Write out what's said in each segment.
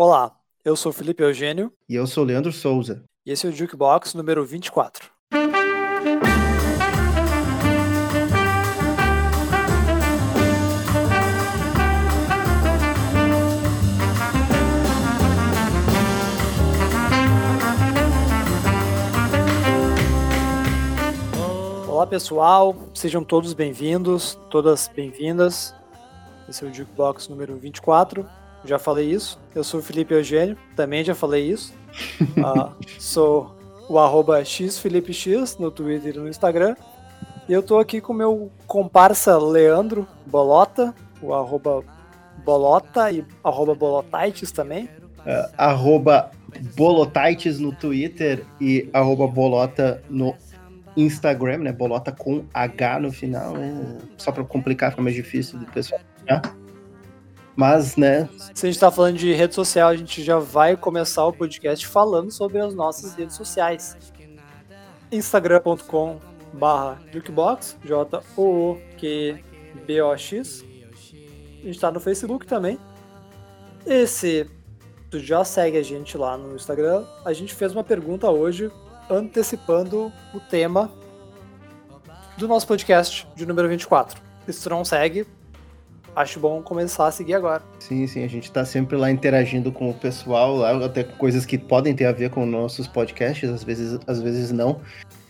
Olá, eu sou Felipe Eugênio. E eu sou Leandro Souza. E esse é o Jukebox número 24. Olá pessoal, sejam todos bem-vindos, todas bem-vindas. Esse é o Jukebox número 24 já falei isso. Eu sou o Felipe Eugênio, também já falei isso. uh, sou o arroba xFelipeX no Twitter e no Instagram. E eu tô aqui com meu comparsa Leandro Bolota, o arroba Bolota e arroba Bolotaites também. Uh, arroba Bolotaites no Twitter e arroba Bolota no Instagram, né? Bolota com H no final, né? Só para complicar, fica mais difícil do pessoal. Né? Mas, né? Se a gente tá falando de rede social, a gente já vai começar o podcast falando sobre as nossas redes sociais. Instagram.com barra jukebox, J-O-O-Q-B-O-X. A gente tá no Facebook também. E se tu já segue a gente lá no Instagram, a gente fez uma pergunta hoje antecipando o tema do nosso podcast de número 24. Se tu não segue, acho bom começar a seguir agora. Sim, sim, a gente tá sempre lá interagindo com o pessoal, lá, até coisas que podem ter a ver com nossos podcasts, às vezes, às vezes não.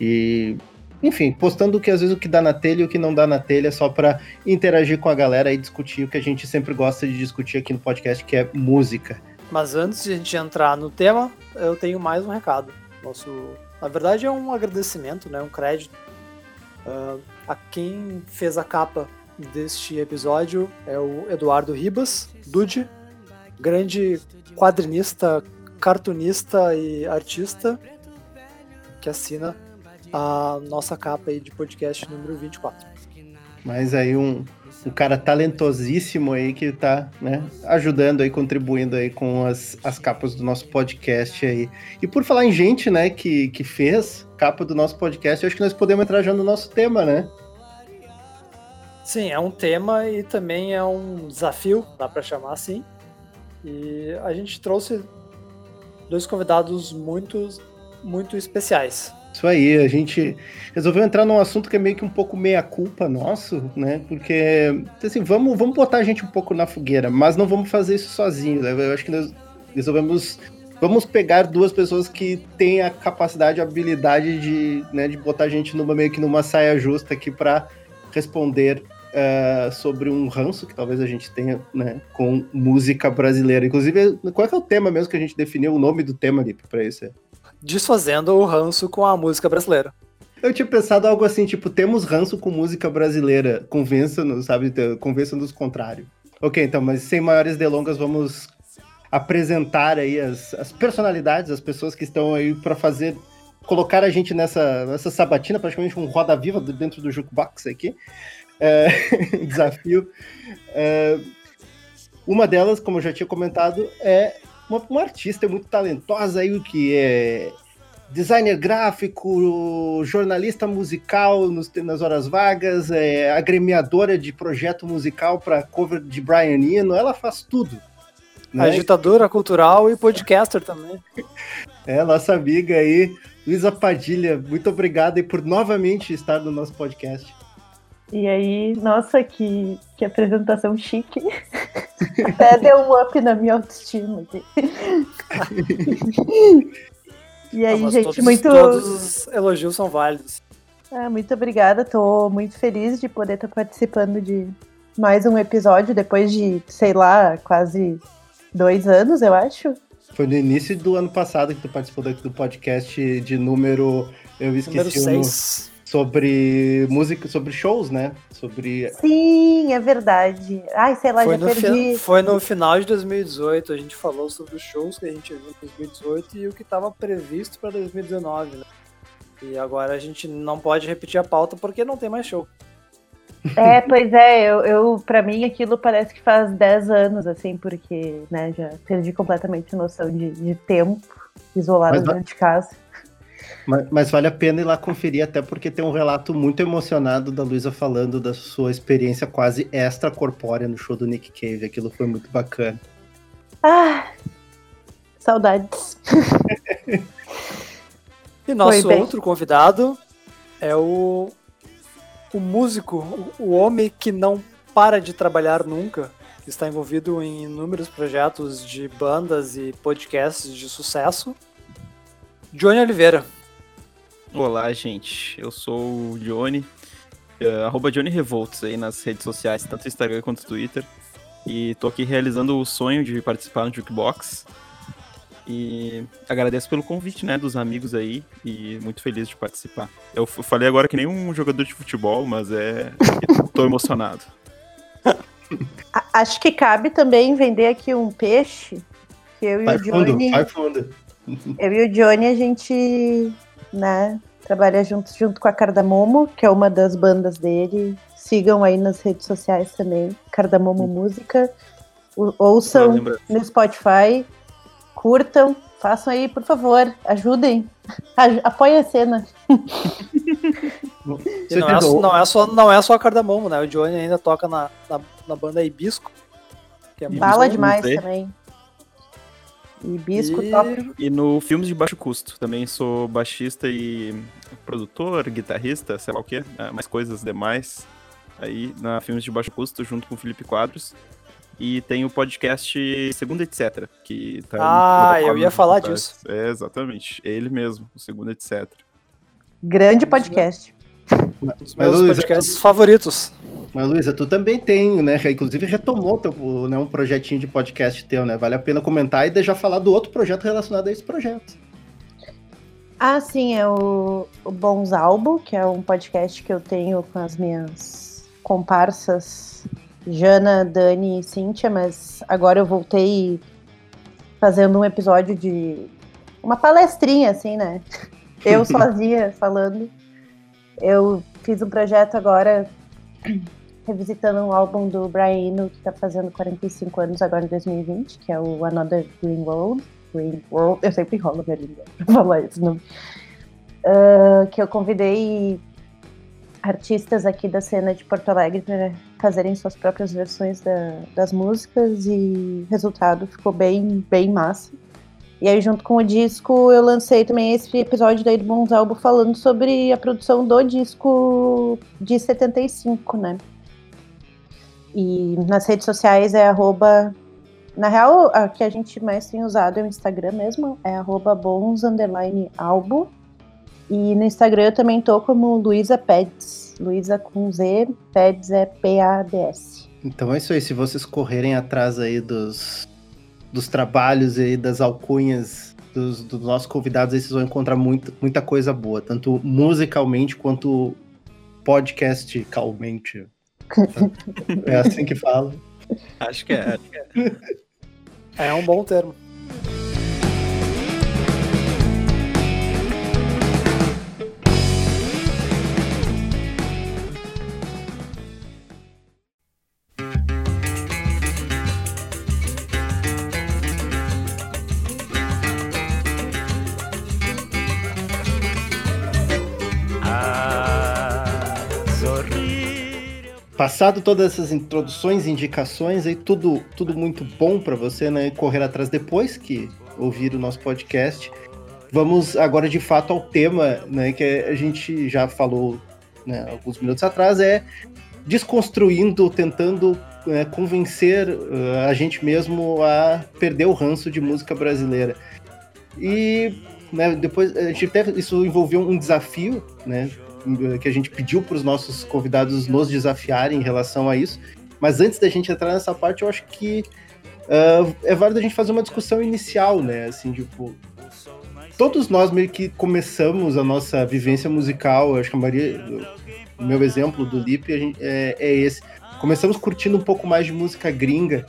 E enfim, postando que às vezes o que dá na telha e o que não dá na telha, só para interagir com a galera e discutir o que a gente sempre gosta de discutir aqui no podcast, que é música. Mas antes de a gente entrar no tema, eu tenho mais um recado. Nosso, na verdade é um agradecimento, né, um crédito uh, a quem fez a capa deste episódio é o Eduardo Ribas, Dude, grande quadrinista, cartunista e artista que assina a nossa capa aí de podcast número 24. Mas aí um, um cara talentosíssimo aí que tá, né, ajudando aí, contribuindo aí com as, as capas do nosso podcast aí. E por falar em gente, né, que, que fez capa do nosso podcast, acho que nós podemos entrar já no nosso tema, né? Sim, é um tema e também é um desafio, dá para chamar assim. E a gente trouxe dois convidados muito, muito especiais. Isso aí, a gente resolveu entrar num assunto que é meio que um pouco meia-culpa nosso, né? Porque, assim, vamos, vamos botar a gente um pouco na fogueira, mas não vamos fazer isso sozinhos. Né? Eu acho que nós resolvemos. Vamos pegar duas pessoas que têm a capacidade, a habilidade de, né, de botar a gente numa meio que numa saia justa aqui para responder uh, sobre um ranço que talvez a gente tenha né, com música brasileira. Inclusive, qual é, é o tema mesmo que a gente definiu, o nome do tema ali para isso? Desfazendo o ranço com a música brasileira. Eu tinha pensado algo assim, tipo, temos ranço com música brasileira, convença-nos, sabe, convença-nos contrário. Ok, então, mas sem maiores delongas, vamos apresentar aí as, as personalidades, as pessoas que estão aí para fazer, colocar a gente nessa, nessa sabatina, praticamente um roda-viva dentro do jukebox aqui é, desafio. É, uma delas, como eu já tinha comentado, é uma, uma artista muito talentosa aí, que é designer gráfico, jornalista musical nos, nas horas vagas, é agremiadora de projeto musical para cover de Brian Eno, ela faz tudo. Né? Agitadora cultural e podcaster também. É, nossa amiga aí, Luísa Padilha, muito obrigado por novamente estar no nosso podcast. E aí, nossa, que, que apresentação chique. Até deu um up na minha autoestima aqui. e aí, ah, gente, todos, muito. Todos os elogios são válidos. Ah, muito obrigada, tô muito feliz de poder estar participando de mais um episódio depois de, sei lá, quase dois anos, eu acho. Foi no início do ano passado que tu participou do podcast de número. Eu esqueci número 6 sobre música, sobre shows, né? Sobre. Sim, é verdade. Ai, sei lá, foi já perdi. Fi... Foi no final de 2018, a gente falou sobre os shows que a gente viu em 2018 e o que estava previsto para 2019, né? E agora a gente não pode repetir a pauta porque não tem mais show. É, pois é, eu, eu para mim aquilo parece que faz 10 anos, assim, porque, né, já perdi completamente a noção de, de tempo isolado dentro de casa. Mas, mas, vale a pena ir lá conferir, até porque tem um relato muito emocionado da Luísa falando da sua experiência quase extracorpórea no show do Nick Cave. Aquilo foi muito bacana. Ah, saudades. e nosso outro convidado é o, o músico, o, o homem que não para de trabalhar nunca, que está envolvido em inúmeros projetos de bandas e podcasts de sucesso, Johnny Oliveira. Olá, gente. Eu sou o Johnny, uh, arroba Johnny Revolts aí nas redes sociais, tanto Instagram quanto Twitter. E tô aqui realizando o sonho de participar no Jukebox. E agradeço pelo convite, né, dos amigos aí, e muito feliz de participar. Eu falei agora que nem um jogador de futebol, mas é. tô emocionado. Acho que cabe também vender aqui um peixe. Que eu vai e o fundo, Johnny. vai fundo. Eu e o Johnny, a gente, né, trabalha junto, junto com a Cardamomo, que é uma das bandas dele. Sigam aí nas redes sociais também, Cardamomo Música. Ouçam no Spotify, curtam, façam aí, por favor, ajudem. Aj- Apoiem a cena. E não, é, não, é só, não é só a Cardamomo, né? O Johnny ainda toca na, na, na banda Hibisco. Que é Bala demais também. E Bisco E- top. E no Filmes de Baixo Custo. Também sou baixista e produtor, guitarrista, sei lá o quê, né, mais coisas demais. Aí na Filmes de Baixo Custo, junto com o Felipe Quadros. E tem o podcast Segunda Etc. Que tá Ah, eu ia falar disso. É, exatamente. Ele mesmo, o Segunda Etc. Grande podcast. Os Mas, meus podcasts favoritos. Mas, Luísa, tu também tem, né? Inclusive retomou teu, né, um projetinho de podcast teu, né? Vale a pena comentar e deixar falar do outro projeto relacionado a esse projeto. Ah, sim, é o, o Bons Albo, que é um podcast que eu tenho com as minhas comparsas Jana, Dani e Cíntia, mas agora eu voltei fazendo um episódio de uma palestrinha, assim, né? Eu sozinha falando. Eu fiz um projeto agora revisitando um álbum do Brian Eno, que tá fazendo 45 anos agora em 2020, que é o Another Green World. Green World, eu sempre enrolo minha língua pra falar esse nome. Ah, que eu convidei artistas aqui da cena de Porto Alegre para fazerem suas próprias versões da- das músicas e resultado ficou bem, bem massa. E aí, junto com o disco, eu lancei também esse episódio daí do Bons Albo falando sobre a produção do disco de 75, né? E nas redes sociais é arroba na real, a que a gente mais tem usado é o Instagram mesmo, é arroba bons albo. E no Instagram eu também tô como Luísa Peds. Luísa com Z, Peds é P-A-D-S. Então é isso aí. Se vocês correrem atrás aí dos, dos trabalhos aí, das alcunhas dos, dos nossos convidados, aí vocês vão encontrar muito, muita coisa boa, tanto musicalmente quanto podcasticalmente. É assim que fala. Acho que é. acho que é. É um bom termo. Passado todas essas introduções, indicações, aí tudo, tudo muito bom para você, né? Correr atrás depois que ouvir o nosso podcast. Vamos agora de fato ao tema, né? Que a gente já falou né, alguns minutos atrás, é desconstruindo, tentando né, convencer uh, a gente mesmo a perder o ranço de música brasileira. E né, depois a gente até isso envolveu um desafio, né? Que a gente pediu para os nossos convidados nos desafiarem em relação a isso. Mas antes da gente entrar nessa parte, eu acho que uh, é válido a gente fazer uma discussão inicial, né? Assim, tipo, todos nós meio que começamos a nossa vivência musical, eu acho que a o meu exemplo do Lip é, é esse. Começamos curtindo um pouco mais de música gringa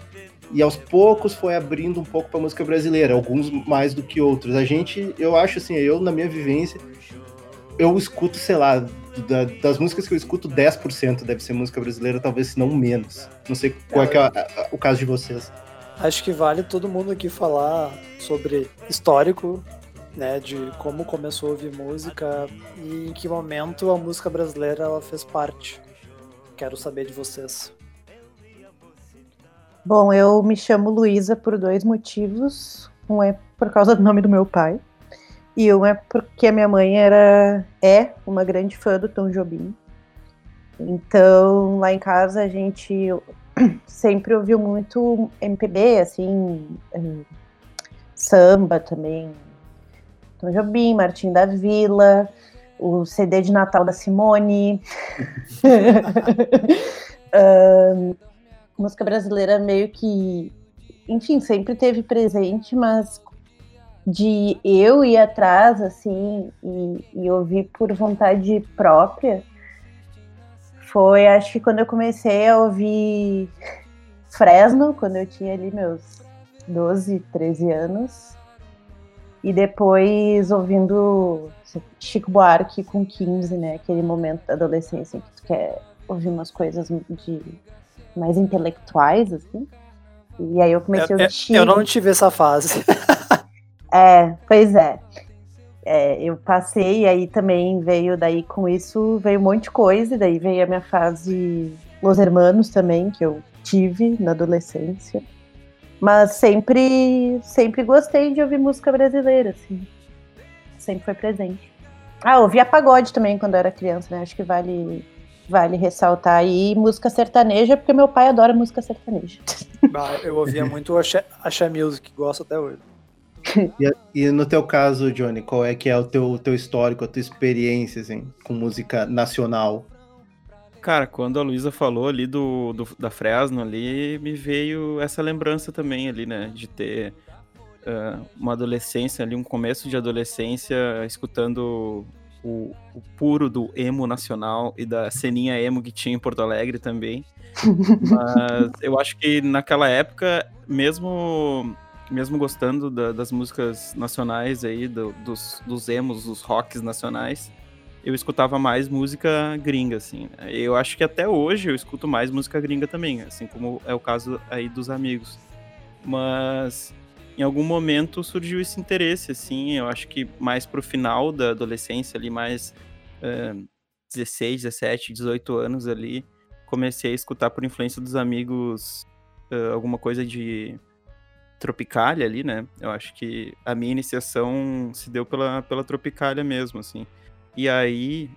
e aos poucos foi abrindo um pouco para música brasileira, alguns mais do que outros. A gente, eu acho assim, eu na minha vivência, eu escuto, sei lá, da- das músicas que eu escuto, 10% deve ser música brasileira, talvez se não menos. Não sei qual é, que é a- a- o caso de vocês. Acho que vale todo mundo aqui falar sobre histórico, né, de como começou a ouvir música e em que momento a música brasileira ela fez parte. Quero saber de vocês. Bom, eu me chamo Luísa por dois motivos. Um é por causa do nome do meu pai. E um é porque a minha mãe era é uma grande fã do Tom Jobim. Então, lá em casa a gente sempre ouviu muito MPB, assim, eh, samba também. Tom Jobim, Martim da Vila, o CD de Natal da Simone. uh, música brasileira meio que, enfim, sempre teve presente, mas de eu ir atrás, assim, e, e ouvir por vontade própria, foi, acho que quando eu comecei a ouvir Fresno, quando eu tinha ali meus 12, 13 anos. E depois ouvindo Chico Buarque com 15, né? Aquele momento da adolescência que tu quer ouvir umas coisas de mais intelectuais, assim. E aí eu comecei eu, a ouvir Chico. Eu não tive essa fase. é, pois é. é. Eu passei, aí também veio, daí com isso veio um monte de coisa, e daí veio a minha fase Los Hermanos também, que eu tive na adolescência. Mas sempre, sempre gostei de ouvir música brasileira, assim. Sempre foi presente. Ah, ouvia pagode também quando eu era criança, né? Acho que vale, vale ressaltar aí música sertaneja, porque meu pai adora música sertaneja. Ah, eu ouvia muito Axé Music, gosto até hoje. E, e, no teu caso, Johnny, qual é que é o teu, teu histórico, a tua experiência assim, com música nacional? Cara, quando a Luísa falou ali do, do, da Fresno ali, me veio essa lembrança também ali, né? De ter uh, uma adolescência ali, um começo de adolescência, escutando o, o, puro do emo nacional e da ceninha emo que tinha em Porto Alegre também. Mas eu acho que naquela época, mesmo mesmo gostando da, das músicas nacionais aí, do, dos, dos emos, dos rocks nacionais, eu escutava mais música gringa, assim. Eu acho que até hoje eu escuto mais música gringa também, assim como é o caso aí dos amigos. Mas em algum momento surgiu esse interesse, assim, eu acho que mais pro final da adolescência ali, mais é, 16, 17, 18 anos ali, comecei a escutar por influência dos amigos uh, alguma coisa de Tropicália ali, né? Eu acho que a minha iniciação se deu pela, pela Tropicália mesmo, assim. E aí,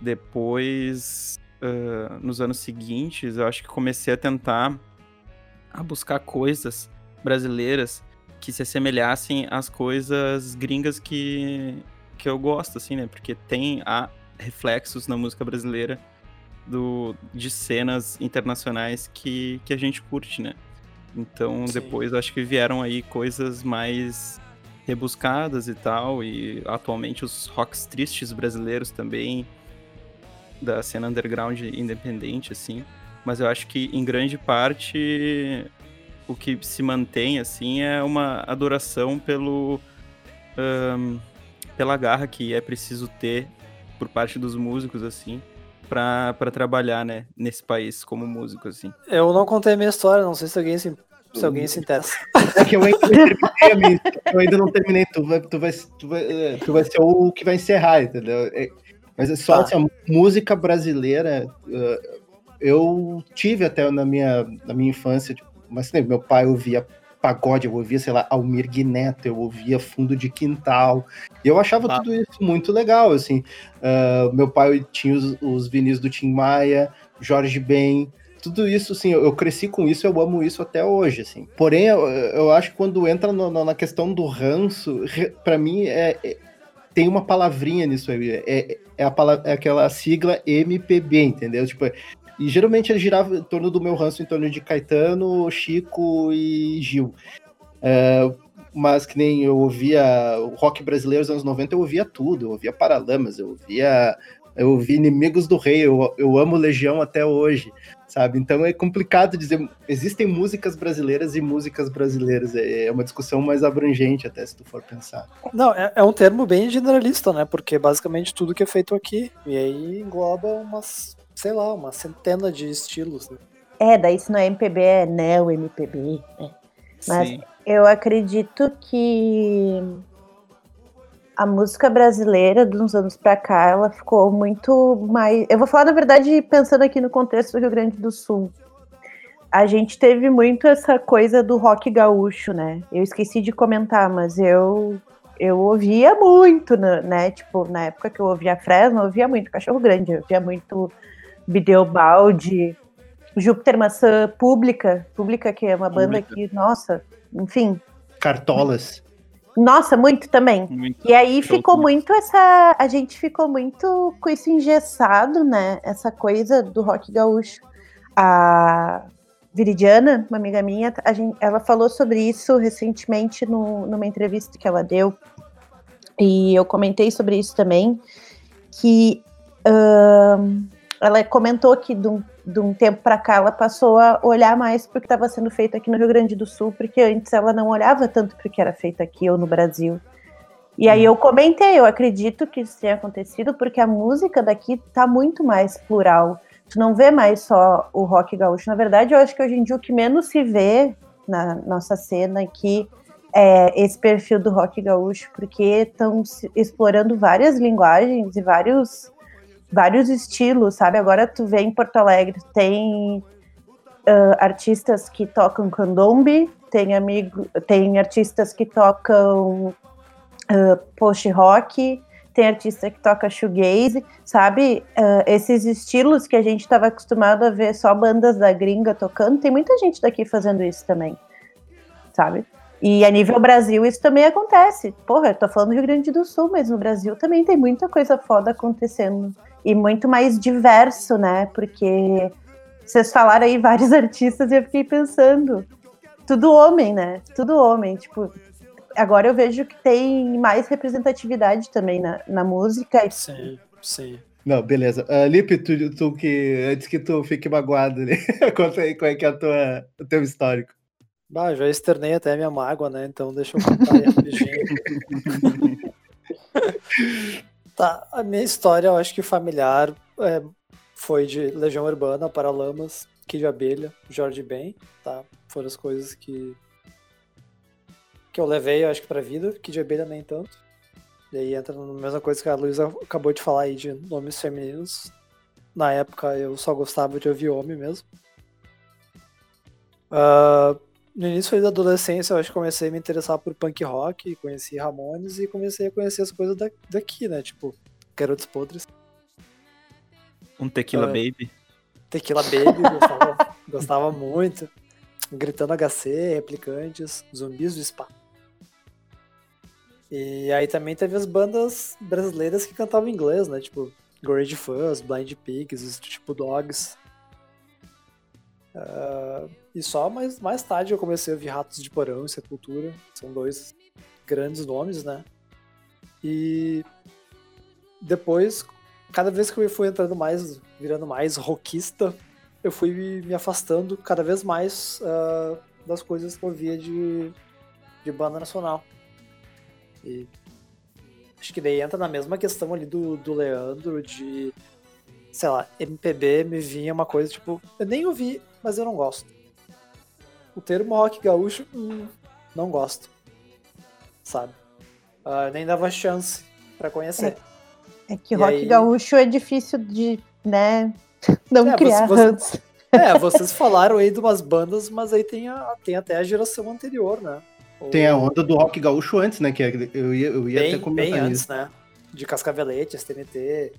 depois, uh, nos anos seguintes, eu acho que comecei a tentar a buscar coisas brasileiras que se assemelhassem às coisas gringas que, que eu gosto, assim, né? Porque tem há reflexos na música brasileira do, de cenas internacionais que, que a gente curte, né? Então, Sim. depois acho que vieram aí coisas mais rebuscadas e tal, e atualmente os rocks tristes brasileiros também, da cena underground independente, assim. Mas eu acho que, em grande parte, o que se mantém, assim, é uma adoração pelo... Um, pela garra que é preciso ter por parte dos músicos, assim, para trabalhar, né, nesse país como músico, assim. Eu não contei a minha história, não sei se alguém se se alguém se interessa. É que eu ainda não terminei, minha, eu ainda não terminei. Tu vai, tu, vai, tu, vai, é, tu vai ser o que vai encerrar, entendeu? É, mas é só ah. assim, a música brasileira. Uh, eu tive até na minha, na minha infância, tipo, mas assim, meu pai ouvia pagode, eu ouvia, sei lá, Almir Guineto, eu ouvia Fundo de Quintal. E eu achava ah. tudo isso muito legal, assim. Uh, meu pai tinha os, os vinis do Tim Maia, Jorge Ben tudo isso, assim, eu cresci com isso, eu amo isso até hoje, assim. Porém, eu, eu acho que quando entra no, no, na questão do ranço, para mim é, é, tem uma palavrinha nisso aí, é, é, a palavra, é aquela sigla MPB, entendeu? Tipo, e geralmente ele girava em torno do meu ranço, em torno de Caetano, Chico e Gil. É, mas que nem eu ouvia rock brasileiro dos anos 90, eu ouvia tudo, eu ouvia Paralamas, eu ouvia eu ouvi Inimigos do Rei, eu, eu amo Legião até hoje sabe? Então é complicado dizer. Existem músicas brasileiras e músicas brasileiras. É, é uma discussão mais abrangente, até se tu for pensar. Não, é, é, um termo bem generalista, né? Porque basicamente tudo que é feito aqui. E aí engloba umas, sei lá, uma centena de estilos. Né? É, daí se não é MPB, é Neo MPB. Né? Mas Sim. eu acredito que a música brasileira de uns anos para cá, ela ficou muito mais. Eu vou falar, na verdade, pensando aqui no contexto do Rio Grande do Sul. a gente teve muito essa coisa do rock gaúcho, né? Eu esqueci de comentar, mas eu eu ouvia muito, né? Tipo, na época que eu ouvia Fresno, eu ouvia muito Cachorro Grande, eu ouvia muito Bideobaldi, Júpiter Maçã Pública, Pública que é uma banda que, nossa, enfim. Cartolas. Nossa, muito também. Muito. E aí ficou muito essa. A gente ficou muito com isso engessado, né? Essa coisa do rock gaúcho. A Viridiana, uma amiga minha, a gente, ela falou sobre isso recentemente no, numa entrevista que ela deu. E eu comentei sobre isso também. Que uh, ela comentou que de um, de um tempo para cá ela passou a olhar mais para o que estava sendo feito aqui no Rio Grande do Sul, porque antes ela não olhava tanto para o que era feito aqui ou no Brasil. E aí eu comentei, eu acredito que isso tenha acontecido porque a música daqui está muito mais plural. Tu não vê mais só o rock gaúcho. Na verdade, eu acho que hoje em dia o que menos se vê na nossa cena aqui é esse perfil do rock gaúcho, porque estão explorando várias linguagens e vários vários estilos, sabe? Agora tu vê em Porto Alegre, tem uh, artistas que tocam candombe, tem amigo, tem artistas que tocam uh, post rock, tem artista que toca shoegaze, sabe? Uh, esses estilos que a gente estava acostumado a ver só bandas da gringa tocando, tem muita gente daqui fazendo isso também, sabe? E a nível Brasil isso também acontece. Porra, eu tô falando do Rio Grande do Sul, mas no Brasil também tem muita coisa foda acontecendo e muito mais diverso, né? Porque vocês falaram aí vários artistas e eu fiquei pensando, tudo homem, né? Tudo homem, tipo, agora eu vejo que tem mais representatividade também na, na música. Sim, sim. Não, beleza. Uh, Lipe, tu, tu, que antes que tu fique magoado, né? conta aí qual é que é a tua, o teu histórico. Bah, já externei até a minha mágoa, né? Então deixa eu contar aí rapidinho. Tá, a minha história, eu acho que familiar é, foi de Legião Urbana, Paralamas, Kid Abelha, Jorge Ben, tá? Foram as coisas que que eu levei, eu acho que pra vida, Kid Abelha nem tanto. E aí entra na mesma coisa que a Luísa acabou de falar aí de nomes femininos. Na época eu só gostava de ouvir homem mesmo. Uh, no início da adolescência, eu acho que comecei a me interessar por punk rock, conheci Ramones e comecei a conhecer as coisas da, daqui, né? Tipo, Garotos Podres. Um Tequila uh, Baby. Tequila Baby, gostava, gostava muito. Gritando HC, Replicantes, Zumbis do Spa. E aí também teve as bandas brasileiras que cantavam inglês, né? Tipo, Grade Fuzz, Blind Pigs, tipo Dogs. Uh, e só mais, mais tarde eu comecei a ouvir Ratos de Porão e Sepultura. São dois grandes nomes, né? E depois, cada vez que eu fui entrando mais, virando mais rockista, eu fui me afastando cada vez mais uh, das coisas que eu via de, de banda nacional. E acho que daí entra na mesma questão ali do, do Leandro, de, sei lá, MPB me vinha uma coisa tipo, eu nem ouvi, mas eu não gosto. O termo rock gaúcho, hum, não gosto. Sabe? Uh, nem dava chance para conhecer. É, é que e rock aí... gaúcho é difícil de, né, não é, criar você, você, É, vocês falaram aí de umas bandas, mas aí tem, a, tem até a geração anterior, né? Tem a onda do rock gaúcho antes, né? Que eu ia, eu ia bem, até comentar bem antes, né? De Cascavelete, STNT,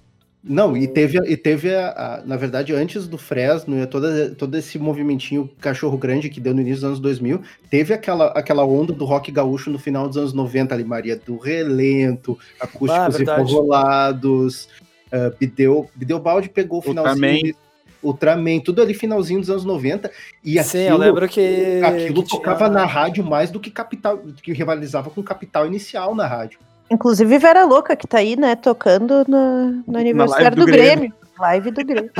não, e teve, e teve a, a, na verdade, antes do Fresno, todo, todo esse movimentinho cachorro grande que deu no início dos anos 2000, teve aquela, aquela onda do rock gaúcho no final dos anos 90 ali, Maria, do relento, acústicos ah, enrolados, uh, Bideu, Bideu Balde pegou o finalzinho... Ultraman, tudo ali finalzinho dos anos 90. E Sim, aquilo, eu lembro que. Aquilo que tocava tinha... na rádio mais do que Capital, que rivalizava com Capital Inicial na rádio. Inclusive Vera Louca, que tá aí, né, tocando no, no aniversário do, do, Grêmio. Grêmio. Live do Grêmio.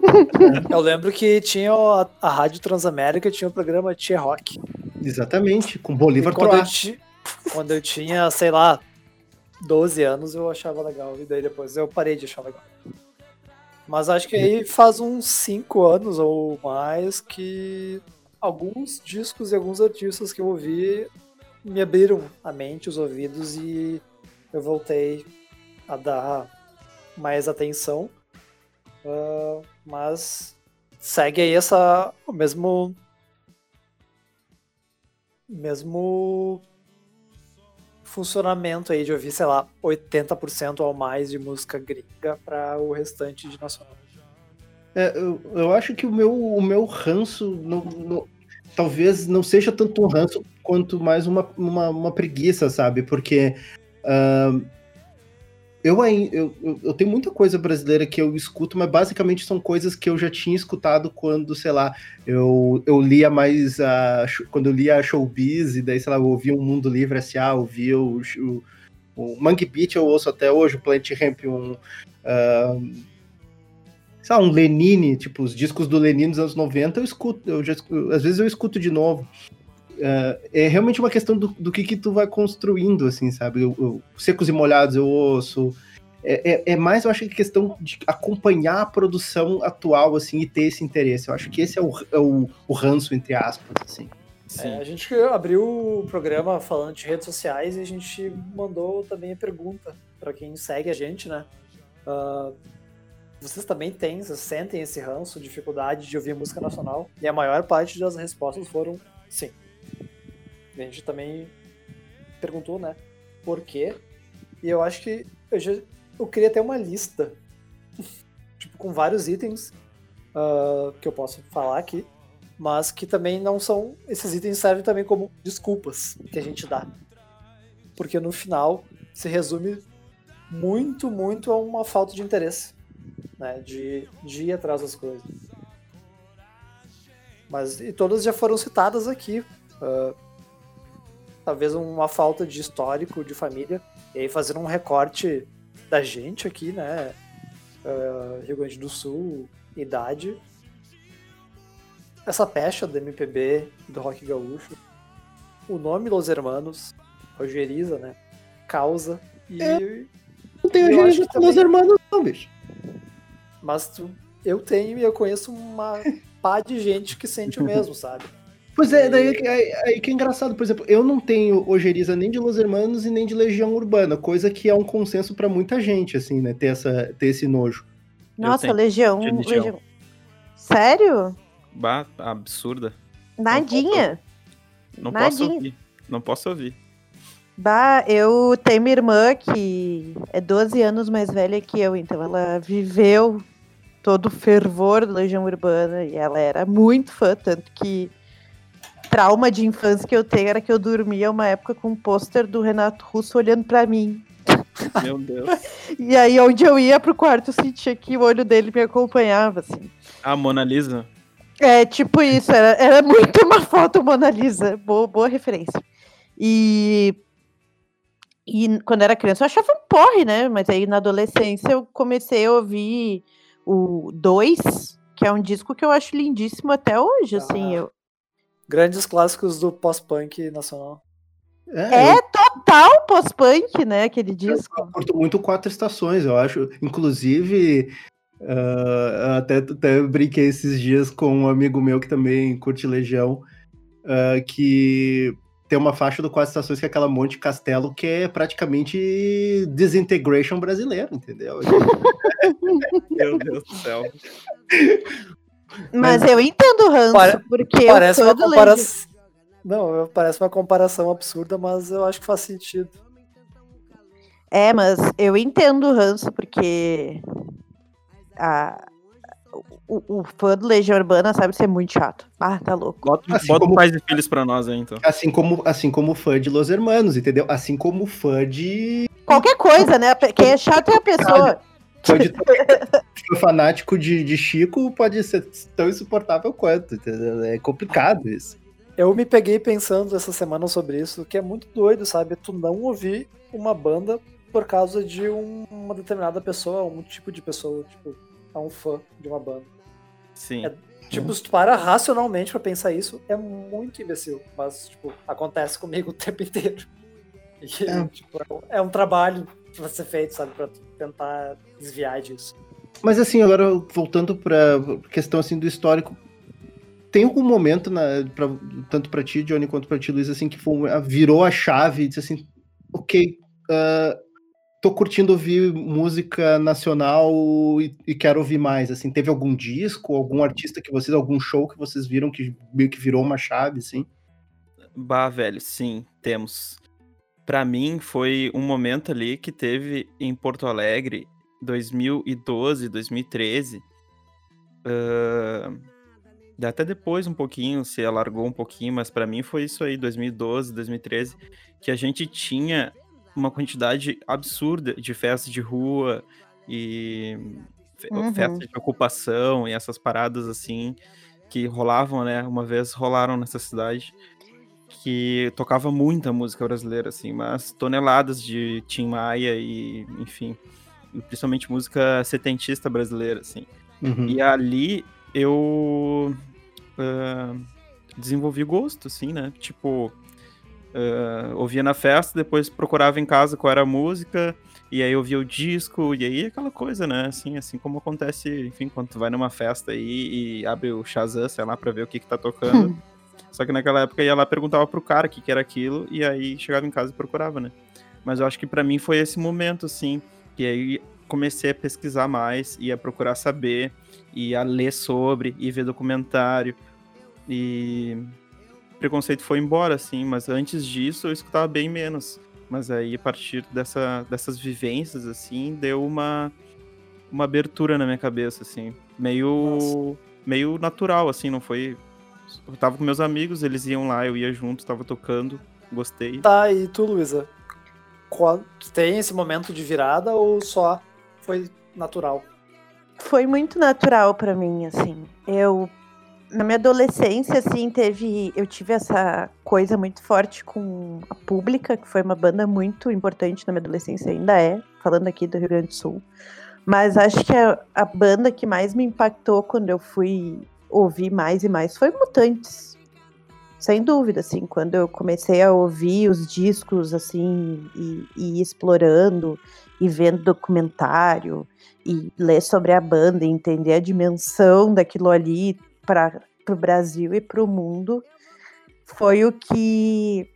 Eu lembro que tinha a, a Rádio Transamérica, tinha o programa Tia Rock. Exatamente, com Bolívar quando eu, ti, quando eu tinha, sei lá, 12 anos, eu achava legal. E daí depois eu parei de achar legal. Mas acho que aí faz uns 5 anos ou mais que alguns discos e alguns artistas que eu ouvi me abriram a mente, os ouvidos e eu voltei a dar mais atenção. Uh, mas segue aí essa o mesmo mesmo funcionamento aí de ouvir, sei lá, 80% ou mais de música gringa para o restante de nacional. É, eu, eu acho que o meu, o meu ranço não, não, talvez não seja tanto um ranço quanto mais uma, uma, uma preguiça, sabe? Porque uh, eu, eu, eu tenho muita coisa brasileira que eu escuto, mas basicamente são coisas que eu já tinha escutado quando, sei lá, eu, eu lia mais a. Quando eu lia a Showbiz, e daí, sei lá, eu ouvia o Mundo Livre S.A., ouvia o, o, o Mangue Beat, eu ouço até hoje, o Plant Ramp, um. Uh, sei lá, um Lenine, tipo, os discos do Lenine dos anos 90, eu escuto, eu já, às vezes eu escuto de novo. Uh, é realmente uma questão do, do que, que tu vai construindo, assim, sabe? Eu, eu, secos e molhados eu ouço. É, é, é, mais, eu acho, que questão de acompanhar a produção atual, assim, e ter esse interesse. Eu acho que esse é o, é o, o ranço, entre aspas, assim. É, a gente abriu o programa falando de redes sociais e a gente mandou também a pergunta para quem segue a gente, né? Uh, vocês também têm, vocês sentem esse ranço, dificuldade de ouvir música nacional? E a maior parte das respostas foram sim. A gente também perguntou, né, por quê? E eu acho que eu, já, eu queria ter uma lista, tipo, com vários itens uh, que eu posso falar aqui, mas que também não são. Esses itens servem também como desculpas que a gente dá. Porque no final se resume muito, muito a uma falta de interesse, né, de, de ir atrás das coisas. Mas e todas já foram citadas aqui. Uh, talvez uma falta de histórico de família, e aí fazendo um recorte da gente aqui, né? Uh, Rio Grande do Sul, idade. Essa pecha do MPB, do rock gaúcho. O nome Los Hermanos, Rogeriza, né? Causa. E. É, não tenho Rogeriza com também... Los Hermanos, não, bicho. Mas tu, eu tenho e eu conheço uma pá de gente que sente o mesmo, sabe? Pois é, daí aí, aí que é engraçado, por exemplo, eu não tenho ojeriza nem de Los Hermanos e nem de Legião Urbana, coisa que é um consenso para muita gente, assim, né, ter, essa, ter esse nojo. Nossa, Legião, Legião. Legião. Sério? Bah, absurda. Nadinha. Não, posso, não posso ouvir. Não posso ouvir. Bah, eu tenho minha irmã que é 12 anos mais velha que eu, então ela viveu todo o fervor da Legião Urbana e ela era muito fã, tanto que trauma de infância que eu tenho era que eu dormia uma época com um pôster do Renato Russo olhando para mim. Meu Deus. e aí, onde eu ia pro quarto, eu sentia que o olho dele me acompanhava, assim. A Mona Lisa? É, tipo isso, era, era muito uma foto Mona Lisa. Boa, boa referência. E, e quando era criança eu achava um porre, né? Mas aí na adolescência eu comecei a ouvir o 2, que é um disco que eu acho lindíssimo até hoje, assim, ah. assim. Eu, grandes clássicos do pós-punk nacional. É, é eu... total pós-punk, né? Aquele disco. Eu curto muito Quatro Estações, eu acho. Inclusive, uh, até, até brinquei esses dias com um amigo meu que também curte Legião, uh, que tem uma faixa do Quatro Estações que é aquela Monte Castelo, que é praticamente Disintegration brasileiro, entendeu? meu Deus do céu. Mas, Mas eu entendo o ranço, Pare... porque parece uma comparação. Não, parece uma comparação absurda, mas eu acho que faz sentido. É, mas eu entendo o ranço, porque a, o, o, fã do Legião Urbana sabe ser muito chato. Ah, tá louco. Bota, assim bota como, pais e filhos pra nós aí, então. Assim como, assim como fã de Los Hermanos, entendeu? Assim como fã de. Qualquer coisa, né? Quem é chato é a pessoa. Pode ser fanático de, de Chico pode ser tão insuportável quanto, entendeu? É complicado isso. Eu me peguei pensando essa semana sobre isso, que é muito doido, sabe? Tu não ouvir uma banda por causa de um, uma determinada pessoa, um tipo de pessoa, tipo, é um fã de uma banda. Sim. É, tipo, se tu para racionalmente pra pensar isso, é muito imbecil. Mas, tipo, acontece comigo o tempo inteiro. E, é. Tipo, é um trabalho pra ser feito, sabe? Pra tentar desviar disso. Mas assim, agora voltando pra questão assim do histórico, tem algum momento, na, pra, tanto para ti, Johnny, quanto para ti, Luiz, assim, que foi, virou a chave e disse assim, ok, uh, tô curtindo ouvir música nacional e, e, quero ouvir mais, assim, teve algum disco, algum artista que vocês, algum show que vocês viram que meio que virou uma chave, assim? Bah, velho, sim, temos. Para mim foi um momento ali que teve em Porto Alegre, 2012, 2013. Uh, até depois um pouquinho, se alargou um pouquinho, mas para mim foi isso aí, 2012, 2013, que a gente tinha uma quantidade absurda de festas de rua e uhum. festas de ocupação e essas paradas assim que rolavam, né? Uma vez rolaram nessa cidade que tocava muita música brasileira, assim, mas toneladas de Tim Maia e, enfim, principalmente música setentista brasileira, assim. Uhum. E ali eu uh, desenvolvi gosto, assim, né? Tipo, uh, ouvia na festa, depois procurava em casa qual era a música, e aí ouvia o disco, e aí aquela coisa, né? Assim, assim como acontece, enfim, quando tu vai numa festa aí e abre o Shazam, sei lá, pra ver o que que tá tocando. Hum. Só que naquela época ia lá perguntava pro cara o que, que era aquilo, e aí chegava em casa e procurava, né? Mas eu acho que para mim foi esse momento, assim, e aí comecei a pesquisar mais e a procurar saber e a ler sobre e ver documentário e preconceito foi embora assim, mas antes disso eu escutava bem menos. Mas aí a partir dessa, dessas vivências assim, deu uma uma abertura na minha cabeça assim, meio Nossa. meio natural assim, não foi eu tava com meus amigos, eles iam lá, eu ia junto, tava tocando, gostei. Tá, e tu, Luísa? Tem esse momento de virada ou só foi natural? Foi muito natural para mim, assim. Eu na minha adolescência, assim, teve. Eu tive essa coisa muito forte com a Pública, que foi uma banda muito importante na minha adolescência, ainda é, falando aqui do Rio Grande do Sul. Mas acho que a, a banda que mais me impactou quando eu fui ouvir mais e mais foi Mutantes. Sem dúvida, assim, quando eu comecei a ouvir os discos, assim, e, e explorando, e vendo documentário, e ler sobre a banda, e entender a dimensão daquilo ali para o Brasil e para o mundo, foi o que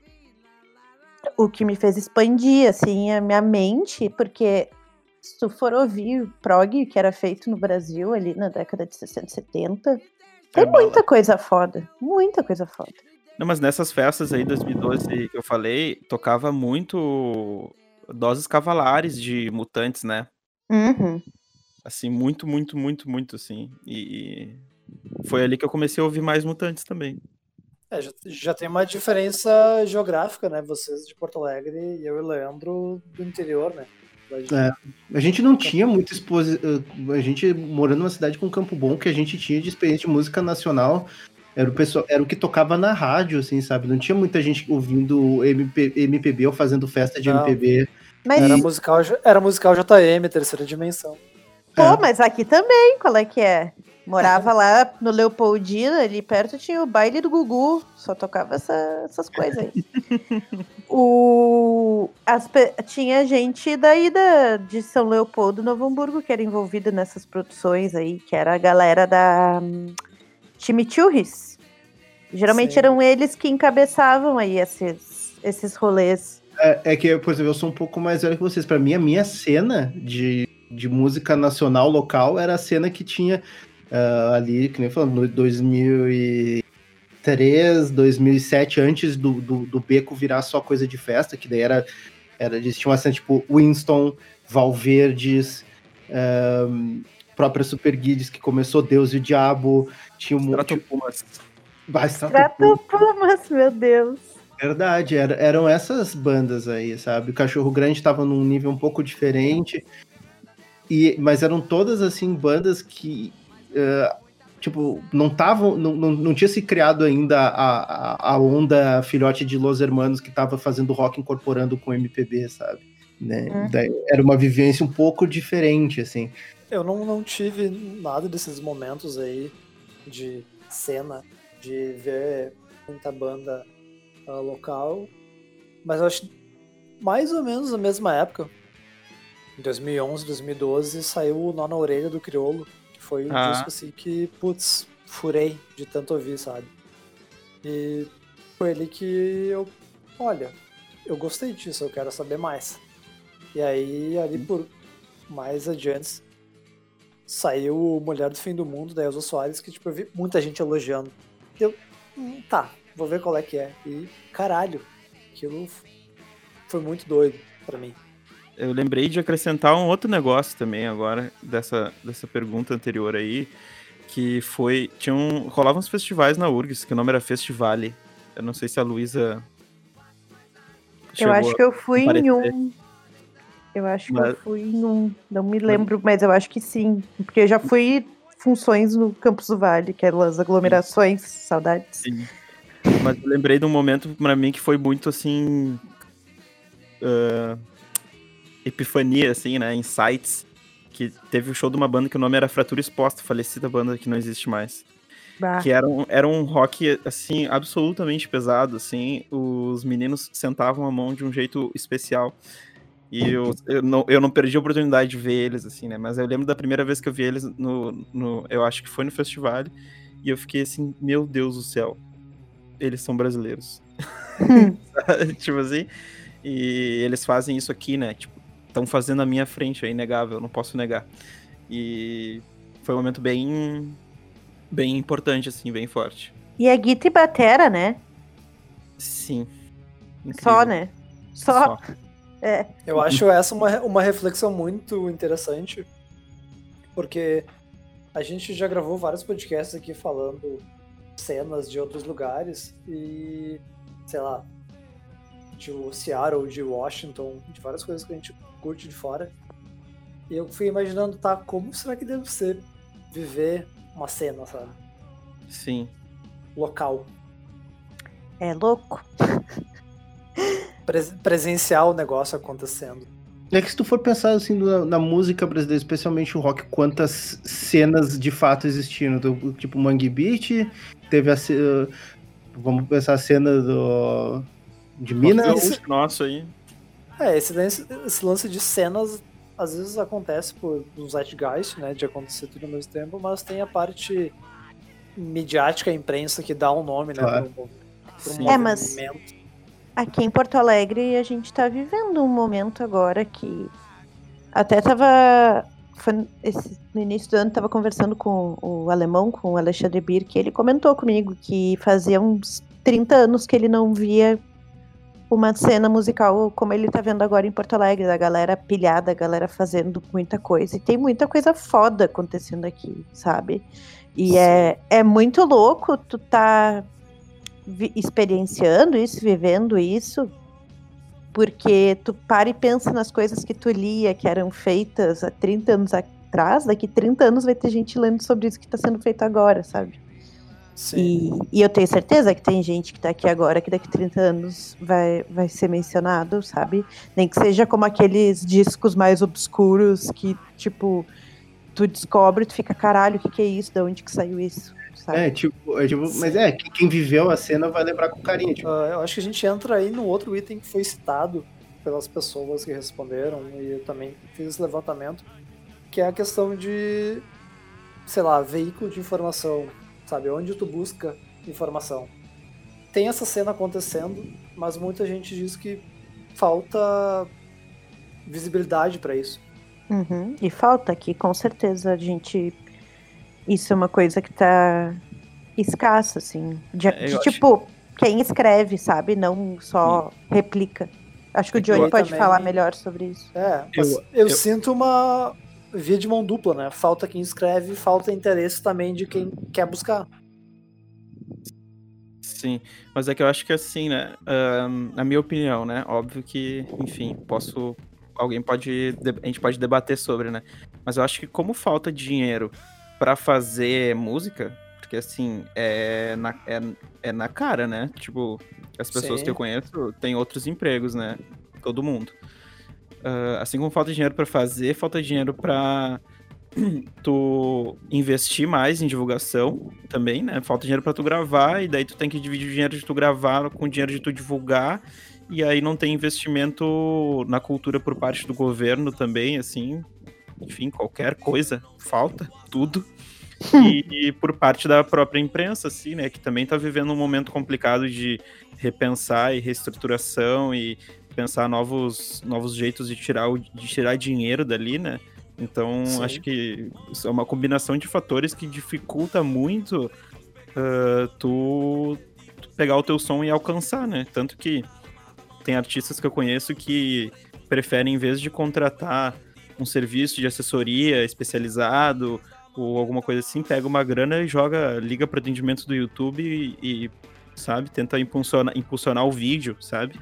o que me fez expandir assim a minha mente, porque se tu for ouvir o prog que era feito no Brasil ali na década de 60, 70, tem é muita coisa foda. Muita coisa foda. Não, mas nessas festas aí, 2012, que eu falei, tocava muito doses cavalares de mutantes, né? Uhum. Assim, muito, muito, muito, muito, assim. E foi ali que eu comecei a ouvir mais mutantes também. É, já, já, tem uma diferença geográfica, né? Vocês de Porto Alegre e eu e o Leandro do interior, né? É, a gente não tinha muita exposição. A gente morando numa cidade com Campo Bom, que a gente tinha de experiência de música nacional. Era o, pessoal, era o que tocava na rádio, assim, sabe? Não tinha muita gente ouvindo MP, MPB ou fazendo festa de não. MPB. Mas... Era, musical, era musical JM, terceira dimensão. Pô, é. mas aqui também, qual é que é? Morava lá no Leopoldina, ali perto tinha o baile do Gugu, só tocava essa, essas coisas aí. o, as, tinha gente daí da, de São Leopoldo, Novo Hamburgo, que era envolvida nessas produções aí, que era a galera da um, Chimichurris. Geralmente Sim. eram eles que encabeçavam aí esses, esses rolês. É, é, que, por exemplo, eu sou um pouco mais velho que vocês. Para mim, a minha cena de, de música nacional local era a cena que tinha uh, ali, que nem falando, no 2003, 2007, antes do, do, do, Beco virar só coisa de festa, que daí era, era eles tinham assim, tipo Winston, Valverdes, um, própria Super Guides, que começou Deus e o Diabo, tinha um monte... Pumas. Pumas, meu Deus. Verdade, era, eram essas bandas aí, sabe? O Cachorro Grande estava num nível um pouco diferente, e, mas eram todas assim bandas que uh, tipo, não tava, não, não, não, tinha se criado ainda a, a, a, onda filhote de Los Hermanos que tava fazendo rock incorporando com MPB, sabe? Né? Uhum. era uma vivência um pouco diferente, assim. Eu não, não tive nada desses momentos aí de cena, de ver muita banda uh, local, mas eu acho mais ou menos na mesma época, em 2011, 2012, saiu o Nó na Orelha do Criolo, foi um ah. disco assim que, putz, furei de tanto ouvir, sabe? E foi ali que eu, olha, eu gostei disso, eu quero saber mais. E aí, ali por mais adiante, saiu o Mulher do Fim do Mundo da Elza Soares, que tipo, eu vi muita gente elogiando. Eu, hum, tá, vou ver qual é que é. E caralho, aquilo foi muito doido pra mim. Eu lembrei de acrescentar um outro negócio também agora, dessa, dessa pergunta anterior aí, que foi. Tinha um, rolavam uns festivais na URGS, que o nome era Festivale. Eu não sei se a Luísa. Eu acho que eu fui em um. Eu acho que mas... eu fui em um. Não me lembro, mas eu acho que sim. Porque eu já fui funções no Campus do Vale, aquelas aglomerações, sim. saudades. Sim. Mas eu lembrei de um momento para mim que foi muito assim. Uh, epifania, assim, né? Insights. Que teve o show de uma banda que o nome era Fratura Exposta, falecida banda que não existe mais. Bah. Que era um, era um rock, assim, absolutamente pesado, assim. Os meninos sentavam a mão de um jeito especial. E eu, eu, não, eu não perdi a oportunidade de ver eles, assim, né? Mas eu lembro da primeira vez que eu vi eles no. no eu acho que foi no festival. E eu fiquei assim, meu Deus do céu. Eles são brasileiros. Tipo assim. E eles fazem isso aqui, né? Tipo, estão fazendo na minha frente, é inegável, não posso negar. E foi um momento bem bem importante, assim, bem forte. E é guita e batera, né? Sim. Incrível. Só, né? Só. Só. É. Eu acho essa uma, uma reflexão muito interessante, porque a gente já gravou vários podcasts aqui falando cenas de outros lugares e, sei lá, de Seattle, de Washington, de várias coisas que a gente curte de fora. E eu fui imaginando, tá, como será que deve ser viver uma cena, sabe? Sim. Local. É louco. presencial o negócio acontecendo. É que se tu for pensar assim na, na, música brasileira, especialmente o rock, quantas cenas de fato existiram? Do, tipo Mangue Beat, teve a vamos pensar a cena do de Minas. Nossa, aí. É, esse, esse lance de cenas às vezes acontece por um zeitgeist, né, de acontecer tudo ao mesmo tempo, mas tem a parte midiática, a imprensa que dá um nome, né, claro. pro, pro é, mas aqui em Porto Alegre a gente está vivendo um momento agora que até tava esse, no início do ano estava conversando com o alemão, com o Alexandre Birk, ele comentou comigo que fazia uns 30 anos que ele não via uma cena musical como ele tá vendo agora em Porto Alegre, da galera pilhada, a galera fazendo muita coisa. E tem muita coisa foda acontecendo aqui, sabe? E é, é muito louco tu tá experienciando isso, vivendo isso, porque tu para e pensa nas coisas que tu lia, que eram feitas há 30 anos atrás, daqui 30 anos vai ter gente lendo sobre isso que está sendo feito agora, sabe? E, e, eu tenho certeza que tem gente que está aqui agora que daqui a 30 anos vai, vai ser mencionado, sabe? Nem que seja como aqueles discos mais obscuros que, tipo, tu descobre, tu fica, caralho, o que, que é isso? De onde que saiu isso? Sabe? É, tipo, é, tipo mas é, quem viveu a cena vai lembrar com carinho. Tipo. Uh, eu acho que a gente entra aí no outro item que foi citado pelas pessoas que responderam, e eu também fiz esse levantamento, que é a questão de, sei lá, veículo de informação sabe? Onde tu busca informação. Tem essa cena acontecendo, mas muita gente diz que falta visibilidade para isso. Uhum. E falta aqui, com certeza, a gente. Isso é uma coisa que tá escassa, assim. De, é, de tipo, acho... quem escreve, sabe? Não só Sim. replica. Acho que o Johnny pode também... falar melhor sobre isso. É, eu, eu, eu, sinto uma, via de mão dupla, né? Falta quem escreve, falta interesse também de quem quer buscar. Sim, mas é que eu acho que assim, né? Uh, na minha opinião, né? Óbvio que, enfim, posso. Alguém pode. A gente pode debater sobre, né? Mas eu acho que como falta dinheiro para fazer música, porque assim, é na, é, é na cara, né? Tipo, as pessoas Sim. que eu conheço têm outros empregos, né? Todo mundo. Uh, assim como falta dinheiro para fazer, falta dinheiro para tu investir mais em divulgação também, né? Falta dinheiro para tu gravar e daí tu tem que dividir o dinheiro de tu gravar com o dinheiro de tu divulgar e aí não tem investimento na cultura por parte do governo também, assim, enfim, qualquer coisa falta tudo. e, e, por parte da própria imprensa, assim, né, que também está vivendo um momento complicado de repensar e reestruturação e pensar novos, novos jeitos de tirar, o, de tirar dinheiro dali, né? Então, Sim. acho que é uma combinação de fatores que dificulta muito ah, tu, tu pegar o teu som e alcançar, né? Tanto que tem artistas que eu conheço que preferem, em vez de contratar um serviço de assessoria especializado ou alguma coisa assim, pega uma grana e joga, liga para atendimento do YouTube e, e, sabe, tenta impulsionar, impulsionar o vídeo, sabe?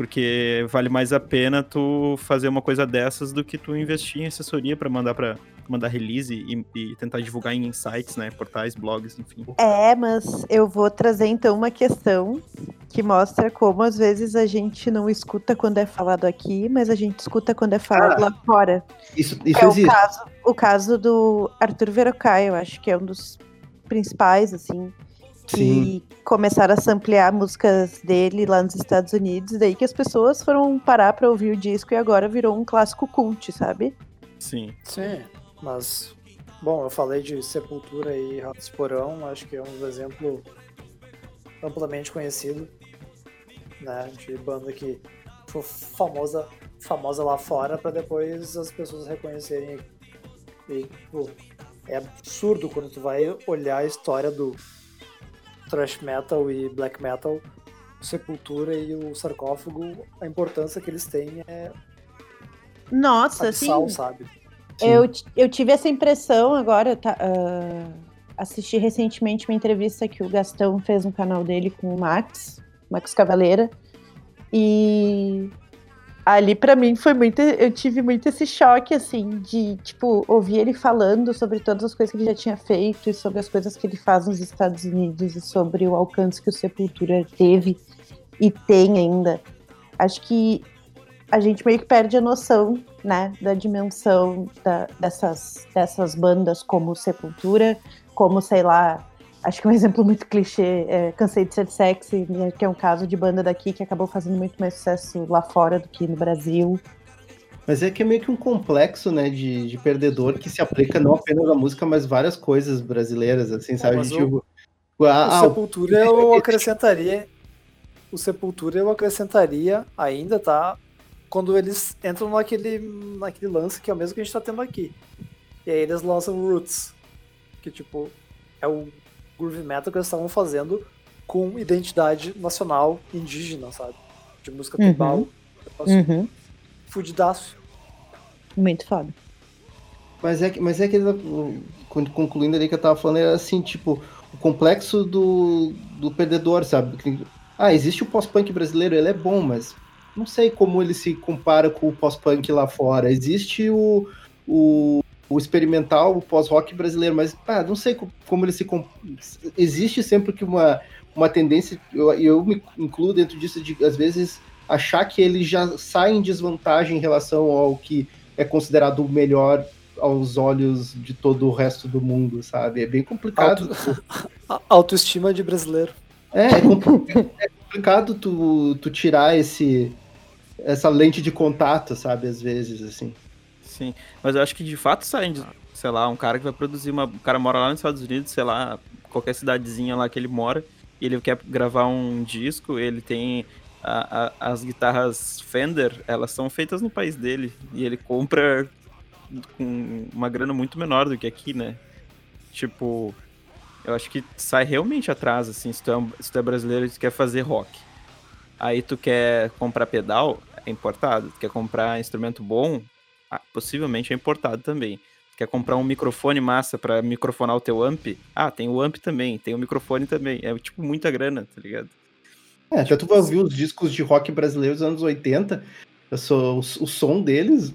Porque vale mais a pena tu fazer uma coisa dessas do que tu investir em assessoria para mandar para mandar release e, e tentar divulgar em sites, né, portais, blogs, enfim. É, mas eu vou trazer então uma questão que mostra como às vezes a gente não escuta quando é falado aqui, mas a gente escuta quando é falado Ah, lá fora. Isso, isso é o existe. caso, o caso do Arthur Verocai, eu acho que é um dos principais, assim, que Sim. começaram a samplear músicas dele lá nos Estados Unidos, daí que as pessoas foram parar pra ouvir o disco e agora virou um clássico cult, sabe? Sim. Sim, mas. Bom, eu falei de Sepultura e Ratos Porão, acho que é um exemplo amplamente conhecido, né? De banda que foi famosa, famosa lá fora para depois as pessoas reconhecerem. E, pô, é absurdo quando tu vai olhar a história do thrash metal e black metal, Sepultura e o sarcófago, a importância que eles têm é Nossa, assim, abissal, sabe? Sim. Eu, eu tive essa impressão agora, tá, ah, assisti recentemente uma entrevista que o Gastão fez no canal dele com o Max, Max Cavaleira, e ali pra mim foi muito, eu tive muito esse choque, assim, de, tipo, ouvir ele falando sobre todas as coisas que ele já tinha feito e sobre as coisas que ele faz nos Estados Unidos e sobre o alcance que o Sepultura teve e tem ainda. Acho que a gente meio que perde a noção, né, da dimensão da- dessas, dessas bandas como Sepultura, como, sei lá, acho que um exemplo muito clichê é Cansei de Ser Sexy, né, que é um caso de banda daqui que acabou fazendo muito mais sucesso lá fora do que no Brasil. Mas é que é meio que um complexo, né, de, de perdedor que se aplica não apenas à música, mas várias coisas brasileiras, assim, sabe? mas tipo, o ah, o- Sepultura eu acrescentaria. O Sepultura eu acrescentaria ainda, tá? Quando eles entram naquele, naquele lance que é o mesmo que a gente tá tendo aqui. E aí eles lançam Roots. Que tipo, é o groove metal que eles estavam fazendo com identidade nacional indígena, sabe? De música Uhum. tribal. Uhum. Fudidaço. Muito foda. Mas é que, mas é que o- concluindo ali que eu tava falando, era assim, tipo, o complexo do, do perdedor, sabe? Ah, existe o pós-punk brasileiro, ele é bom, mas não sei como ele se compara com o pós-punk lá fora. Existe o, o, o experimental, o pós-rock brasileiro, mas ah, não sei co- como ele se. Existe sempre que uma, uma tendência, eu, eu me incluo dentro disso, de às vezes achar que ele já sai em desvantagem em relação ao que é considerado o melhor aos olhos de todo o resto do mundo, sabe? É bem complicado. A- Autoestima de brasileiro. É, é, compli- é complicado tu, tu tirar esse essa lente de contato, sabe? Às vezes, assim. Sim, mas eu acho que de fato sai, sei lá, um cara que vai produzir uma. O cara mora lá nos Estados Unidos, sei lá, qualquer cidadezinha lá que ele mora, e ele quer gravar um disco, ele tem. a- a- as guitarras Fender, elas são feitas no país dele, e ele compra com uma grana muito menor do que aqui, né? Tipo, eu acho que sai realmente atrás, assim, se tu é, um- se tu é brasileiro e tu quer fazer rock. Aí tu quer comprar pedal, é importado. Tu quer comprar instrumento bom, ah, possivelmente é importado também. Quer comprar um microfone massa pra microfonar o teu amp? Ah, tem o amp também, tem o microfone também. É tipo muita grana, tá ligado? É, até tu vai ouvir os discos de rock brasileiros dos anos 80, eu sou, o, o som deles,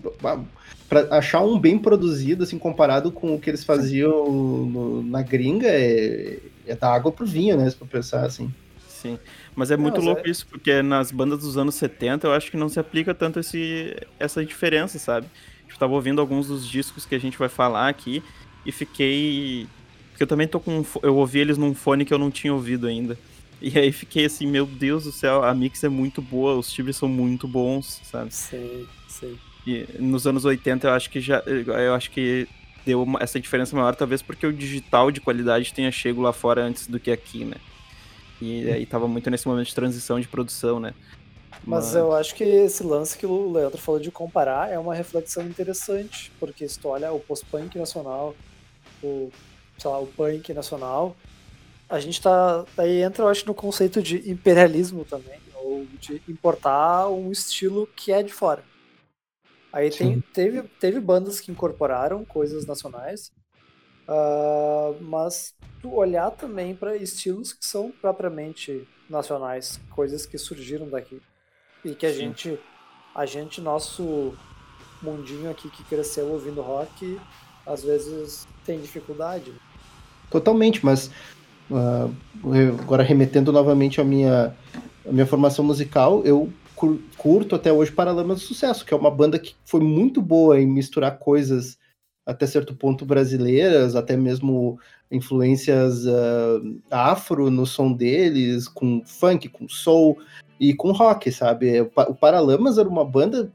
pra achar um bem produzido, assim, comparado com o que eles faziam no- na gringa, é, é da água pro vinho, né? Se for pensar assim. Sim. Mas é muito louco é- isso, porque nas bandas dos anos 70 eu acho que não se aplica tanto esse, essa diferença, sabe? Eu tava ouvindo alguns dos discos que a gente vai falar aqui e fiquei. Porque eu também tô com. um Eu ouvi eles num fone que eu não tinha ouvido ainda. E aí fiquei assim, meu Deus do céu, a mix é muito boa, os timbres são muito bons, sabe? Sim, sim. E nos anos 80 eu acho que já. Eu acho que deu essa diferença maior, talvez porque o digital de qualidade tenha chego lá fora antes do que aqui, né? E aí tava muito nesse momento de transição de produção, né? Mas eu acho que esse lance que o Leandro falou de comparar é uma reflexão interessante, porque se tu olha o post-punk nacional, o, sei lá, o punk nacional, a gente tá. Aí entra, eu acho, no conceito de imperialismo também, ou de importar um estilo que é de fora. Aí tem, teve, teve bandas que incorporaram coisas nacionais, uh, mas tu olhar também para estilos que são propriamente nacionais, coisas que surgiram daqui. E que a Sim. gente, a gente, nosso mundinho aqui que cresceu ouvindo rock, às vezes tem dificuldade. Totalmente, mas uh, agora remetendo novamente à minha, à minha formação musical, eu curto até hoje Paralamas do Sucesso, que é uma banda que foi muito boa em misturar coisas até certo ponto brasileiras, até mesmo influências uh, afro no som deles, com funk, com soul e com rock, sabe? O Paralamas era uma banda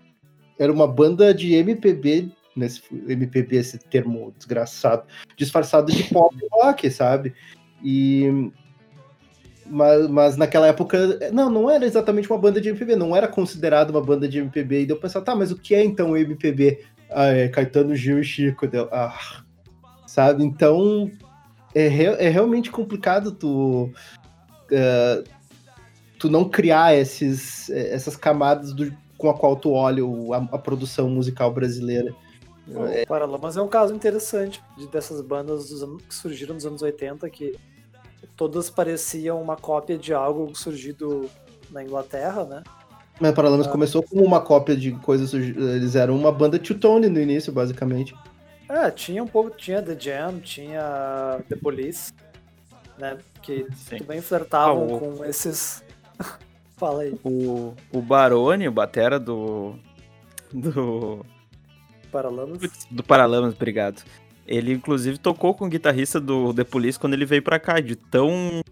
era uma banda de MPB, nesse MPB esse termo desgraçado, disfarçado de pop rock, sabe? E mas, mas naquela época, não, não era exatamente uma banda de MPB, não era considerado uma banda de MPB. E deu pensar, tá, mas o que é então MPB? Ah, é Caetano Gil e Chico. Deu, ah, sabe? Então, é, é realmente complicado tu, uh, tu não criar esses, essas camadas do, com a qual tu olha o, a, a, produção musical brasileira. O é... É um caso interessante de, dessas bandas que surgiram nos anos 80 que todas pareciam uma cópia de algo surgido na Inglaterra, né? Mas Paralamas ah. começou como uma cópia de coisas. Eles eram uma banda two-tone no início, basicamente. É, tinha um pouco. Tinha The Jam, tinha The Police, né? Que Sim. também flertavam ah, o... com esses. Fala aí. O, o Barone, o batera do. Do. Paralamas? Do Paralamas, obrigado. Ele, inclusive, tocou com o guitarrista do The Police quando ele veio pra cá, de tão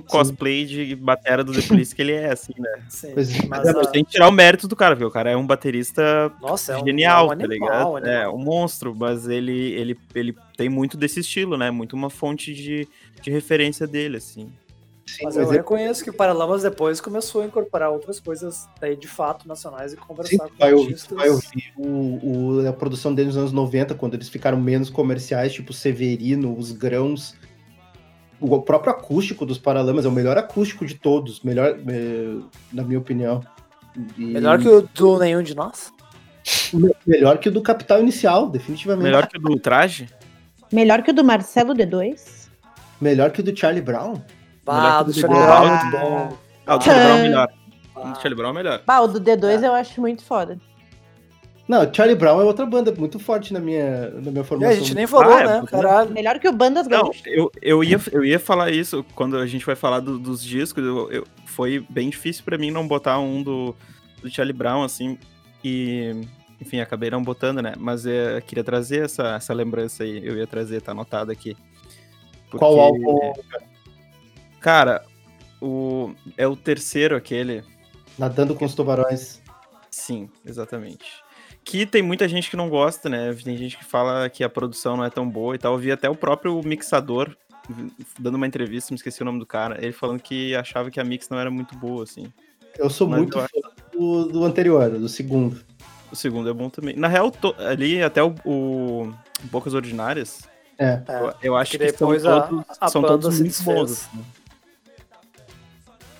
cosplay de batera do The Police que ele é, assim, né? Sim, mas a... tem que tirar o mérito do cara, porque o cara é um baterista Nossa, genial, é um, é um tá ligado? Animal. É, um monstro, mas ele, ele, ele tem muito desse estilo, né? Muito uma fonte de, de referência dele, assim. Sim, mas, mas eu reconheço que o Paralamas depois começou a incorporar outras coisas aí de fato nacionais e conversar Sim, com vai artistas. Vai ouvir o, o, a produção deles nos anos 90, quando eles ficaram menos comerciais, tipo Severino, Os Grãos. O próprio acústico dos Paralamas é o melhor acústico de todos, melhor, é, na minha opinião. E... Melhor que o do Nenhum de Nós? Melhor que o do Capital Inicial, definitivamente. Melhor que o do Traje? Melhor que o do Marcelo D2? Melhor que o do Charlie Brown? Ah, do Charlie Brown é muito bom. Ah, o do Charlie Brown é melhor. O do Charlie Brown é melhor. Ah, o do D2 é. eu acho muito foda. Não, Charlie Brown é outra banda muito forte na minha, na minha formação. É, a gente nem falou, ah, né? É, Caralho. Melhor que o Bandas Não, eu, eu, ia, eu ia falar isso quando a gente vai falar do, dos discos. Eu, eu, foi bem difícil pra mim não botar um do, do Charlie Brown, assim. E, enfim, acabei não botando, né? Mas é, queria trazer essa, essa lembrança aí. Eu ia trazer, tá anotado aqui. Porque, Qual álbum? Cara, o, é o terceiro aquele. Nadando com os tubarões. Sim, exatamente. Que tem muita gente que não gosta, né? Tem gente que fala que a produção não é tão boa e tal. Eu vi até o próprio mixador dando uma entrevista, me esqueci o nome do cara, ele falando que achava que a mix não era muito boa, assim. Eu sou Mas muito eu fã do, do, anterior, do segundo. O segundo é bom também. Na real, to, ali até o, o Bocas Ordinárias, é. eu, eu acho que, que são todos, a, a são todos muito bons. Assim.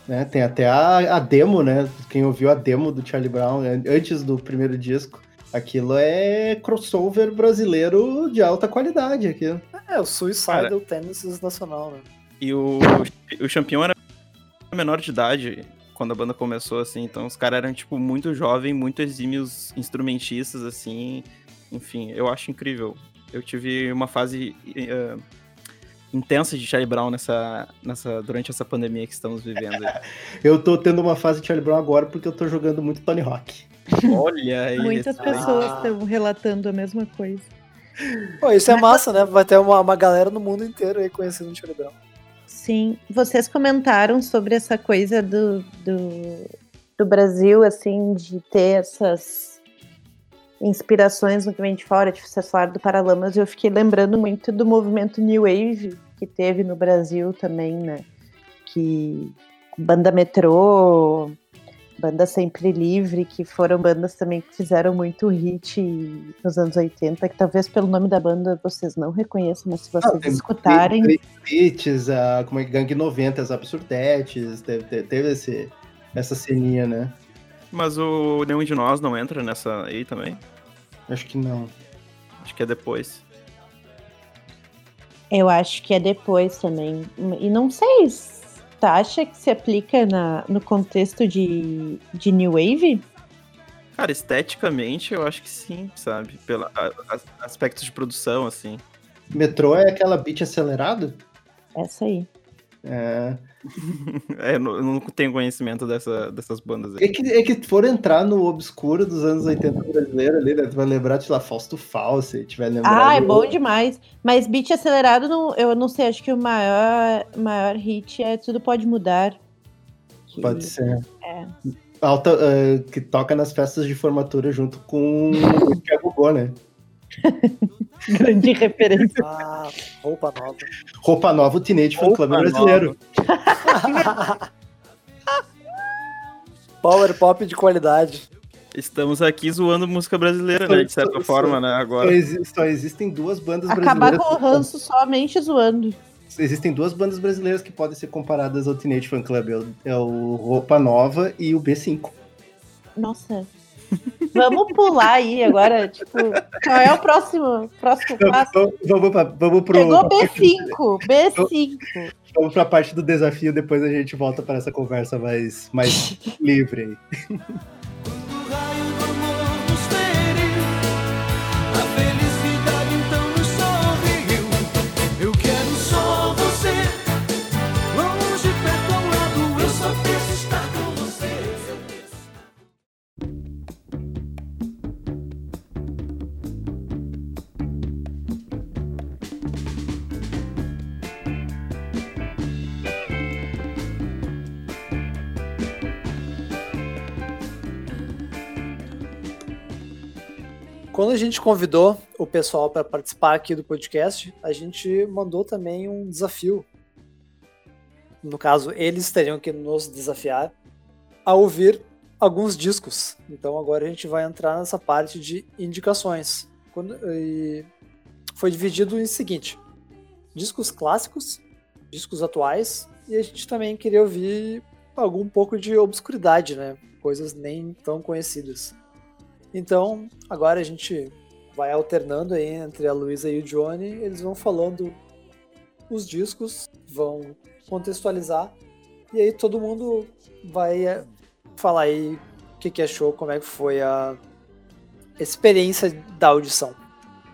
Né? Tem até a, a demo, né? Quem ouviu a demo do Charlie Brown né? antes do primeiro disco, aquilo é crossover brasileiro de alta qualidade. Aquilo. É, o Suicidal Tennis Nacional, né? E o, o Champion era menor de idade quando a banda começou, assim, então os caras eram, tipo, muito jovens, muito exímios instrumentistas, assim, enfim, eu acho incrível. Eu tive uma fase uh, intensa de Charlie Brown nessa, nessa, durante essa pandemia que estamos vivendo. eu tô tendo uma fase de Charlie Brown agora porque eu tô jogando muito Tony Hawk. Olha aí. Muitas pessoas estão relatando a mesma coisa. Pô, isso é massa, né? Vai ter uma, uma galera no mundo inteiro aí conhecendo o Charlie Brown. Sim, vocês comentaram sobre essa coisa do, do, do Brasil, assim, de ter essas inspirações no que vem de fora, de vocês falaram do Paralamas, eu fiquei lembrando muito do movimento New Wave que teve no Brasil também, né? Que banda metrô, Banda Sempre Livre, que foram bandas também que fizeram muito hit nos anos 80, que talvez pelo nome da banda vocês não reconheçam, mas se vocês Ah, escutarem. Teve Hits, a, como é Gangue 90, as Absurdetes, teve, teve, teve esse, essa ceninha, né? Mas o Nenhum de Nós não entra nessa aí também? Acho que não. Acho que é depois. Eu acho que é depois também. E não sei, tu acha que se aplica na, no contexto de, de New Wave? Cara, esteticamente eu acho que sim, sabe? Pelo aspecto de produção, assim. Metrô é aquela beat acelerado? Essa aí. É. é, eu não, tenho conhecimento dessa, dessas bandas aí. É que, é que for entrar no obscuro dos anos 80 brasileiro ali, né? Tu vai lembrar, sei lá, Fausto Fawcett, vai lembrar. Ah, é bom demais. Mas beat acelerado, não, eu não sei, acho que o maior, maior hit é Tudo Pode Mudar. Que- Pode ser. É. Alta, eh, que toca nas festas de formatura junto com o Thiago Gô, né? Grande referência. Ah, roupa nova. Roupa Nova, o Teenage Fan Club brasileiro. Power pop de qualidade. Estamos aqui zoando música brasileira, né? De certa Só- forma, né? Só, Agora. exi- só existem duas bandas Acabar brasileiras. com o ranço somente zoando. Existem duas bandas brasileiras que podem ser comparadas ao Teenage Fan Club. É o, é o Roupa Nova e o B5. Nossa. Vamos pular aí agora, tipo, qual é o próximo, próximo passo? Vamos, vamos, pra, vamos pro. Chegou pra parte- B5, B5. Vamos pra parte do desafio, depois a gente volta para essa conversa mais, mais livre aí. Quando a gente convidou o pessoal para participar aqui do podcast, a gente mandou também um desafio. No caso, eles teriam que nos desafiar a ouvir alguns discos. Então agora a gente vai entrar nessa parte de indicações. Quando- foi dividido em seguinte: discos clássicos, discos atuais, e a gente também queria ouvir algum pouco de obscuridade, né? Coisas nem tão conhecidas. Então, agora a gente vai alternando aí entre a Luísa e o Johnny, eles vão falando os discos, vão contextualizar, e aí todo mundo vai eh, falar aí o que, que achou, como é que foi a experiência da audição.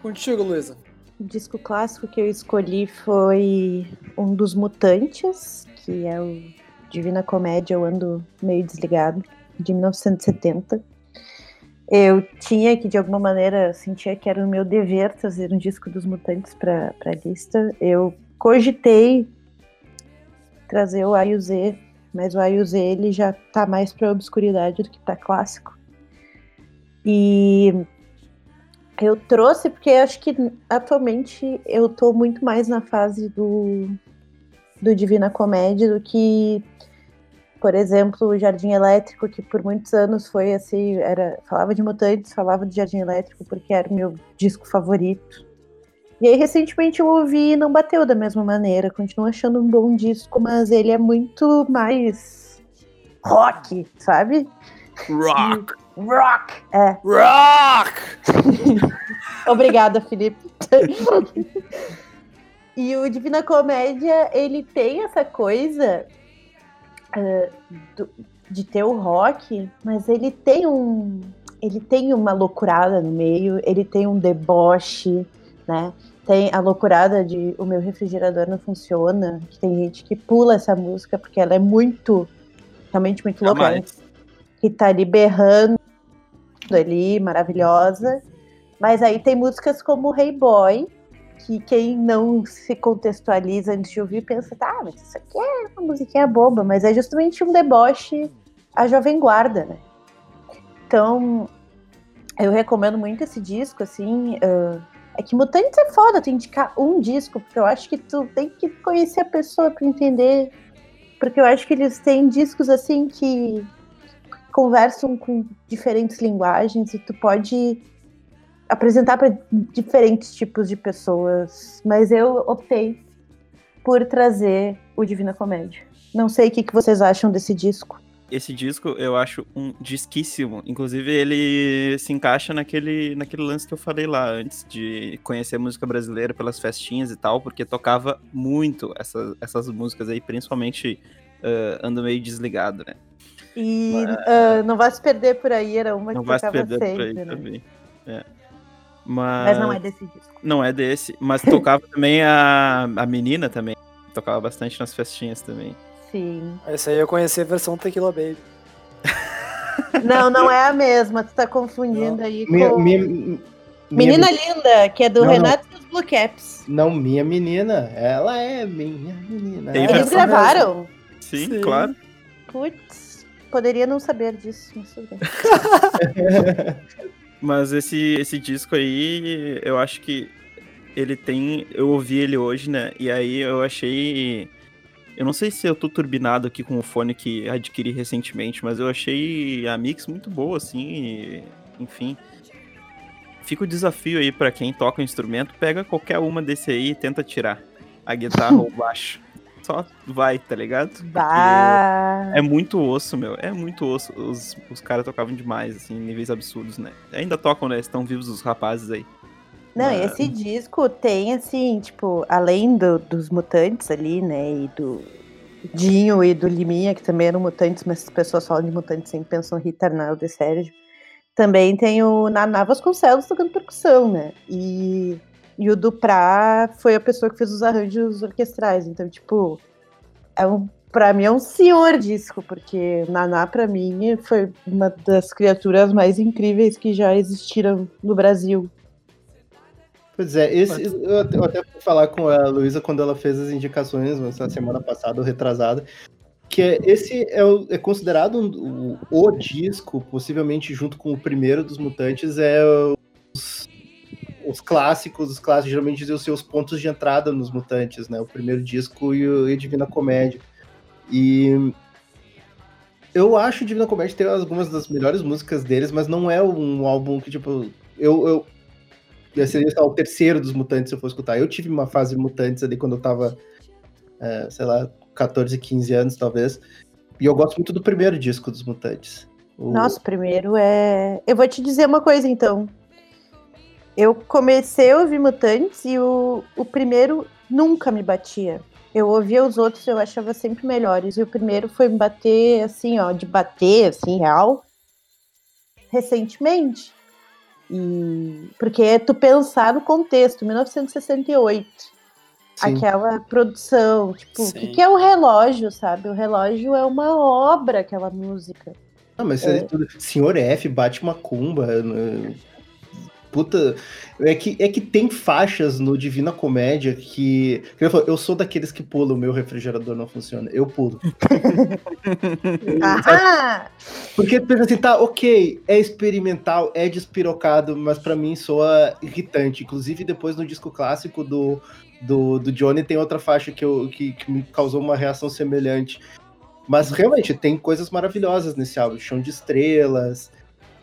Contigo, Luísa. O disco clássico que eu escolhi foi um dos Mutantes, que é o Divina Comédia, eu ando meio desligado, de 1970. Eu tinha que, de alguma maneira, sentia que era o meu dever trazer um disco dos Mutantes para a lista. Eu cogitei trazer o A e o Z, mas o A e o Z ele já tá mais para obscuridade do que para clássico. E eu trouxe porque acho que atualmente eu tô muito mais na fase do, do Divina Comédia do que, por exemplo, o Jardim Elétrico, que por muitos anos foi assim, era, falava de Mutantes, falava de Jardim Elétrico porque era o meu disco favorito. E aí recentemente eu ouvi e não bateu da mesma maneira, continuo achando um bom disco, mas ele é muito mais rock, sabe? Rock! Rock! É, Rock! Obrigada, Felipe. e o Divina Comédia, ele tem essa coisa ah, do- de ter o rock, mas ele tem um. Ele tem uma loucurada no meio, ele tem um deboche, né? Tem a loucurada de O Meu Refrigerador Não Funciona, que tem gente que pula essa música porque ela é muito, realmente muito louca. né? Que tá ali berrando ali, maravilhosa. Mas aí tem músicas como Hey Boy, que quem não se contextualiza antes de ouvir pensa, tá, mas isso aqui é uma musiquinha boba, mas é justamente um deboche à jovem guarda, né? Então, eu recomendo muito esse disco, assim. ah, é que Mutantes é foda, tu indicar um disco, porque eu acho que tu tem que conhecer a pessoa pra entender. Porque eu acho que eles têm discos assim que conversam com diferentes linguagens e tu pode apresentar para diferentes tipos de pessoas. Mas eu optei por trazer o Divina Comédia. Não sei o que, que vocês acham desse disco. Esse disco eu acho um disquíssimo. Inclusive, ele se encaixa naquele, naquele lance que eu falei lá antes, de conhecer música brasileira pelas festinhas e tal, porque tocava muito essa, essas músicas aí, principalmente uh, Ando Meio Desligado, né? E ah, Não Vai Se Perder Por Aí era uma Não que vai se tocava perder por aí sempre, né? também. É. Mas, Mas não é desse disco. não é desse. Mas tocava também a, a menina também. Tocava bastante nas festinhas também. Sim. Esse aí eu conheci a versão Tequila Baby. Não, não é a mesma. Tu tá confundindo aí Minha, com... minha, minha Menina meni- Linda, que é do Não, não. Renato e os Blue Caps. Não, minha menina. Ela é minha menina. Tem Eles gravaram? Sim, Sim. claro. Putz, poderia não saber disso. Mas tudo bem. Mas esse, esse disco aí, eu acho que ele tem. Eu ouvi ele hoje, né? E aí eu achei. Eu não sei se eu tô turbinado aqui com o fone que adquiri recentemente, mas eu achei a mix muito boa, assim. e, enfim. Fica o desafio aí pra quem toca o instrumento, pega qualquer uma desse aí e tenta tirar a guitarra ou o baixo. Só vai, tá ligado? Bah. É muito osso, meu. É muito osso. Os, os caras tocavam demais, assim, níveis absurdos, né? Ainda tocam, né? Estão vivos os rapazes aí. Não, Mas- esse disco tem, assim, tipo, além do- dos mutantes ali, né? E do Dinho e do Liminha, que também eram mutantes, mas as pessoas falam de mutantes sempre pensam Rita Arnaldo e Sérgio. Também tem o Naná Vasconcelos tocando percussão, né? E, e o Duprá foi a pessoa que fez os arranjos orquestrais. Então, tipo, é um, pra mim é um senhor disco, porque Naná, pra mim, foi uma das criaturas mais incríveis que já existiram no Brasil. Pois é, esse, eu, até- eu até fui falar com a Luísa quando ela fez as indicações na semana passada, ou retrasada, que é, esse é, o- é considerado um- o, o disco, possivelmente junto com o primeiro dos Mutantes, é os, os clássicos, os clássicos geralmente dizem os seus pontos de entrada nos Mutantes, né? O primeiro disco e o, e a Divina Comédia. E eu acho Divina Comédia ter algumas das melhores músicas deles, mas não é um álbum que, tipo, eu, eu ia ser sei lá, o terceiro dos Mutantes se eu for escutar. Eu tive uma fase Mutantes ali quando eu tava, é, sei lá, 14, 15 anos, talvez. E eu gosto muito do primeiro disco dos Mutantes. O- Nossa, primeiro é. Eu vou te dizer uma coisa, então. Eu comecei a ouvir Mutantes e o, o primeiro nunca me batia. Eu ouvia os outros, eu achava sempre melhores. E o primeiro foi me bater, assim, ó, de bater, assim, real, recentemente. E porque é tu pensar no contexto, 1968. Sim. Aquela produção, tipo, o que, que é o relógio, sabe? O relógio é uma obra, aquela música. Ah, mas É. é. tudo. Senhor F, bate macumba. né? Puta. É que, é que tem faixas no Divina Comédia que. que eu, falo, eu sou daqueles que pulam, o meu refrigerador não funciona. Eu pulo. Ah! Porque pensa assim, tá, ok, é experimental, é despirocado, mas pra mim soa irritante. Inclusive, depois no disco clássico do, do, do Johnny tem outra faixa que, eu, que, que me causou uma reação semelhante. Mas realmente tem coisas maravilhosas nesse álbum, Chão de Estrelas,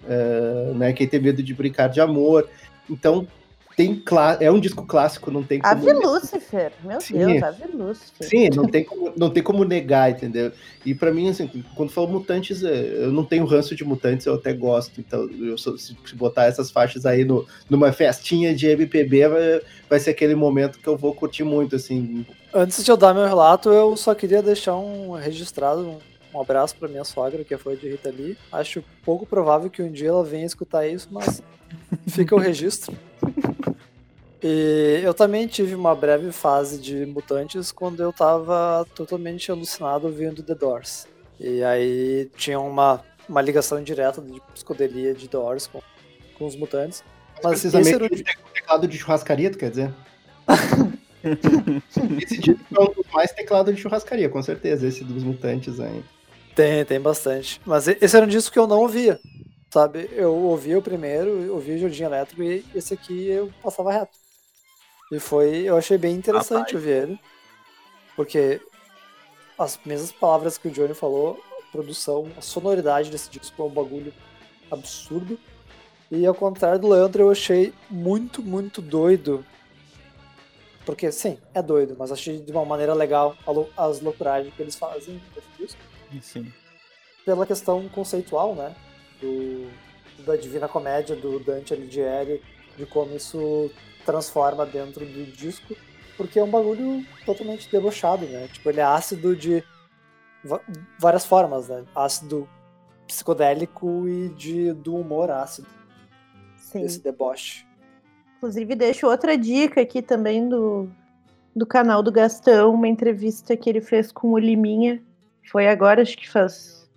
eh, né? Quem tem medo de brincar de amor. Então, tem é um disco clássico, não tem como. Ave Lucifer, meu Sim. Deus, Ave Lucifer. Sim, não tem como, não tem como negar, entendeu? E pra mim, assim, quando falo mutantes, é, eu não tenho ranço de mutantes, eu até gosto. Então, eu sou- se se botar essas faixas aí no, numa festinha de MPB, vai, vai ser aquele momento que eu vou curtir muito, assim. Antes de eu dar meu relato, eu só queria deixar um registrado, um, um abraço pra minha sogra, que foi de Rita Lee. Acho pouco provável que um dia ela venha escutar isso, mas fica o registro. E eu também tive uma breve fase de mutantes quando eu tava totalmente alucinado ouvindo The Doors. E aí tinha uma, uma ligação direta de psicodelia de Doors com, com os mutantes. Mas esse precisamente era te- teclado de churrascaria, tu quer dizer? esse disco é um dos mais teclado de churrascaria, com certeza, esse dos mutantes aí. Tem, tem bastante. Mas esse era um disco que eu não ouvia, sabe? Eu ouvia o primeiro, ouvia o Jardim Elétrico e esse aqui eu passava reto. E foi, eu achei bem interessante ouvir ele. Porque as mesmas palavras que o Johnny falou produção, a sonoridade desse disco é um bagulho absurdo. E ao contrário do Leandro, eu achei muito, muito doido. Porque, sim, é doido, mas achei de uma maneira legal a as loucuragens que eles fazem nesse disco. Sim. Pela questão conceitual, né? Do, da Divina Comédia, do Dante Alighieri, de como isso transforma dentro do disco. Porque é um bagulho totalmente debochado, né? Tipo, ele é ácido de várias formas, né? Ácido psicodélico e de, do humor ácido, Sim. esse deboche. Inclusive, deixo outra dica aqui também do, do canal do Gastão, uma entrevista que ele fez com o Liminha. Foi agora, acho que faz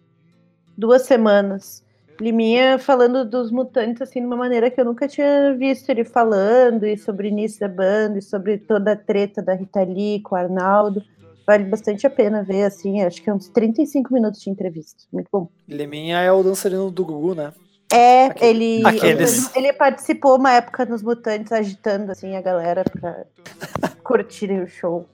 duas semanas. Liminha falando dos mutantes, assim, de uma maneira que eu nunca tinha visto ele falando, e sobre o início da banda, e sobre toda a treta da Rita Lee com o Arnaldo. Vale bastante a pena ver, assim, acho que é uns 35 minutos de entrevista. Muito bom. Leminha é o dançarino do Gugu, né? É, Aquele- ele, Aqueles. ele participou uma época nos Mutantes, agitando assim a galera pra curtirem o show.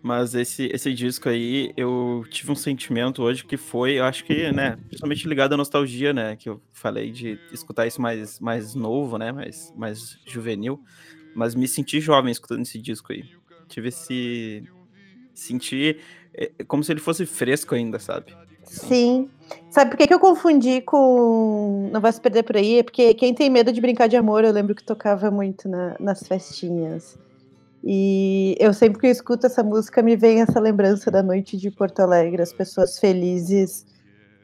Mas esse, esse disco aí, eu tive um sentimento hoje que foi, eu acho que, né, principalmente ligado à nostalgia, né, que eu falei de escutar isso mais, mais novo, né, mais, mais juvenil, mas me senti jovem escutando esse disco aí. Tive esse... senti é, como se ele fosse fresco ainda, sabe? Sim. Sabe por que, que eu confundi com Não Vai Se Perder Por Aí? É porque quem tem medo de brincar de amor, eu lembro que tocava muito na- nas festinhas. E eu sempre que eu escuto essa música, me vem essa lembrança da noite de Porto Alegre, as pessoas felizes,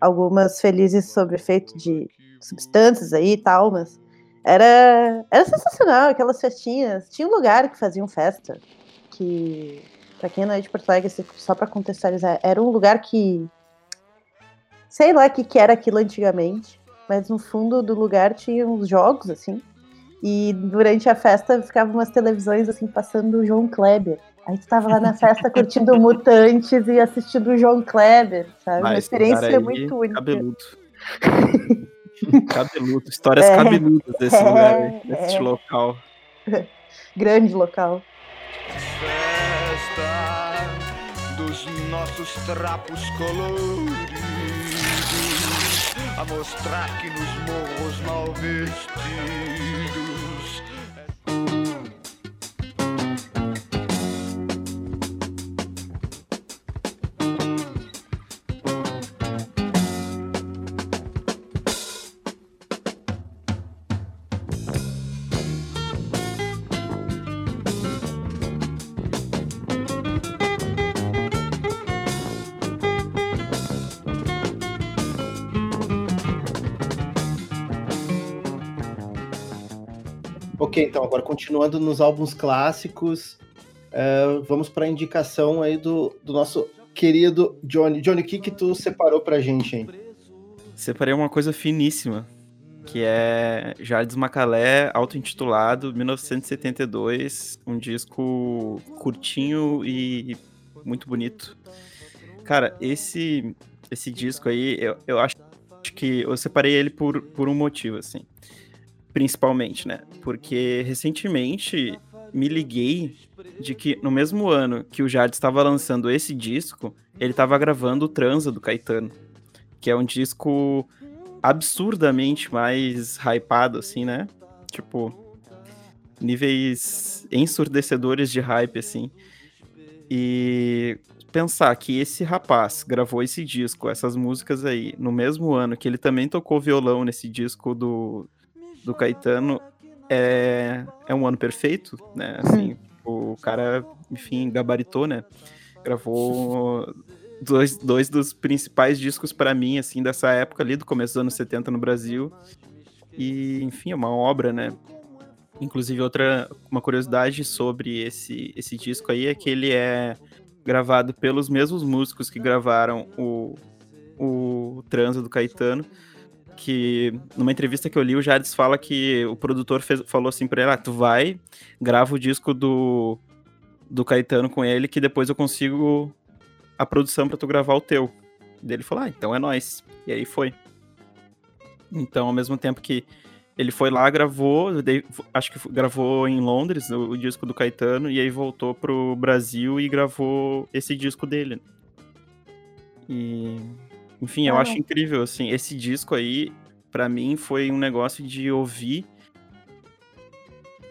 algumas felizes sob efeito de substâncias aí e tal, mas era, era sensacional aquelas festinhas. Tinha um lugar que faziam festa, que, pra quem não é de Porto Alegre, só pra contextualizar, era um lugar que sei lá o que, que era aquilo antigamente, mas no fundo do lugar tinha uns jogos, assim, e durante a festa ficavam umas televisões, assim, passando o João Kleber. Aí tu tava lá na festa curtindo Mutantes e assistindo o João Kleber, sabe? Uma Ah, experiência muito única. Cabeludo. cabeludo, histórias É. cabeludas desse É, lugar, aí, desse é. local. Grande local. Festa dos nossos trapos coloridos mostrar que nos morros mal vestidos então, agora continuando nos álbuns clássicos, eh, vamos para a indicação aí do, do nosso querido Johnny. Johnny, o que que tu separou pra gente, hein? Separei uma coisa finíssima, que é Jardim Macalé, auto-intitulado, 1972, um disco curtinho e muito bonito. Cara, esse esse disco aí, eu, eu acho que eu separei ele por, por um motivo, assim. Principalmente, né? Porque recentemente me liguei de que no mesmo ano que o Jardim estava lançando esse disco, ele estava gravando o Transa do Caetano que é um disco absurdamente mais hypado, assim, né? Tipo, níveis ensurdecedores de hype, assim. E pensar que esse rapaz gravou esse disco, essas músicas aí, no mesmo ano que ele também tocou violão nesse disco do, do Caetano, é, é um ano perfeito, né? Assim, o cara, enfim, gabaritou, né? Gravou dois, dois dos principais discos para mim, assim, dessa época ali, do começo dos anos 70 no Brasil. E, enfim, é uma obra, né? Inclusive, outra uma curiosidade sobre esse, esse disco aí é que ele é gravado pelos mesmos músicos que gravaram o, o Transa do Caetano. Que numa entrevista que eu li, o Jades fala que o produtor fez, falou assim pra ele: ah, tu vai, grava o disco do, do Caetano com ele, que depois eu consigo a produção pra tu gravar o teu. Daí ele falou, ah, então é nós. E aí foi. Então, ao mesmo tempo que ele foi lá, gravou, acho que gravou em Londres o, o, disco do Caetano, e aí voltou pro Brasil e gravou esse disco dele. E, Enfim, eu Ah, acho não. incrível, assim, esse disco aí, pra mim, foi um negócio de ouvir.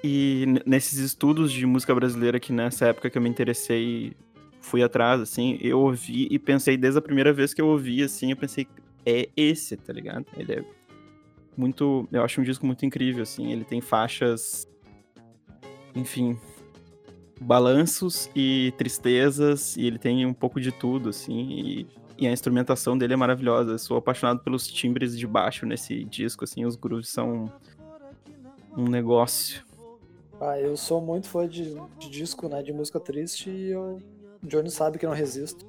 E nesses estudos de música brasileira, que nessa época que eu me interessei, fui atrás, assim, eu ouvi e pensei, desde a primeira vez que eu ouvi, assim, eu pensei, é esse, tá ligado? Ele é muito. Eu acho um disco muito incrível, assim, ele tem faixas. Enfim. Balanços e tristezas, e ele tem um pouco de tudo, assim, e e a instrumentação dele é maravilhosa. Eu sou apaixonado pelos timbres de baixo nesse disco, assim, os grooves são um negócio. Ah, eu sou muito fã de, de disco, né? De música triste e eu. O Johnny sabe que não resisto.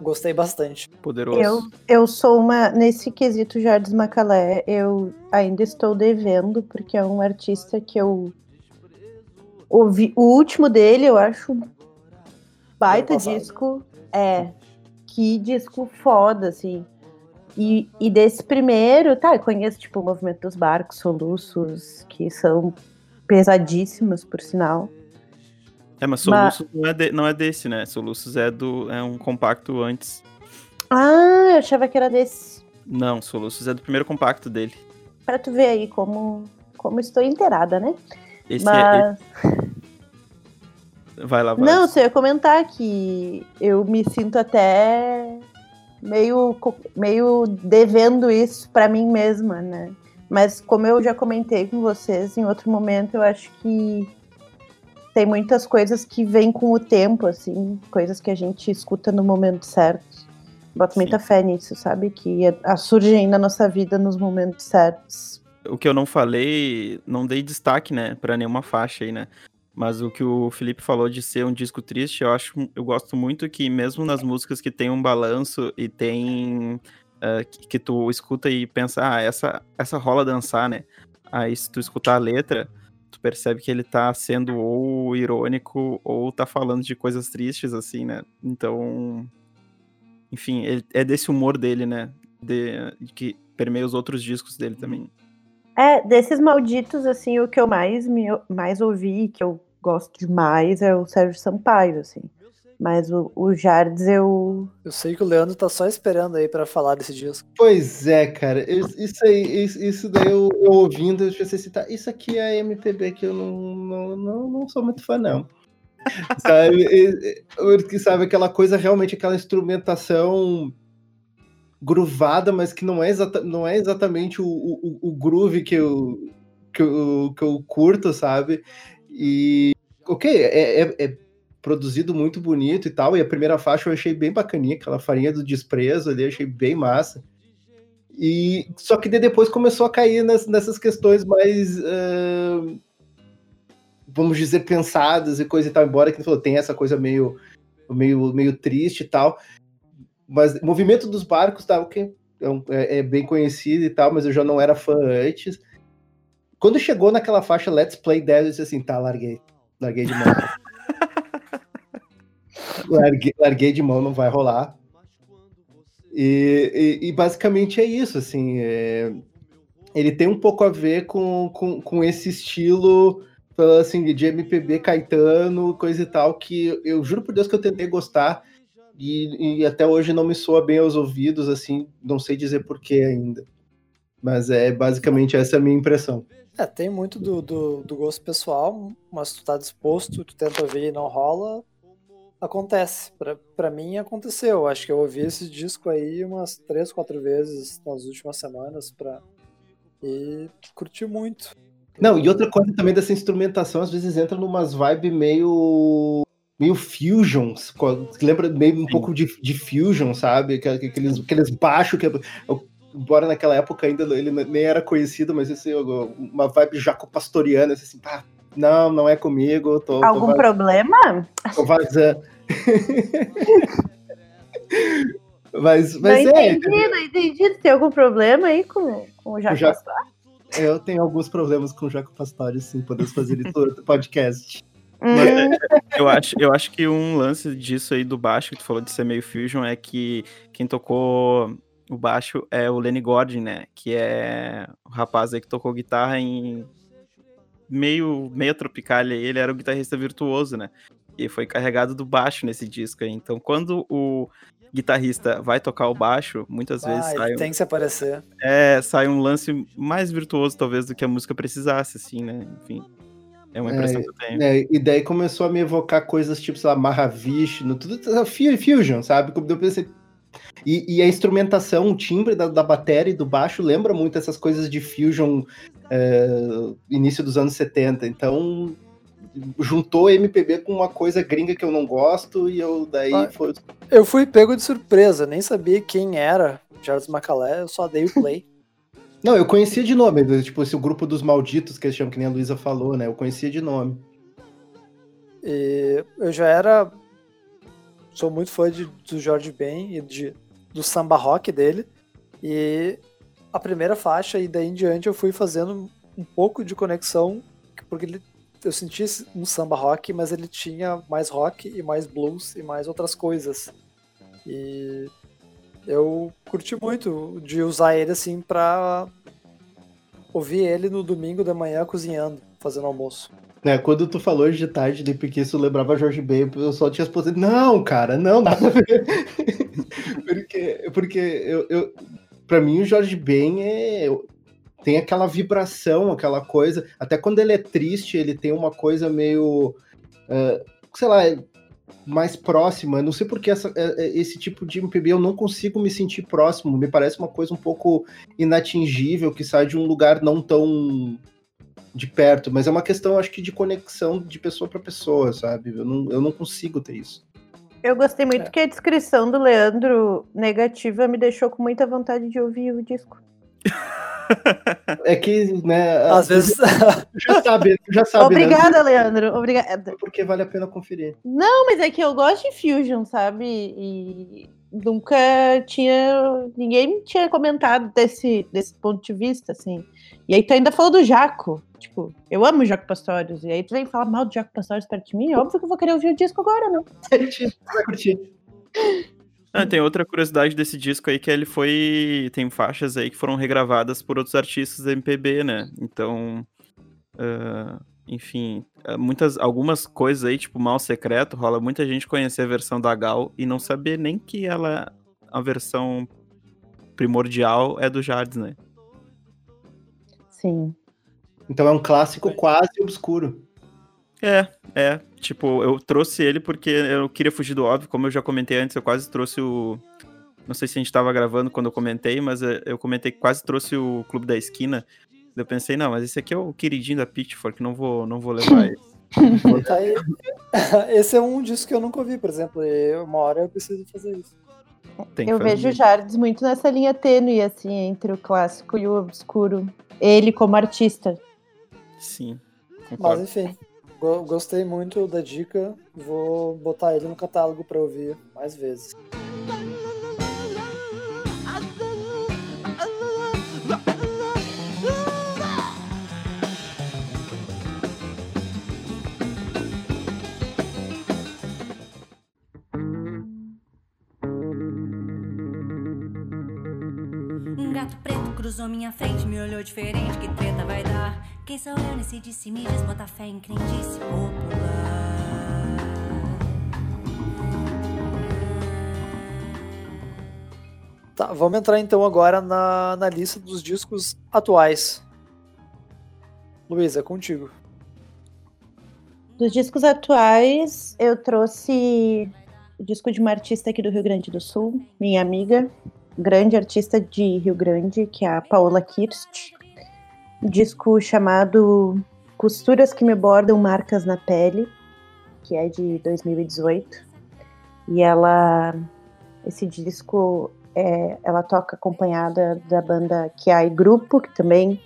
Gostei bastante. Poderoso. Eu, eu sou uma. Nesse quesito Jardim Macalé, eu ainda estou devendo, porque é um artista que eu ouvi. O último dele, eu acho um baita disco. É. Que disco foda, assim. E, e desse primeiro, tá, eu conheço, tipo, o Movimento dos Barcos, Soluços, que são pesadíssimos, por sinal. É, mas Soluços não, é de- não é desse, né? Soluços é do é um compacto antes. Ah, eu achava que era desse. Não, Soluços é do primeiro compacto dele. Pra tu ver aí como, como estou inteirada, né? Esse Mas. é. Vai lá, vai. Não, só ia comentar que eu me sinto até meio, meio devendo isso pra mim mesma, né? Mas como eu já comentei com vocês em outro momento, eu acho que tem muitas coisas que vêm com o tempo, assim, coisas que a gente escuta no momento certo. Boto Sim. muita fé nisso, sabe? Que a- a- surgem na nossa vida nos momentos certos. O que eu não falei, não dei destaque, né, pra nenhuma faixa aí, né? Mas o que o Felipe falou de ser um disco triste, eu acho, eu gosto muito que mesmo nas músicas que tem um balanço e tem eh, que, que tu escuta e pensa, ah, essa essa rola dançar, né? Aí se tu escutar a letra, tu percebe que ele tá sendo ou irônico ou tá falando de coisas tristes assim, né? Então, enfim, ele- é desse humor dele, né? De, que permeia os outros discos dele também. É, desses malditos, assim, o que eu mais, me, mais ouvi, que eu gosto demais, é o Sérgio Sampaio, assim. Mas o, o Jardes, eu... Eu sei que o Leandro tá só esperando aí pra falar desse disco. Pois é, cara. Isso isso aí, isso, daí eu, eu ouvindo, eu pensei assim, tá, isso aqui é MPB que eu não, não, não, não sou muito fã, não. sabe? Porque, sabe, aquela coisa realmente, aquela instrumentação groovada, mas que não é, exata, não é exatamente o, o, o groove que eu, que, eu, que eu curto, sabe? E, ok, é, é- é produzido muito bonito e tal, e a primeira faixa eu achei bem bacaninha, aquela farinha do desprezo ali, achei bem massa. E só que depois começou a cair nas- nessas questões mais, ah, vamos dizer, pensadas e coisa e tal, embora que falou, tem essa coisa meio, meio, meio triste e tal. Mas o movimento dos barcos tá, ok, é, é- é bem conhecido e tal, mas eu já não era fã antes. Quando chegou naquela faixa Let's Play Dead, eu disse assim, tá, larguei. Larguei de mão. larguei, larguei de mão, não vai rolar. E, e- e basicamente é isso, assim. é, ele tem um pouco a ver com, com, com esse estilo assim, de MPB Caetano, coisa e tal, que eu juro por Deus que eu tentei gostar e, e até hoje não me soa bem aos ouvidos, assim, não sei dizer porquê ainda. Mas é basicamente essa a minha impressão. É, tem muito do, do, do gosto pessoal, mas tu tá disposto, tu tenta ver e não rola, acontece. Pra, pra mim aconteceu. Acho que eu ouvi esse disco aí umas três, quatro vezes nas últimas semanas pra... e curti muito. Não, e outra coisa também dessa instrumentação, às vezes entra numas vibes meio meio que lembra meio um Sim. pouco de, de fusion, sabe? Aqueles, aqueles baixos que eu- embora naquela época ainda ele nem era conhecido, mas esse, uma vibe jaco pastoriana, assim, pá, não, não é comigo, tô, tô, Algum va- problema? tô vazando. mas, Não mas é, entendi, não entendi. Tem algum problema aí com, com o Jaco Já- Pastor? eu tenho alguns problemas com o Jaco Pastori, sim, podemos fazer isso no podcast. Hum, Eu acho, eu acho que um lance disso aí do baixo, que tu falou de ser meio fusion, é que quem tocou o baixo é o Lenny Gordon, né? Que é o rapaz aí que tocou guitarra em meio, meio tropical ele era o guitarrista virtuoso, né? E foi carregado do baixo nesse disco aí. Então, quando o guitarrista vai tocar o baixo, muitas vezes sai um, tem que se aparecer. é, sai um lance mais virtuoso, talvez, do que a música precisasse, assim, né? Enfim. É uma impressão que eu tenho. É, e daí começou a me evocar coisas tipo, sei lá, Mahavishnu, tudo fu- Fusion, sabe? Como eu pensei. E, e a instrumentação, o timbre da, da bateria e do baixo lembra muito essas coisas de Fusion é, início dos anos 70. Então, juntou MPB com uma coisa gringa que eu não gosto e eu daí Ah. foi. Eu fui pego de surpresa, nem sabia quem era Jardim Macalé, eu só dei o play. Não, eu conhecia de nome, tipo, esse grupo dos malditos que eles chamam, que nem a Luísa falou, né? Eu conhecia de nome. E eu já era. Sou muito fã de, do Jorge Ben e de, do samba rock dele. E a primeira faixa, e daí em diante eu fui fazendo um pouco de conexão, porque ele, eu senti um samba rock, mas ele tinha mais rock e mais blues e mais outras coisas. E eu curti muito de usar ele assim pra ouvir ele no domingo da manhã cozinhando, fazendo almoço. É, quando tu falou de tarde, de porque isso lembrava Jorge Ben, eu só tinha respondido, não, cara, não, nada a ver. porque, porque eu, eu, pra mim o Jorge Ben é, tem aquela vibração, aquela coisa, até quando ele é triste, ele tem uma coisa meio, eh, sei lá, mais próxima, não sei porque essa, eh, eh, esse tipo de MPB eu não consigo me sentir próximo, me parece uma coisa um pouco inatingível, que sai de um lugar não tão de perto, mas é uma questão, acho que, de conexão de pessoa para pessoa, sabe? Eu não, eu não consigo ter isso. Eu gostei muito É. que a descrição do Leandro negativa me deixou com muita vontade de ouvir o disco. É que, né, Às vezes. tu já sabe, tu já sabe, né? Obrigada, Leandro. Obrigada. Porque vale a pena conferir. Não, mas é que eu gosto de Fusion, sabe? E nunca tinha. Ninguém tinha comentado desse, desse ponto de vista, assim. E aí tu ainda falou do Jaco. Tipo, eu amo o Jaco Pastorius. E aí tu vem falar mal do Jaco Pastorius perto de mim. É óbvio que eu vou querer ouvir o disco agora, não. Tu vai curtir. Ah, tem outra curiosidade desse disco aí que ele foi. Tem faixas aí que foram regravadas por outros artistas da MPB, né? Então. ah, enfim, ah, muitas, algumas coisas aí, tipo Mal Secreto, rola muita gente conhecer a versão da Gal e não saber nem que ela. A versão primordial é do Jardim, né? Sim. Então é um clássico quase obscuro. É, é. Tipo, eu trouxe ele porque eu queria fugir do óbvio, como eu já comentei antes, eu quase trouxe o. Não sei se a gente tava gravando quando eu comentei, mas eh, eu comentei que quase trouxe o Clube da Esquina. Eu pensei, não, mas esse aqui é o queridinho da Pitchfork, não vou, não vou levar ele. Aí. Esse é um disco que eu nunca ouvi, por exemplo. E uma hora eu preciso fazer isso. Eu fazer. vejo o Jardes muito nessa linha tênue, assim, entre o clássico e o obscuro. Ele como artista. Sim, Mas concordo. enfim, go- gostei muito da dica. Vou botar ele no catálogo pra ouvir mais vezes. Um gato preto cruzou minha frente, me olhou diferente, que treta vai dar? Quem sou eu nesse disse me diz, bota fé em crendice popular. Tá, vamos entrar então agora na, na lista dos discos atuais. Luísa, é contigo. Dos discos atuais, eu trouxe o disco de uma artista aqui do Rio Grande do Sul, minha amiga, grande artista de Rio Grande, que é a Paola Kirst. Disco chamado Costuras que me bordam marcas na pele, que é de 2018. E ela, esse disco, é, ela toca acompanhada da banda Kiai Grupo, que também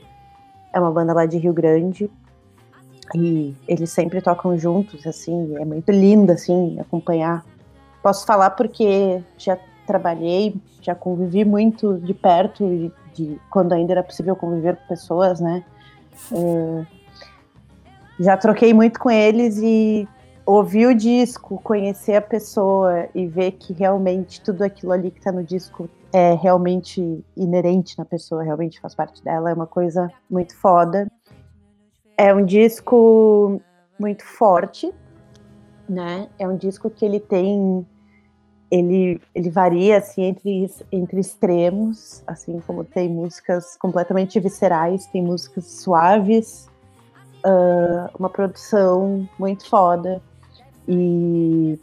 é uma banda lá de Rio Grande. E eles sempre tocam juntos, assim, é muito lindo, assim, acompanhar. Posso falar porque já trabalhei, já convivi muito de perto, de, quando ainda era possível conviver com pessoas, né? É, já troquei muito com eles e ouvir o disco, conhecer a pessoa e ver que realmente tudo aquilo ali que tá no disco é realmente inerente na pessoa, realmente faz parte dela, é uma coisa muito foda. É um disco muito forte, né? É um disco que ele tem ele, ele varia assim entre, entre extremos, assim como tem músicas completamente viscerais, tem músicas suaves, ah, uma produção muito foda. E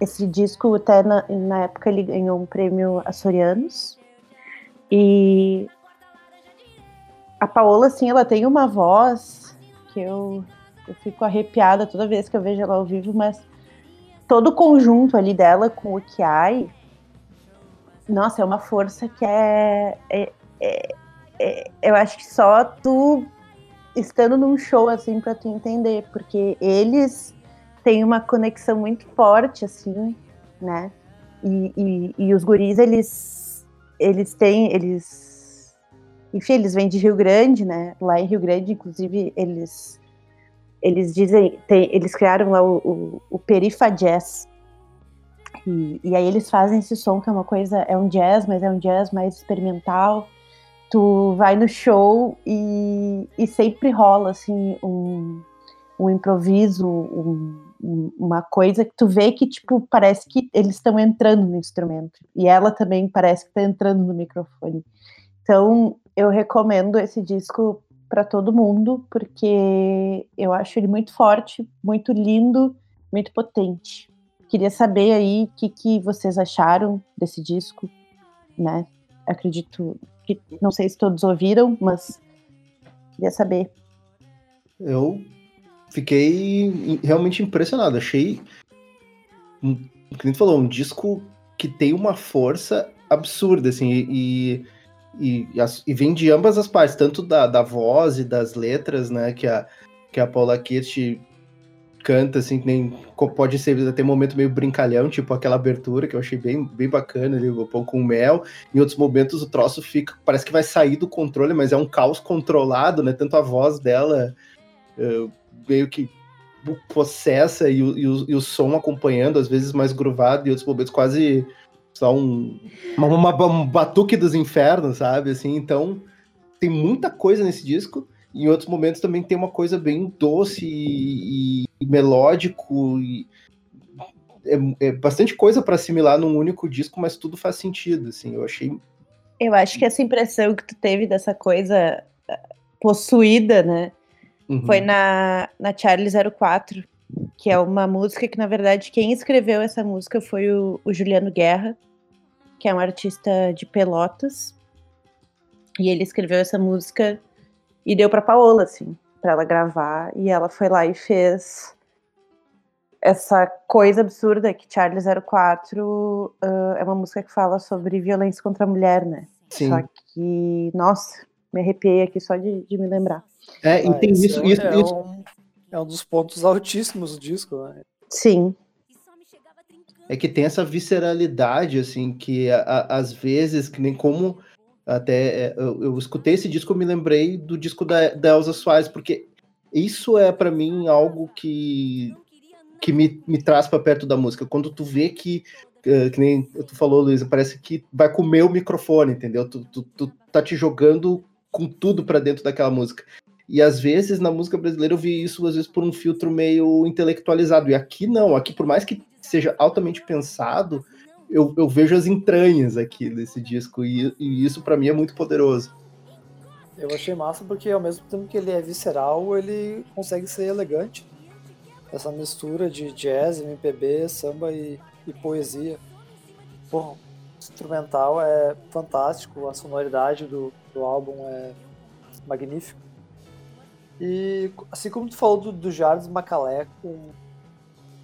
esse disco até na, na época ele ganhou um prêmio Açorianos. E a Paola, assim, ela tem uma voz que eu, eu fico arrepiada toda vez que eu vejo ela ao vivo, mas todo o conjunto ali dela com o Kiai, nossa, é uma força que é, é, é- é- eu acho que só tu estando num show assim pra tu entender, porque eles têm uma conexão muito forte assim, né? E, e, e os guris eles eles têm eles enfim, eles vêm de Rio Grande, né? Lá em Rio Grande, inclusive, eles eles dizem, tem- eles criaram lá o, o, o Perifa Jazz. E, e aí eles fazem esse som que é uma coisa, é um jazz, mas é um jazz mais experimental. Tu vai no show e, e sempre rola assim um, um improviso, um- um- uma coisa que tu vê que tipo parece que eles estão entrando no instrumento e ela também parece que está entrando no microfone. Então eu recomendo esse disco para todo mundo porque eu acho ele muito forte, muito lindo, muito potente. Queria saber aí o que, que vocês acharam desse disco, né? Acredito que não sei se todos ouviram, mas queria saber. Eu fiquei realmente impressionado. Achei, nem tu falou, um disco que tem uma força absurda, assim, e, e, e, as- e vem de ambas as partes, tanto da, da voz e das letras, né, que a, que a Paula Kirst canta, assim, que nem pode ser até um momento meio brincalhão, tipo aquela abertura que eu achei bem, bem bacana ali, o pão com mel. Em outros momentos o troço fica, parece que vai sair do controle, mas é um caos controlado, né? Tanto a voz dela eh, meio que possessa e o, e, o, e o som acompanhando, às vezes mais gruvado, e outros momentos quase só um, uma, uma- um batuque dos infernos, sabe? Assim, então tem muita coisa nesse disco. E em outros momentos também tem uma coisa bem doce e, e melódico. E é, é bastante coisa para assimilar num único disco, mas tudo faz sentido. Assim, eu achei Eu acho que essa impressão que tu teve dessa coisa eh, possuída, né? uhum. Foi na, na Charlie 04, que é uma música que, na verdade, quem escreveu essa música foi o, o Juliano Guerra, que é um artista de Pelotas. E ele escreveu essa música e deu pra Paola, assim, pra ela gravar. E ela foi lá e fez essa coisa absurda que Charlie 04 ah, é uma música que fala sobre violência contra a mulher, né? Sim. Só que, nossa, me arrepiei aqui só de, de me lembrar. É, e Ah, tem esse isso, é, um- isso, é isso- um, é um dos pontos altíssimos do disco, né? Sim, é que tem essa visceralidade, assim, que a- a- às vezes, que nem como até é, eu, eu escutei esse disco, eu me lembrei do disco da, da Elza Soares, porque isso é pra mim algo que, que me, me traz pra perto da música. Quando tu vê que, eh, que nem tu falou, Luísa, parece que vai comer o microfone, entendeu? Tu, tu, tu tá te jogando com tudo pra dentro daquela música. E às vezes na música brasileira eu vi isso às vezes por um filtro meio intelectualizado. E aqui não, aqui por mais que seja altamente pensado, eu, eu vejo as entranhas aqui desse disco e, e isso pra mim é muito poderoso. Eu achei massa porque ao mesmo tempo que ele é visceral, ele consegue ser elegante. Essa mistura de jazz, MPB, samba e, e poesia. O instrumental é fantástico, a sonoridade do, do álbum é magnífica. E assim como tu falou do, do Jardim Macalé, com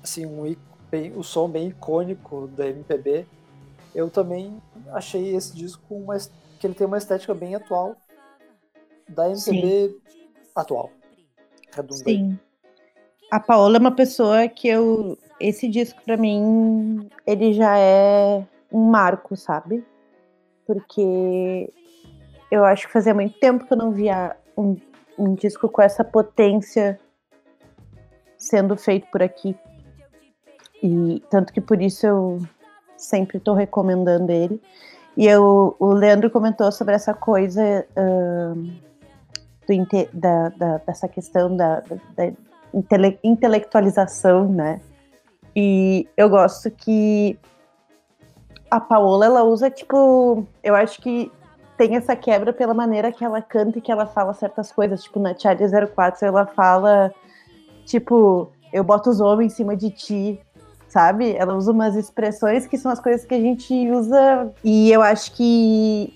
assim, um, bem, o som bem icônico da MPB, eu também achei esse disco uma, que ele tem uma estética bem atual da MPB atual. Redundante. sim. A Paola é uma pessoa que eu. Esse disco, pra mim, ele já é um marco, sabe? Porque eu acho que fazia muito tempo que eu não via um, um disco com essa potência sendo feito por aqui. E tanto que por isso eu sempre estou recomendando ele. E eu, o Leandro comentou sobre essa coisa ahn, do da, da- dessa questão da, da- da intele- intelectualização, né? E eu gosto que a Paola, ela usa, tipo, eu acho que tem essa quebra pela maneira que ela canta e que ela fala certas coisas. Tipo, na Charlie 04, ela fala, tipo, eu boto os homens em cima de ti, sabe? Ela usa umas expressões que são as coisas que a gente usa. E eu acho que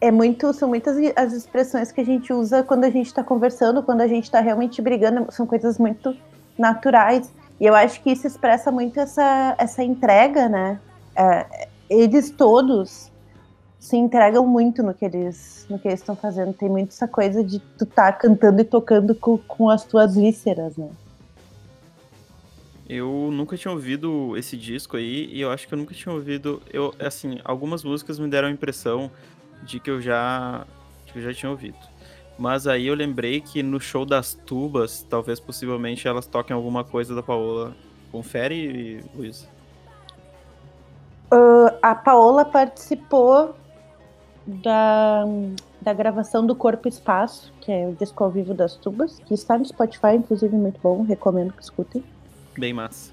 é muito, são muitas as expressões que a gente usa quando a gente tá conversando, quando a gente tá realmente brigando, são coisas muito naturais. E eu acho que isso expressa muito essa, essa entrega, né? É, eles todos se entregam muito no que eles no que eles estão fazendo. Tem muito essa coisa de tu tá cantando e tocando com, com as tuas vísceras, né? Eu nunca tinha ouvido esse disco aí e eu acho que eu nunca tinha ouvido. Eu, assim, algumas músicas me deram a impressão de que eu já, que eu já tinha ouvido. Mas aí eu lembrei que no show das tubas, talvez possivelmente elas toquem alguma coisa da Paola. Confere, Luiz. Uh, a Paola participou da, da gravação do Corpo Espaço, que é o disco ao vivo das tubas, que está no Spotify, inclusive muito bom, recomendo que escutem. Bem massa.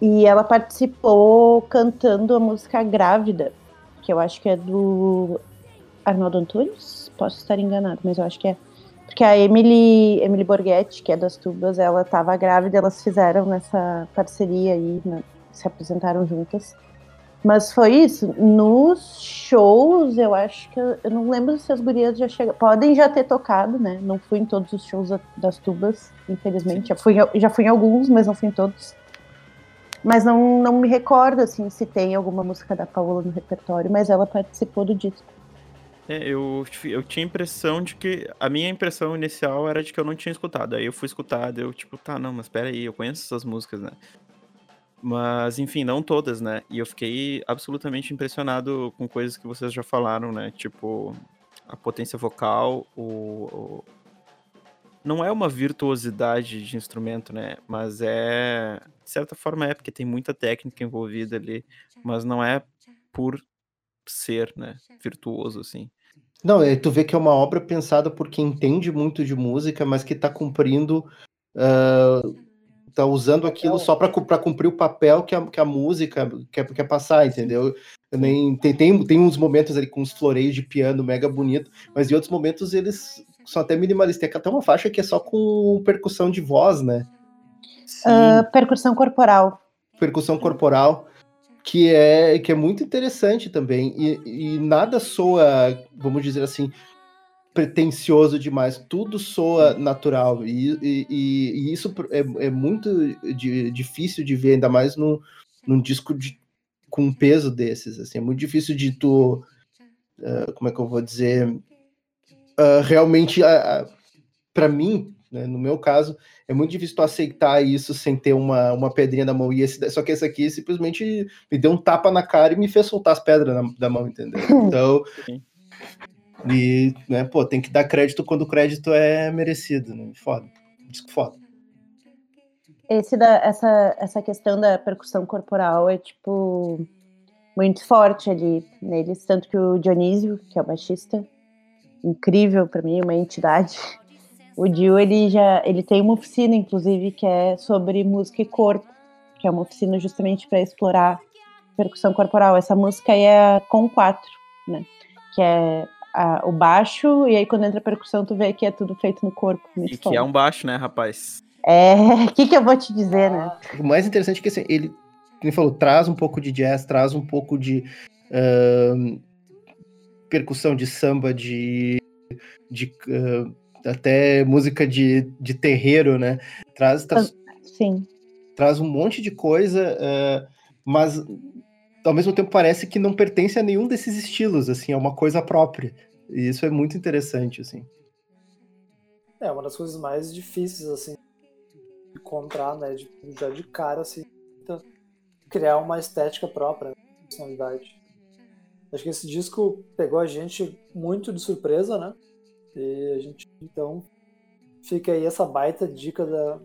E ela participou cantando a música Grávida, que eu acho que é do Arnaldo Antunes. Posso estar enganado, mas eu acho que é. Porque a Emily, Emily Borghetti, que é das tubas, ela estava grávida, elas fizeram essa parceria aí, né, se apresentaram juntas. Mas foi isso. Nos shows, eu acho que. Eu não lembro se as gurias já chegaram. Podem já ter tocado, né? Não fui em todos os shows da- das tubas, infelizmente. Já fui, em- já fui em alguns, mas não fui em todos. Mas não, não me recordo, assim, se tem alguma música da Paola no repertório, mas ela participou do disco. É, eu, eu tinha a impressão de que. A minha impressão inicial era de que eu não tinha escutado. Aí eu fui escutar, daí eu, tipo, tá, não, mas peraí, eu conheço essas músicas, né? Mas, enfim, não todas, né? E eu fiquei absolutamente impressionado com coisas que vocês já falaram, né? Tipo, a potência vocal, o. o- Não é uma virtuosidade de instrumento, né? Mas é. De certa forma é, porque tem muita técnica envolvida ali. Mas não é por ser, né? Virtuoso, assim. Não, é, tu vê que é uma obra pensada por quem entende muito de música, mas que tá cumprindo. ah, tá usando aquilo só para cumprir o papel que a, que a música quer, quer passar, entendeu? Nem, tem, tem, tem uns momentos ali com uns floreios de piano mega bonito, mas em outros momentos eles são até minimalistas. Tem até uma faixa que é só com percussão de voz, né? Ah, percussão corporal. percussão corporal, que é, que é muito interessante também. E, e nada soa, vamos dizer assim, pretencioso demais. Tudo soa natural. E, e, e- isso é, é muito di- difícil de ver, ainda mais num, num disco de, com um peso desses. Assim, é muito difícil de tu. ah, como é que eu vou dizer? Ah, realmente, para mim, né, no meu caso, é muito difícil tu aceitar isso sem ter uma, uma pedrinha na mão. E esse, só que esse aqui simplesmente me deu um tapa na cara e me fez soltar as pedras na- da mão, entendeu? Então. E, né, pô, tem que dar crédito quando o crédito é merecido, né? Foda. Disco foda. Da, essa, essa questão da percussão corporal é, tipo, muito forte ali neles. Tanto que o Dionísio, que é o baixista, incrível pra mim, uma entidade. O Dio, ele já ele tem uma oficina, inclusive, que é sobre música e corpo, que é uma oficina justamente para explorar percussão corporal. Essa música aí é com quatro, né? Que é a- o baixo, e aí quando entra a percussão, tu vê que é tudo feito no corpo. E que é um baixo, né, rapaz? É, o que, que eu vou te dizer, né? O mais interessante é que assim, ele, como ele falou, traz um pouco de jazz, traz um pouco de ahn, percussão de samba, de, de ah, até música de, de terreiro, né? Traz, traz, Sim. traz um monte de coisa, ah, mas ao mesmo tempo parece que não pertence a nenhum desses estilos, assim, é uma coisa própria. E isso é muito interessante, assim. É uma das coisas mais difíceis, assim, de encontrar, né? De, já de cara, assim, tenta criar uma estética própria, personalidade. Acho que esse disco pegou a gente muito de surpresa, né? E a gente, então, fica aí essa baita dica da,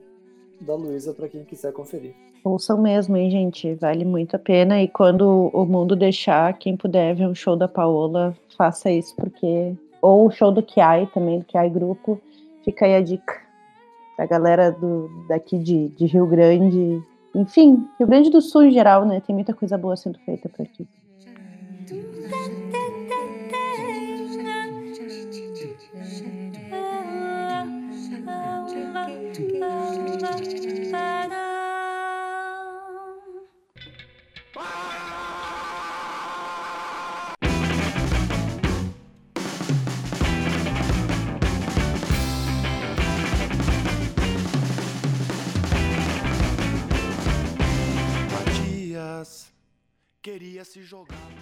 da Luísa para quem quiser conferir. Ouçam mesmo, hein, gente? Vale muito a pena. E quando o mundo deixar, quem puder ver um show da Paola, faça isso, porque. Ou o show do Kiai também, do Kiai Grupo. Fica aí a dica. Da galera do, daqui de, de Rio Grande. Enfim, Rio Grande do Sul em geral, né? Tem muita coisa boa sendo feita por aqui.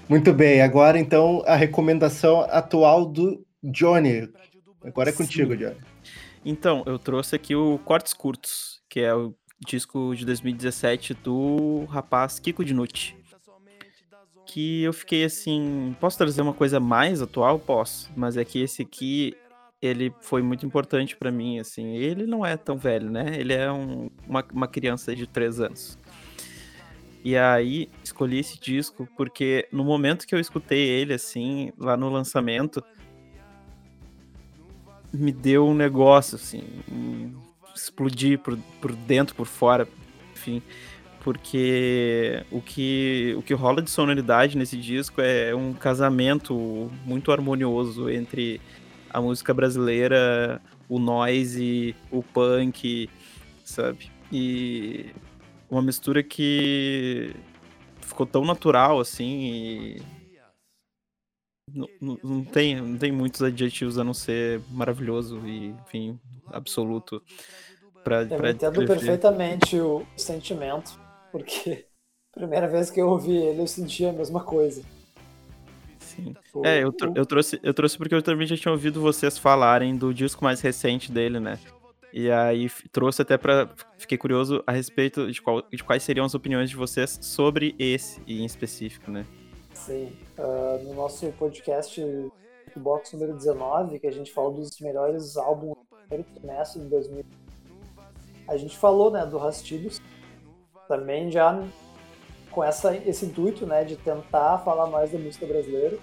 Muito bem, agora então a recomendação atual do Johnny. Agora é contigo, Johnny. Então, eu trouxe aqui o Cortes Curtos, que é o disco de 2017 do rapaz Kiko Dinucci. Que eu fiquei assim, posso trazer uma coisa mais atual? Posso, mas é que esse aqui ele foi muito importante pra mim, assim. Ele não é tão velho, né? Ele é um- uma, uma criança de 3 anos. E aí, escolhi esse disco porque no momento que eu escutei ele, assim, lá no lançamento, me deu um negócio, assim, explodir por, por dentro, por fora, enfim. Porque o que, o que rola de sonoridade nesse disco é um casamento muito harmonioso entre a música brasileira, o noise, o punk, sabe? E uma mistura que ficou tão natural assim e não, não- não tem, não tem muitos adjetivos a não ser maravilhoso e, enfim, absoluto pra, Eu pra entendo descrever. perfeitamente o sentimento, porque primeira vez que eu ouvi ele eu senti a mesma coisa. Sim. O- É, eu, o- eu trouxe, eu trouxe porque eu também já tinha ouvido vocês falarem do disco mais recente dele, né? E aí trouxe até pra. Fiquei curioso a respeito de, qual- de quais seriam as opiniões de vocês sobre esse em específico, né? Sim, ah, no nosso podcast Box número 19, que a gente falou dos melhores álbuns do primeiro trimestre de 2000, a gente falou né, do Rastilhos, também já com essa, esse intuito né, de tentar falar mais da música brasileira.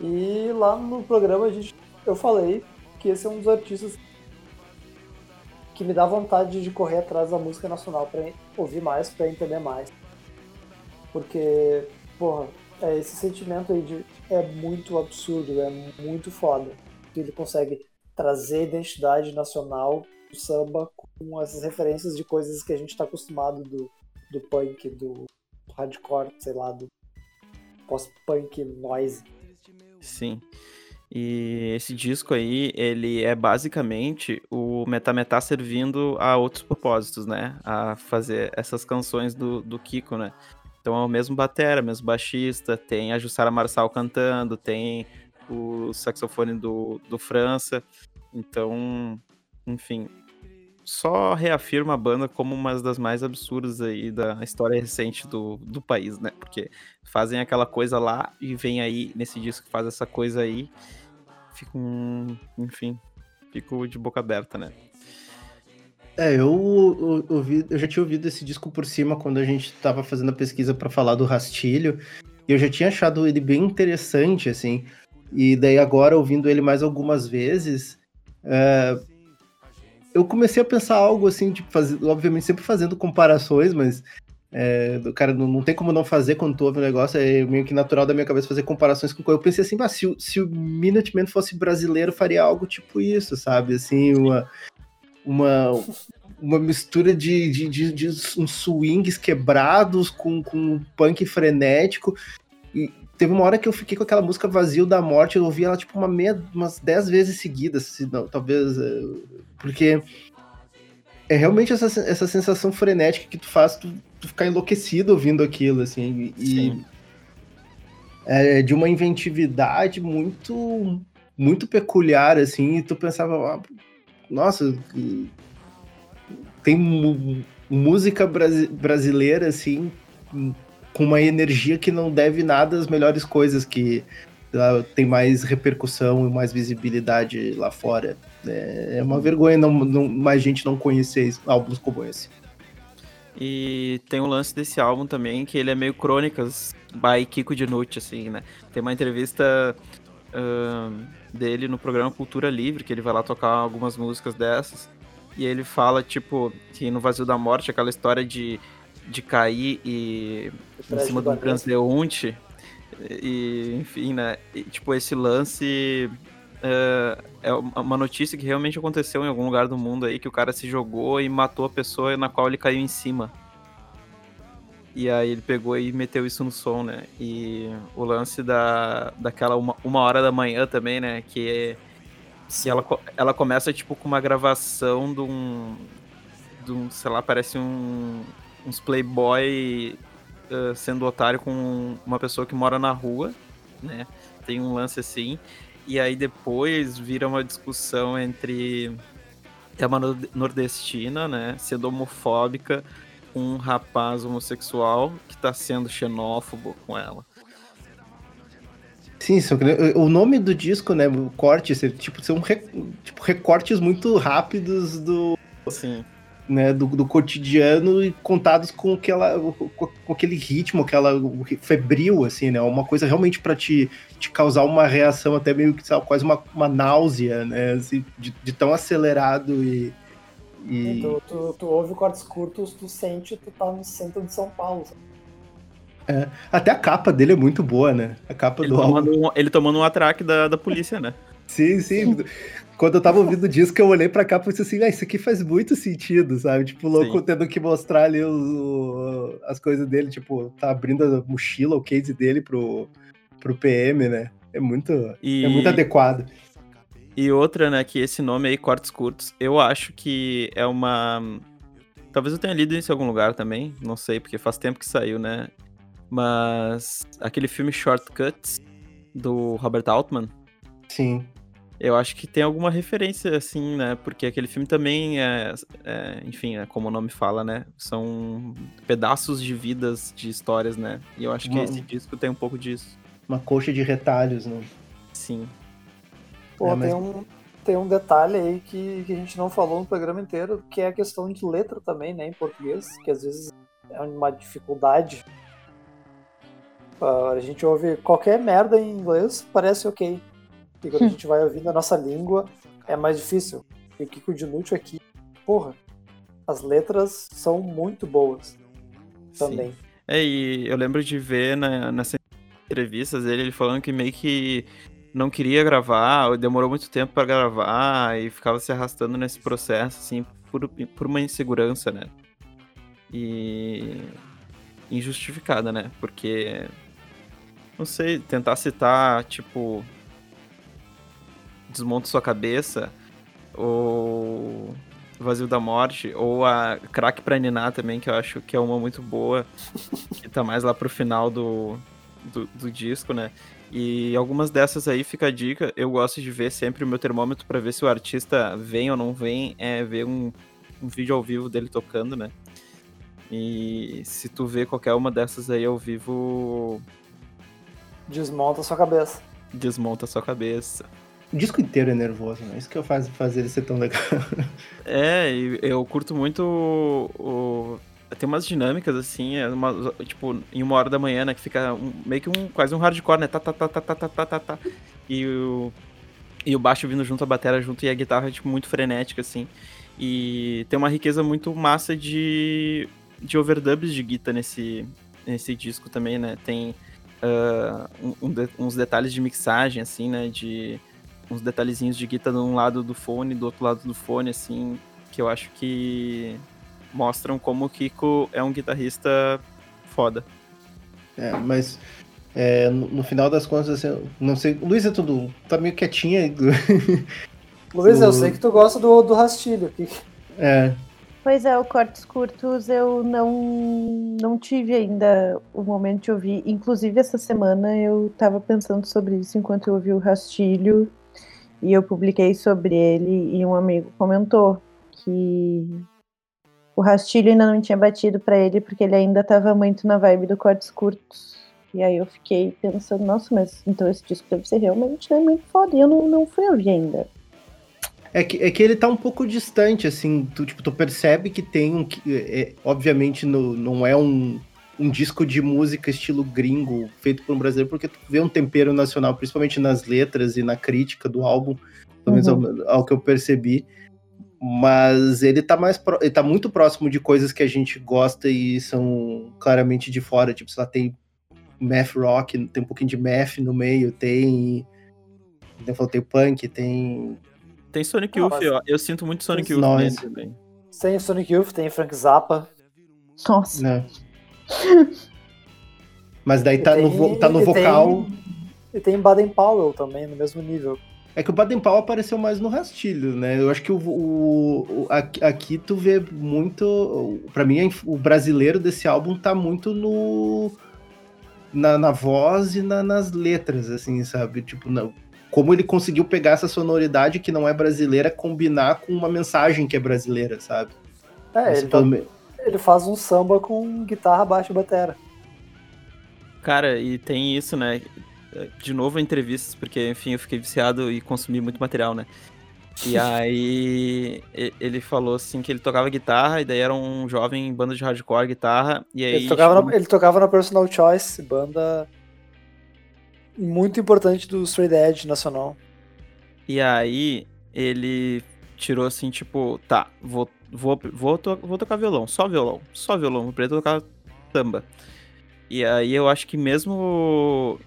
E lá no programa a gente, eu falei que esse é um dos artistas me dá vontade de correr atrás da música nacional para ouvir mais, para entender mais. Porque, porra, é, esse sentimento aí de, é muito absurdo, é muito foda. Que ele consegue trazer identidade nacional do samba com essas referências de coisas que a gente está acostumado do, do punk, do hardcore, sei lá, do post-punk noise. Sim. E esse disco aí, ele é basicamente o Metametá servindo a outros propósitos, né? A fazer essas canções do, do Kiko, né? Então é o mesmo batera, mesmo baixista, tem a Jussara Marçal cantando, tem o saxofone do, do França. Então, enfim, só reafirma a banda como uma das mais absurdas aí da história recente do, do país, né? Porque fazem aquela coisa lá e vem aí nesse disco faz essa coisa aí. Fico, enfim, fico de boca aberta, né? É, eu, ouvi- eu já tinha ouvido esse disco por cima quando a gente tava fazendo a pesquisa pra falar do Rastilho. E eu já tinha achado ele bem interessante, assim. E daí agora, ouvindo ele mais algumas vezes, é, eu comecei a pensar algo assim, tipo, faz- obviamente sempre fazendo comparações, mas é, cara não, não tem como não fazer quando tu ouve um negócio, é meio que natural da minha cabeça fazer comparações com coisa. Eu pensei assim, ah, se, o- se o Minuteman fosse brasileiro, faria algo tipo isso, sabe? Assim, uma uma, uma mistura de, de, de, de uns swings quebrados com, com punk frenético. E teve uma hora que eu fiquei com aquela música Vazio da Morte, eu ouvi ela tipo uma meia, umas dez vezes seguidas, se não, talvez. é, Porque é realmente essa, essa sensação frenética que tu faz tu, tu ficar enlouquecido ouvindo aquilo, assim. E Sim. é de uma inventividade muito muito peculiar, assim, e tu pensava, ah, nossa, tem música brasi- brasileira, assim, com uma energia que não deve nada às melhores coisas que tem mais repercussão e mais visibilidade lá fora. É, é uma vergonha não, não- mais gente não conhecer álbuns como esse. E tem o lance desse álbum também, que ele é meio crônicas by Kiko Dinucci, assim, né? Tem uma entrevista ahn, dele no programa Cultura Livre, que ele vai lá tocar algumas músicas dessas. E ele fala, tipo, que no Vazio da Morte, aquela história de, de cair e em cima do do transeunte. E, enfim, né? E, tipo, esse lance é, é uma notícia que realmente aconteceu em algum lugar do mundo aí, que o cara se jogou e matou a pessoa na qual ele caiu em cima. E aí ele pegou e meteu isso no som, né? E o lance da, daquela uma, uma hora da manhã também, né? Que, que ela, ela começa, tipo, com uma gravação de um... De um sei lá, parece um... Uns playboy eh, sendo otário com uma pessoa que mora na rua, né? Tem um lance assim. E aí depois vira uma discussão entre é uma nor- nordestina, né? Sendo homofóbica com um rapaz homossexual que tá sendo xenófobo com ela. Sim, só que né, o nome do disco, né, o corte, ser- tipo, são re- tipo, recortes muito rápidos do, Sim. Né, do, do cotidiano e contados com, aquela, com, com aquele ritmo, aquela febril, assim, né? Uma coisa realmente para te, te causar uma reação até meio que sabe, quase uma, uma náusea, né? Assim, de, de tão acelerado e. e- Tu, tu, tu ouve cortes curtos, tu sente, tu tá no centro de São Paulo. sabe? Até a capa dele é muito boa, né? A capa Ele do álbum. tomando, um, ele tomando um atraque da, da polícia, né? Sim, sim. Quando eu tava ouvindo o disco, eu olhei pra cá e pensei assim, ah, isso aqui faz muito sentido, sabe? Tipo, o louco Sim. tendo que mostrar ali os- o- as coisas dele, tipo, tá abrindo a mochila, o case dele pro, pro PM, né? É muito, E, é muito adequado. e outra, né, que esse nome aí, Cortes Curtos, eu acho que é uma. Talvez eu tenha lido isso em algum lugar também, não sei, porque faz tempo que saiu, né? Mas aquele filme Shortcuts, do Robert Altman, Sim. Eu acho que tem alguma referência, assim, né? Porque aquele filme também é, é, enfim, é como o nome fala, né? São pedaços de vidas, de histórias, né? E eu acho que Uma- esse disco tem um pouco disso. Uma coxa de retalhos, né? Sim. Pô, É, mas- tem, um, tem um detalhe aí que, que a gente não falou no programa inteiro, que é a questão de letra também, né, em português, que às vezes é uma dificuldade. Ah, a gente ouve qualquer merda em inglês, parece ok. E quando a gente vai ouvindo a nossa língua, é mais difícil. E o Kiko de inútil aqui, porra, as letras são muito boas também. Sim. É, e eu lembro de ver na, nessas entrevistas dele, ele falando que meio que não queria gravar, ou demorou muito tempo pra gravar, e ficava se arrastando nesse processo, assim, por, por uma insegurança, né? E. injustificada, né? Porque. Não sei, tentar citar, tipo. Desmonta sua cabeça, ou. Vazio da Morte, ou a Crack pra Ninar também, que eu acho que é uma muito boa, que tá mais lá pro final do, do, do disco, né? E algumas dessas aí fica a dica, eu gosto de ver sempre o meu termômetro pra ver se o artista vem ou não vem, é ver um, um vídeo ao vivo dele tocando, né? E se tu vê qualquer uma dessas aí ao vivo, Desmonta sua cabeça. desmonta sua cabeça. O disco inteiro é nervoso, né? Isso que eu faço fazer ele ser tão legal. É, eu curto muito o. Tem umas dinâmicas, assim, é uma- tipo, em uma hora da manhã, né? Que fica um- meio que um quase um hardcore, né? Tá, tá, tá, tá, tá, tá, tá, tá, tá. E o, e o baixo vindo junto, a bateria junto e a guitarra, tipo, muito frenética, assim. E tem uma riqueza muito massa de, de overdubs de guitarra nesse, nesse disco também, né? Tem ah, um- um de- uns detalhes de mixagem, assim, né? De uns detalhezinhos de guitarra de um lado do fone, do outro lado do fone, assim, que eu acho que mostram como o Kiko é um guitarrista foda. É, mas é, no, no final das contas, assim, eu não sei. Luiz é tudo. Tá meio quietinha. aí. Luiz, eu sei que tu gosta do, do rastilho. É. Pois é, o Cortes Curtos eu não, não tive ainda o momento de ouvir. Inclusive, essa semana eu estava pensando sobre isso enquanto eu ouvi o Rastilho. E eu publiquei sobre ele e um amigo comentou que o Rastilho ainda não tinha batido para ele porque ele ainda estava muito na vibe do Cortes Curtos. E aí eu fiquei pensando, nossa, mas então esse disco deve ser realmente né, muito foda. E eu não, não fui ouvir ainda. É que, é que ele tá um pouco distante, assim, tu, tipo, tu percebe que tem um. é, obviamente no, não é um, um disco de música estilo gringo feito por um brasileiro, porque tu vê um tempero nacional, principalmente nas letras e na crítica do álbum, pelo menos ao, ao que eu percebi. Mas ele tá mais pró- ele tá muito próximo de coisas que a gente gosta e são claramente de fora, tipo, sei lá, tem math rock, tem um pouquinho de math no meio, tem. Eu falei, tem punk, tem Tem Sonic Ah, Youth, mas- ó. eu sinto muito Sonic Youth nele também. tem Sonic Youth, tem Frank Zappa. Nossa. né? Mas daí tá no, tem- vo- tá no e vocal. tem- E tem Baden Powell também, no mesmo nível. É que o Baden Powell apareceu mais no rastilho, né? Eu acho que o, o- o- aqui, tu vê muito. Pra mim, o brasileiro desse álbum tá muito no. Na, na voz e na- nas letras, assim, sabe? Tipo, não, como ele conseguiu pegar essa sonoridade que não é brasileira, combinar com uma mensagem que é brasileira, sabe? É, Esse ele, tá- me- ele faz um samba com guitarra, baixo e batera. Cara, e tem isso, né? De novo entrevistas, porque, enfim, eu fiquei viciado e consumi muito material, né? E aí ele falou assim que ele tocava guitarra, e daí era um jovem em banda de hardcore guitarra, e aí. Ele tocava, chegou- na, ele tocava na Personal Choice, banda muito importante do Straight Edge nacional. E aí ele tirou assim, tipo, tá, vou, vou, vou, to- vou tocar violão, só violão, só violão, vou a tocar samba. E aí eu acho que mesmo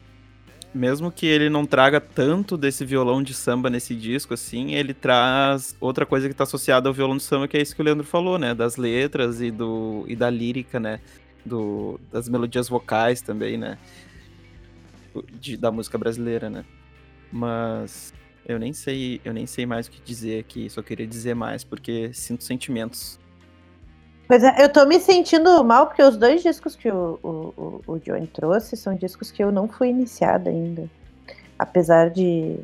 mesmo que ele não traga tanto desse violão de samba nesse disco, assim, ele traz outra coisa que tá associada ao violão de samba, que é isso que o Leandro falou, né? Das letras e, do, e da lírica, né? Do, das melodias vocais também, né? De- da música brasileira, né? Mas eu nem sei, eu nem sei mais o que dizer aqui, só queria dizer mais porque sinto sentimentos. Pois é, eu tô me sentindo mal porque os dois discos que o, o, o, Johnny trouxe são discos que eu não fui iniciada ainda. Apesar de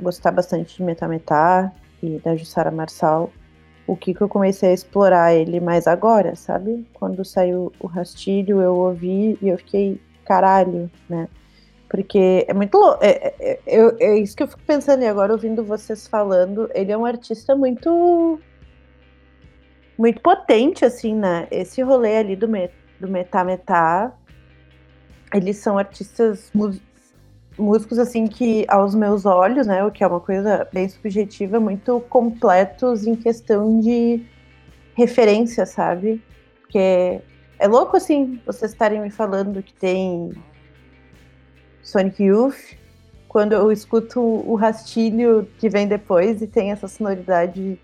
gostar bastante de Metá Metá e da Jussara Marçal, o que que eu comecei a explorar ele mais agora, sabe? Quando saiu o Rastilho, eu ouvi e eu fiquei, caralho, né? Porque é muito louco. É, é, é, é isso que eu fico pensando e agora ouvindo vocês falando. Ele é um artista muito muito potente, assim, né? Esse rolê ali do, me, do Metá Metá, eles são artistas, músicos, assim, que aos meus olhos, né? O que é uma coisa bem subjetiva, muito completos em questão de referência, sabe? Porque é louco, assim, vocês estarem me falando que tem Sonic Youth, quando eu escuto o rastilho que vem depois e tem essa sonoridade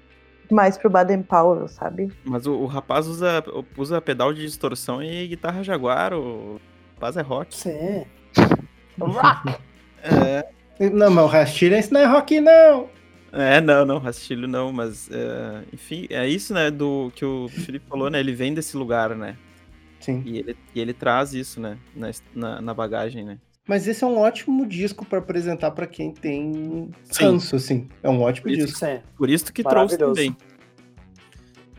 mais pro Baden Powell, sabe? Mas o, o rapaz usa, usa pedal de distorção e guitarra jaguar, o rapaz é rock. Sim. É, Não, mas o rastilho, isso não é rock, não! é não, não, rastilho não, mas é, enfim, é isso, né, do que o Felipe falou, né, ele vem desse lugar, né, Sim. e ele, e ele traz isso, né, na, na, na bagagem, né. Mas esse é um ótimo disco pra apresentar pra quem tem Sim. ranço, assim. É um ótimo Isso. disco. Sim. Por isso que trouxe também.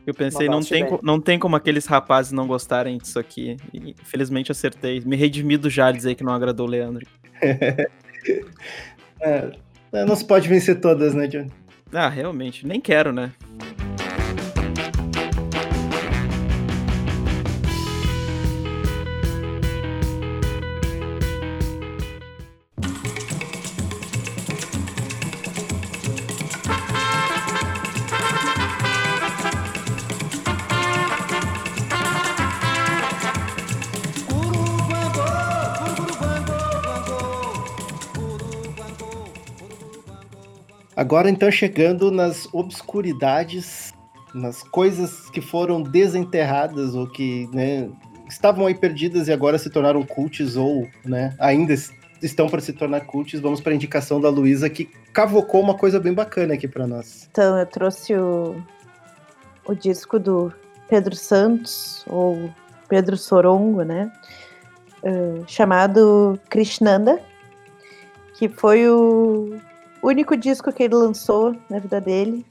Eu pensei, não tem, bem. não tem como aqueles rapazes não gostarem disso aqui. E, infelizmente acertei. Me redimi do Jales aí que não agradou o Leandro. É, não se pode vencer todas, né, Johnny? Ah, realmente, nem quero, né? Agora, então, chegando nas obscuridades, nas coisas que foram desenterradas ou que né, estavam aí perdidas e agora se tornaram cults ou né, ainda es- estão para se tornar cults, vamos para a indicação da Luísa, que cavocou uma coisa bem bacana aqui para nós. Então eu trouxe o, o disco do Pedro Santos, ou Pedro Sorongo, né? eh, chamado Krishnanda, que foi o único disco que ele lançou na vida dele.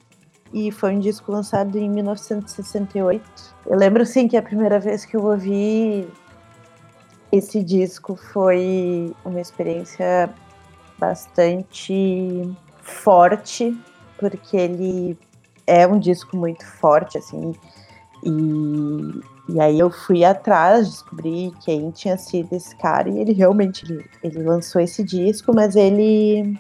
E foi um disco lançado em 1968. Eu lembro, assim, que a primeira vez que eu ouvi esse disco foi uma experiência bastante forte, porque ele é um disco muito forte, assim, e, e aí eu fui atrás, descobri quem tinha sido esse cara, e ele realmente, ele, ele lançou esse disco, mas ele,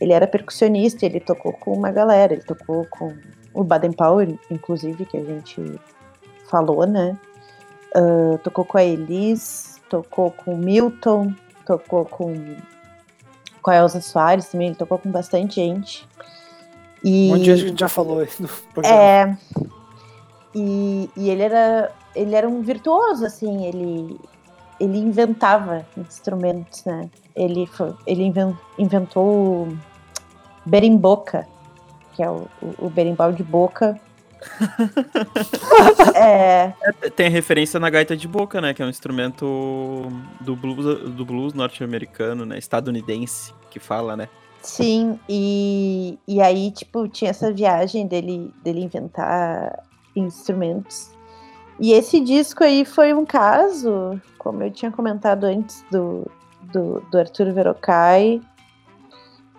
ele era percussionista, ele tocou com uma galera, ele tocou com o Baden Powell, inclusive, que a gente falou, né, Ah, tocou com a Elis, tocou com o Milton, tocou com, com a Elza Soares também, ele tocou com bastante gente. E, Um que a gente já falou aí no programa. é. E, e ele era ele era um virtuoso, assim, ele ele inventava instrumentos, né? Ele foi- ele inven- inventou berimboca, que é o, o, o berimbau de boca. é, Tem a referência na gaita de boca, né? Que é um instrumento do blues, do blues norte-americano, né? Estadunidense, que fala, né? sim, e, e aí, tipo, tinha essa viagem dele, dele inventar instrumentos. E esse disco aí foi um caso, como eu tinha comentado antes do, do, do Arthur Verocai.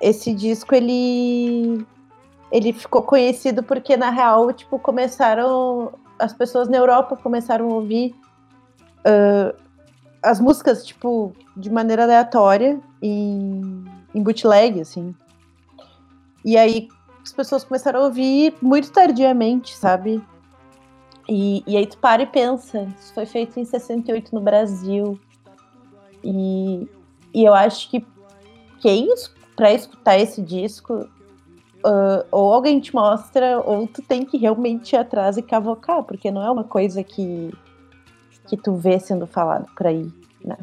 Esse disco ele ele ficou conhecido porque na real tipo começaram as pessoas na Europa começaram a ouvir ah, as músicas tipo de maneira aleatória em, em bootleg assim. E aí as pessoas começaram a ouvir muito tardiamente sabe? E, e aí tu para e pensa isso foi feito em 68 no Brasil. E, e eu acho que quem para escutar esse disco ah, ou alguém te mostra, ou tu tem que realmente ir atrás e cavocar, porque não é uma coisa que, que tu vê sendo falado por aí, né?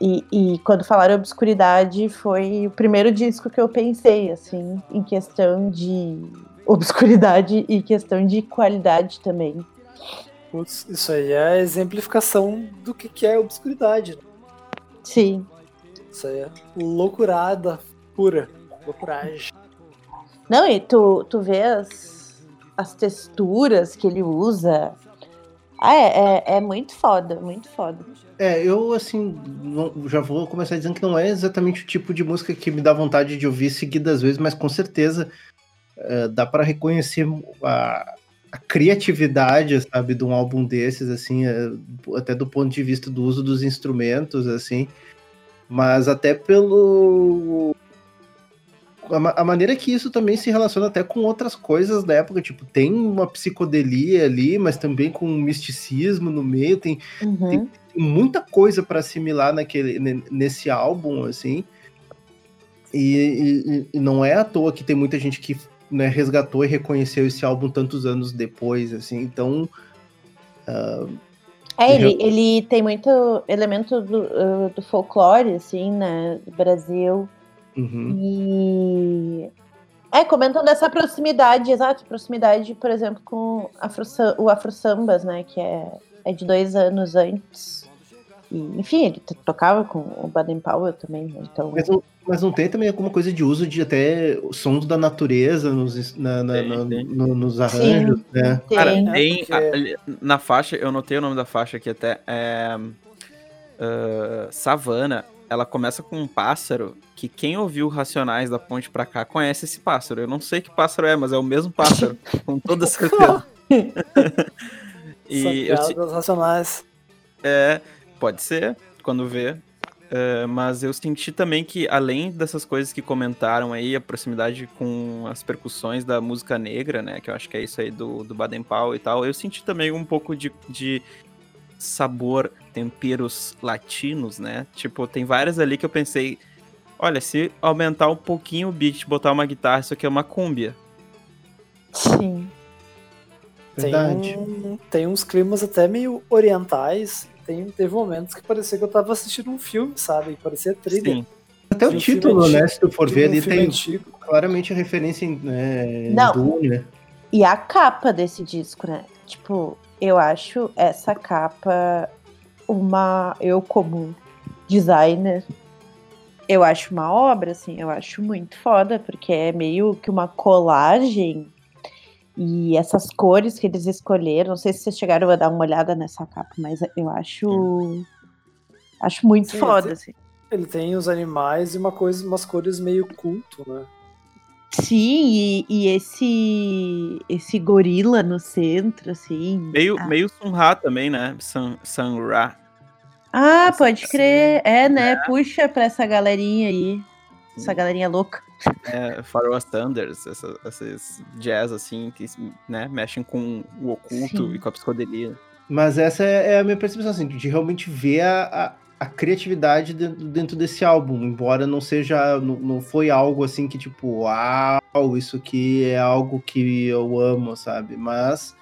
E, e quando falaram obscuridade, foi o primeiro disco que eu pensei, assim, em questão de obscuridade e questão de qualidade também. Putz, isso aí é a exemplificação do que que é obscuridade. né? Sim, Isso aí é loucurada pura. Loucuragem. Não, e tu, tu vê as, as texturas que ele usa. Ah, é, é, é muito foda, muito foda. É, eu assim, não- já vou começar dizendo que não é exatamente o tipo de música que me dá vontade de ouvir seguidas vezes, mas com certeza é, dá para reconhecer a, a criatividade, sabe, de um álbum desses, assim, é, até do ponto de vista do uso dos instrumentos, assim, mas até pelo a, ma- a maneira que isso também se relaciona até com outras coisas da época, tipo, tem uma psicodelia ali, mas também com um misticismo no meio, tem Uhum. tem muita coisa para assimilar naquele, ne- nesse álbum, assim. E, e- e não é à toa que tem muita gente que né, resgatou e reconheceu esse álbum tantos anos depois, assim. Então, É, ele, ele tem muito elemento do, uh, do folclore, assim, né, do Brasil. uhum, E. É, comentam dessa proximidade, exato, proximidade, por exemplo, com Afro, o Afro Sambas, né, que é, é de dois anos antes. E, enfim, ele tocava com o Baden Powell também, né, então... mas, não, mas não tem também alguma coisa de uso de até sons da natureza nos, na- na- Tem, na- tem. no- nos arranjos, né? Cara, Tem. tem porque- a- na faixa, eu notei o nome da faixa aqui até, é ah, Savana. Ela começa com um pássaro que quem ouviu Racionais da ponte pra cá conhece esse pássaro. Eu não sei que pássaro é, mas é o mesmo pássaro, com toda certeza. e eu, se- Piadas racionais. é, pode ser, quando vê. É, mas eu senti também que, além dessas coisas que comentaram aí, a proximidade com as percussões da música negra, né? Que eu acho que é isso aí do, do Baden Powell e tal, eu senti também um pouco de, de sabor, temperos latinos, né? Tipo, tem várias ali que eu pensei, olha, se aumentar um pouquinho o beat, botar uma guitarra, isso aqui é uma cúmbia. Sim. Verdade. Tem, um- tem uns climas até meio orientais. Tem, teve momentos que parecia que eu tava assistindo um filme, sabe? Parecia trilha. Sim, Até o um título, né? antigo- Se tu for ver um ali, tem antigo. claramente a referência em, né, em Não. Dune, né? E a capa desse disco, né? Tipo, eu acho essa capa uma. Eu, como designer, eu acho uma obra, assim, eu acho muito foda, porque é meio que uma colagem. E essas cores que eles escolheram, não sei se vocês chegaram a dar uma olhada nessa capa, mas eu acho. Acho muito Sim, foda, sim. assim. Ele tem os animais e uma coisa, umas cores meio culto, né? Sim, e, e esse esse gorila no centro, assim. meio, Ah. meio Sun-Ra também, né? Sun, Sun-Ra. Ah, Essa- pode crer. É, né? Puxa pra essa galerinha aí. Essa galerinha louca. É, essa- esses jazz assim, que né, mexem com o oculto Sim. e com a psicodelia. Mas essa é é a minha percepção, assim, de realmente ver a, a, a criatividade dentro, dentro desse álbum, embora não seja, não, não foi algo assim que tipo, uau, isso aqui é algo que eu amo, sabe? Mas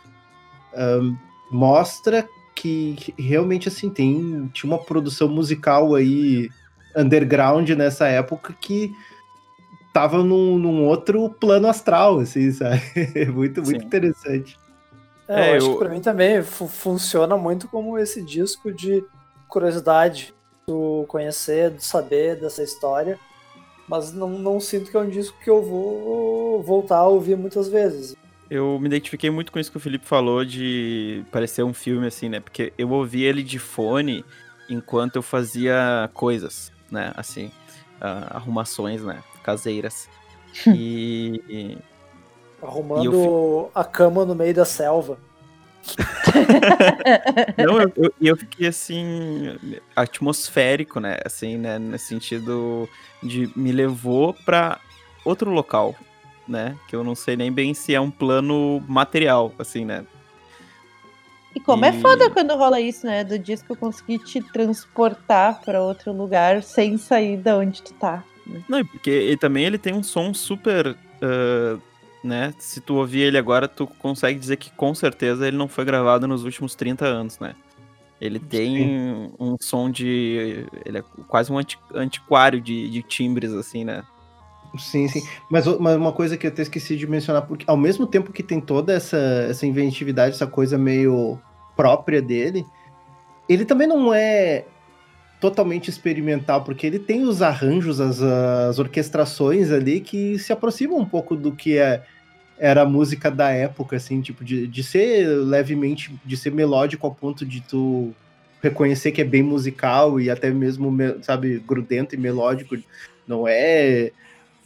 ahn, mostra que realmente, assim, tem, tinha uma produção musical aí underground nessa época que tava num, num outro plano astral, assim, sabe? muito, muito Sim. interessante. É, É, eu acho eu- que pra mim também fu- funciona muito como esse disco de curiosidade, do conhecer, do saber dessa história, mas não, não sinto que é um disco que eu vou voltar a ouvir muitas vezes. Eu me identifiquei muito com isso que o Felipe falou de parecer um filme, assim, né? Porque eu ouvi ele de fone enquanto eu fazia coisas, né? Assim, ah, arrumações, né? Caseiras. E, e- Arrumando a cama no meio da selva. Não, eu, eu, e eu fiquei assim, atmosférico, né? Assim, né? Nesse sentido de me levou pra outro local, né? Que eu não sei nem bem se é um plano material, assim, né? E como é E- foda quando rola isso, né? Do disco conseguir te transportar pra outro lugar sem sair da onde tu tá. Não, e porque ele, também ele tem um som super. ah, né? Se tu ouvir ele agora, tu consegue dizer que com certeza ele não foi gravado nos últimos 30 anos, né? Ele tem um som de. Ele é quase um anti- antiquário de, de timbres, assim, né? Sim, sim. Mas mas uma coisa que eu até esqueci de mencionar, porque ao mesmo tempo que tem toda essa, essa inventividade, essa coisa meio própria dele, ele também não é totalmente experimental, porque ele tem os arranjos, as, as orquestrações ali que se aproximam um pouco do que é, era a música da época, assim, tipo, de, de ser levemente, de ser melódico ao ponto de tu reconhecer que é bem musical e até mesmo, me- sabe, grudento e melódico. Não é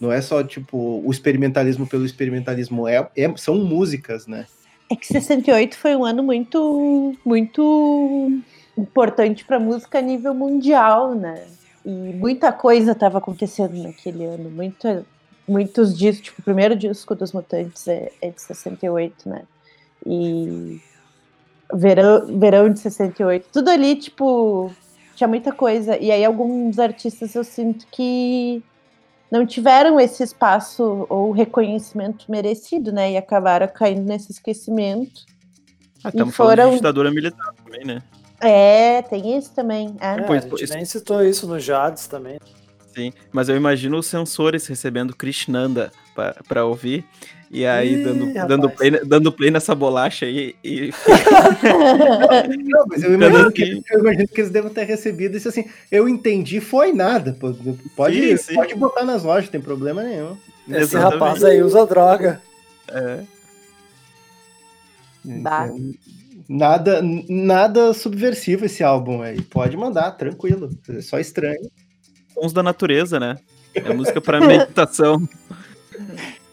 não é só, tipo, o experimentalismo pelo experimentalismo, é, é- são músicas, né? É que 68 foi um ano muito, muito importante pra música a nível mundial, né? E muita coisa estava acontecendo naquele ano. Muita, muitos discos, tipo, o primeiro disco dos Mutantes é, é de 68, né? E verão, verão de 68. Tudo ali, tipo, tinha muita coisa. E aí alguns artistas eu sinto que não tiveram esse espaço ou reconhecimento merecido, né? E acabaram caindo nesse esquecimento. Ah, estamos foram- falando de ditadura militar também, né? É, tem isso também. É. É, Pois, a gente pois. nem citou isso no Jades também. Sim, mas eu imagino os sensores recebendo Krishnanda pra, pra ouvir. E aí Ih, dando, rapaz. dando, play, dando play nessa bolacha aí e Não, mas eu imagino, que, assim. eu imagino que eles devem ter recebido isso assim. Eu entendi, foi nada. Pode, Sim, sim. pode botar nas lojas, não tem problema nenhum. Esse Exatamente. rapaz aí usa droga. É, Bah. Então, Nada, nada subversivo esse álbum aí. Pode mandar, tranquilo. É só estranho. sons da natureza, né? É música pra meditação.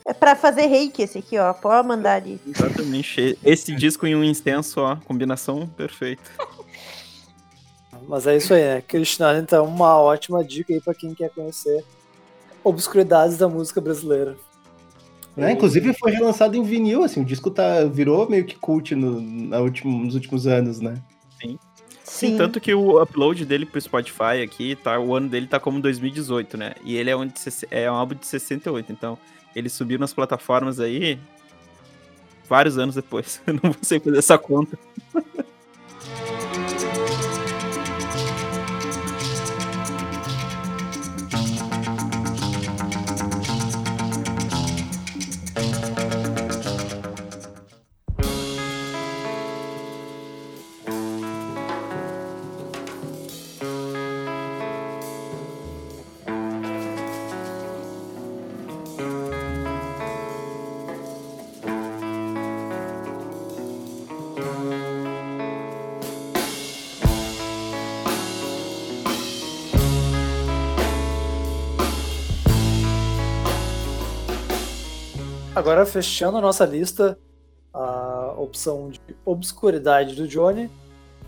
É pra fazer reiki esse aqui, ó. Pode mandar ali. Exatamente. Esse disco em um incenso, ó, combinação perfeita. Mas é isso aí, né? Krishna, então, uma ótima dica aí pra quem quer conhecer obscuridades da música brasileira. Né? Inclusive foi relançado em vinil, assim, o disco tá, virou meio que cult no, na último- nos últimos anos, né? Sim, tanto que o upload dele pro Spotify aqui, tá, o ano dele tá como 2018, né? E ele é um, de, é um álbum de 68, então ele subiu nas plataformas aí vários anos depois. Eu não sei fazer essa conta. Agora, fechando a nossa lista, a opção de obscuridade do Johnny,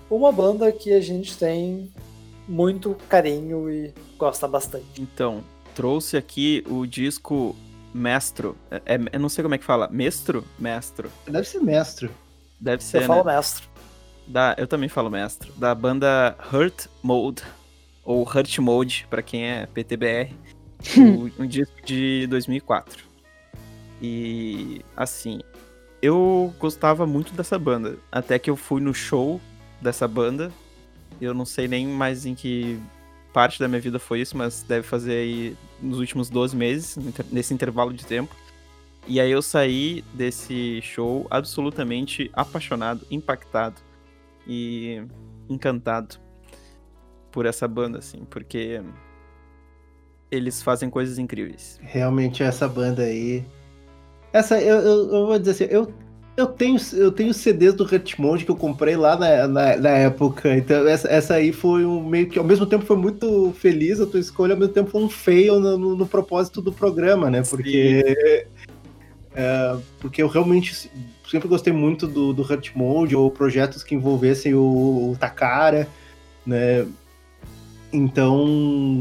uma banda que a gente tem muito carinho e gosta bastante. Então, trouxe aqui o disco Mestro. É, é- eu não sei como é que fala. Mestro? Mestro. Deve ser mestre. Deve Eu ser, né? falo mestre. Da, eu também falo mestro. Da banda Hurt Mode. Ou Hurt Mode, pra quem é PTBR. o- um disco de 2004. E, assim, eu gostava muito dessa banda. Até que eu fui no show dessa banda. Eu não sei nem mais em que parte da minha vida foi isso, mas deve fazer aí nos últimos 12 meses, nesse intervalo de tempo. E aí eu saí desse show absolutamente apaixonado, impactado e encantado por essa banda, assim, porque eles fazem coisas incríveis. Realmente essa banda aí. Essa, eu, eu, eu vou dizer assim, eu, eu, tenho, eu tenho CDs do Hurtmode que eu comprei lá na, na, na época. Então, essa, essa aí foi um meio que. Ao mesmo tempo foi muito feliz a tua escolha, ao mesmo tempo foi um fail no, no, no propósito do programa, né? Porque. é, porque eu realmente sempre gostei muito do, do Hurtmode ou projetos que envolvessem o, o Takara, né? Então,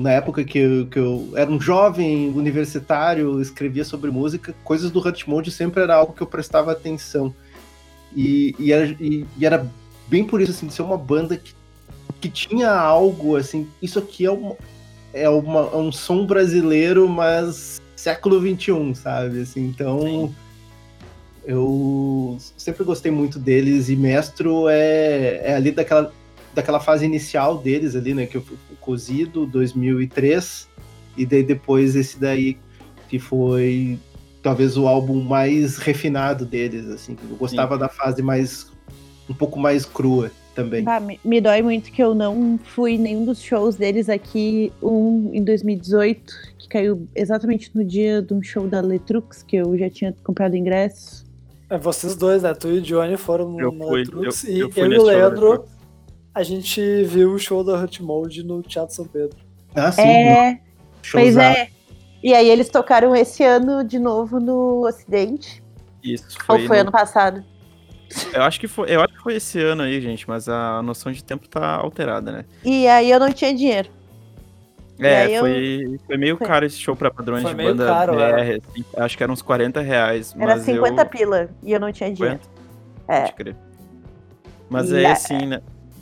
na época que eu, que eu era um jovem universitário, escrevia sobre música, coisas do Hurtmode sempre era algo que eu prestava atenção. E, e, era, e, e era bem por isso, assim, de ser uma banda que, que tinha algo, assim, isso aqui é, uma, é, uma, é um som brasileiro, mas século XXI, sabe? Assim, então, Sim. eu sempre gostei muito deles, e Mestro é, é ali daquela daquela fase inicial deles ali, né? Que o Cozido, 2003, e daí depois esse daí que foi talvez o álbum mais refinado deles, assim. Eu gostava Sim. da fase mais um pouco mais crua também. Bah, me, me dói muito que eu não fui nenhum dos shows deles aqui, um em 2018, que caiu exatamente no dia de um show da Letrux, que eu já tinha comprado ingresso. É, vocês dois, né? Tu e o Johnny foram no Eu na fui, Trux, eu- e eu e o Leandro. A gente viu o show da Hurt Mode no Teatro São Pedro. Ah, sim. é, pois é. E aí eles tocaram esse ano de novo no Ocidente. Isso Ou foi, foi no- ano passado? Eu acho que foi, eu acho que foi esse ano aí, gente, mas a noção de tempo tá alterada, né? E aí eu não tinha dinheiro. É, aí eu- foi, foi meio foi- caro esse show pra padrões Foi de banda caro, BR, assim, acho que eram uns 40 reais. Era mas 50 eu... pila e eu não tinha dinheiro. 50? É. Pode crer. Mas E é a- assim, né?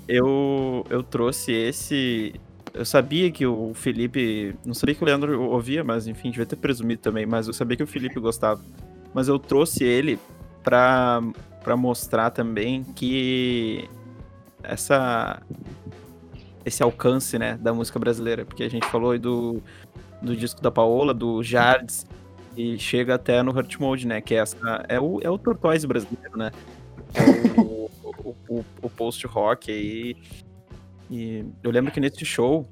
Eu, eu trouxe esse. Eu sabia que o Felipe. Não sabia que o Leandro ouvia, mas enfim, devia ter presumido também. Mas eu sabia que o Felipe gostava. Mas eu trouxe ele pra, pra mostrar também que essa. Esse alcance, né, da música brasileira. Porque a gente falou do, do disco da Paola, do Jardes, e chega até no Hurt Mode, né? Que é, essa, é, o, é o Tortoise brasileiro, né? É o, o, o, o post-rock aí. E eu lembro que nesse show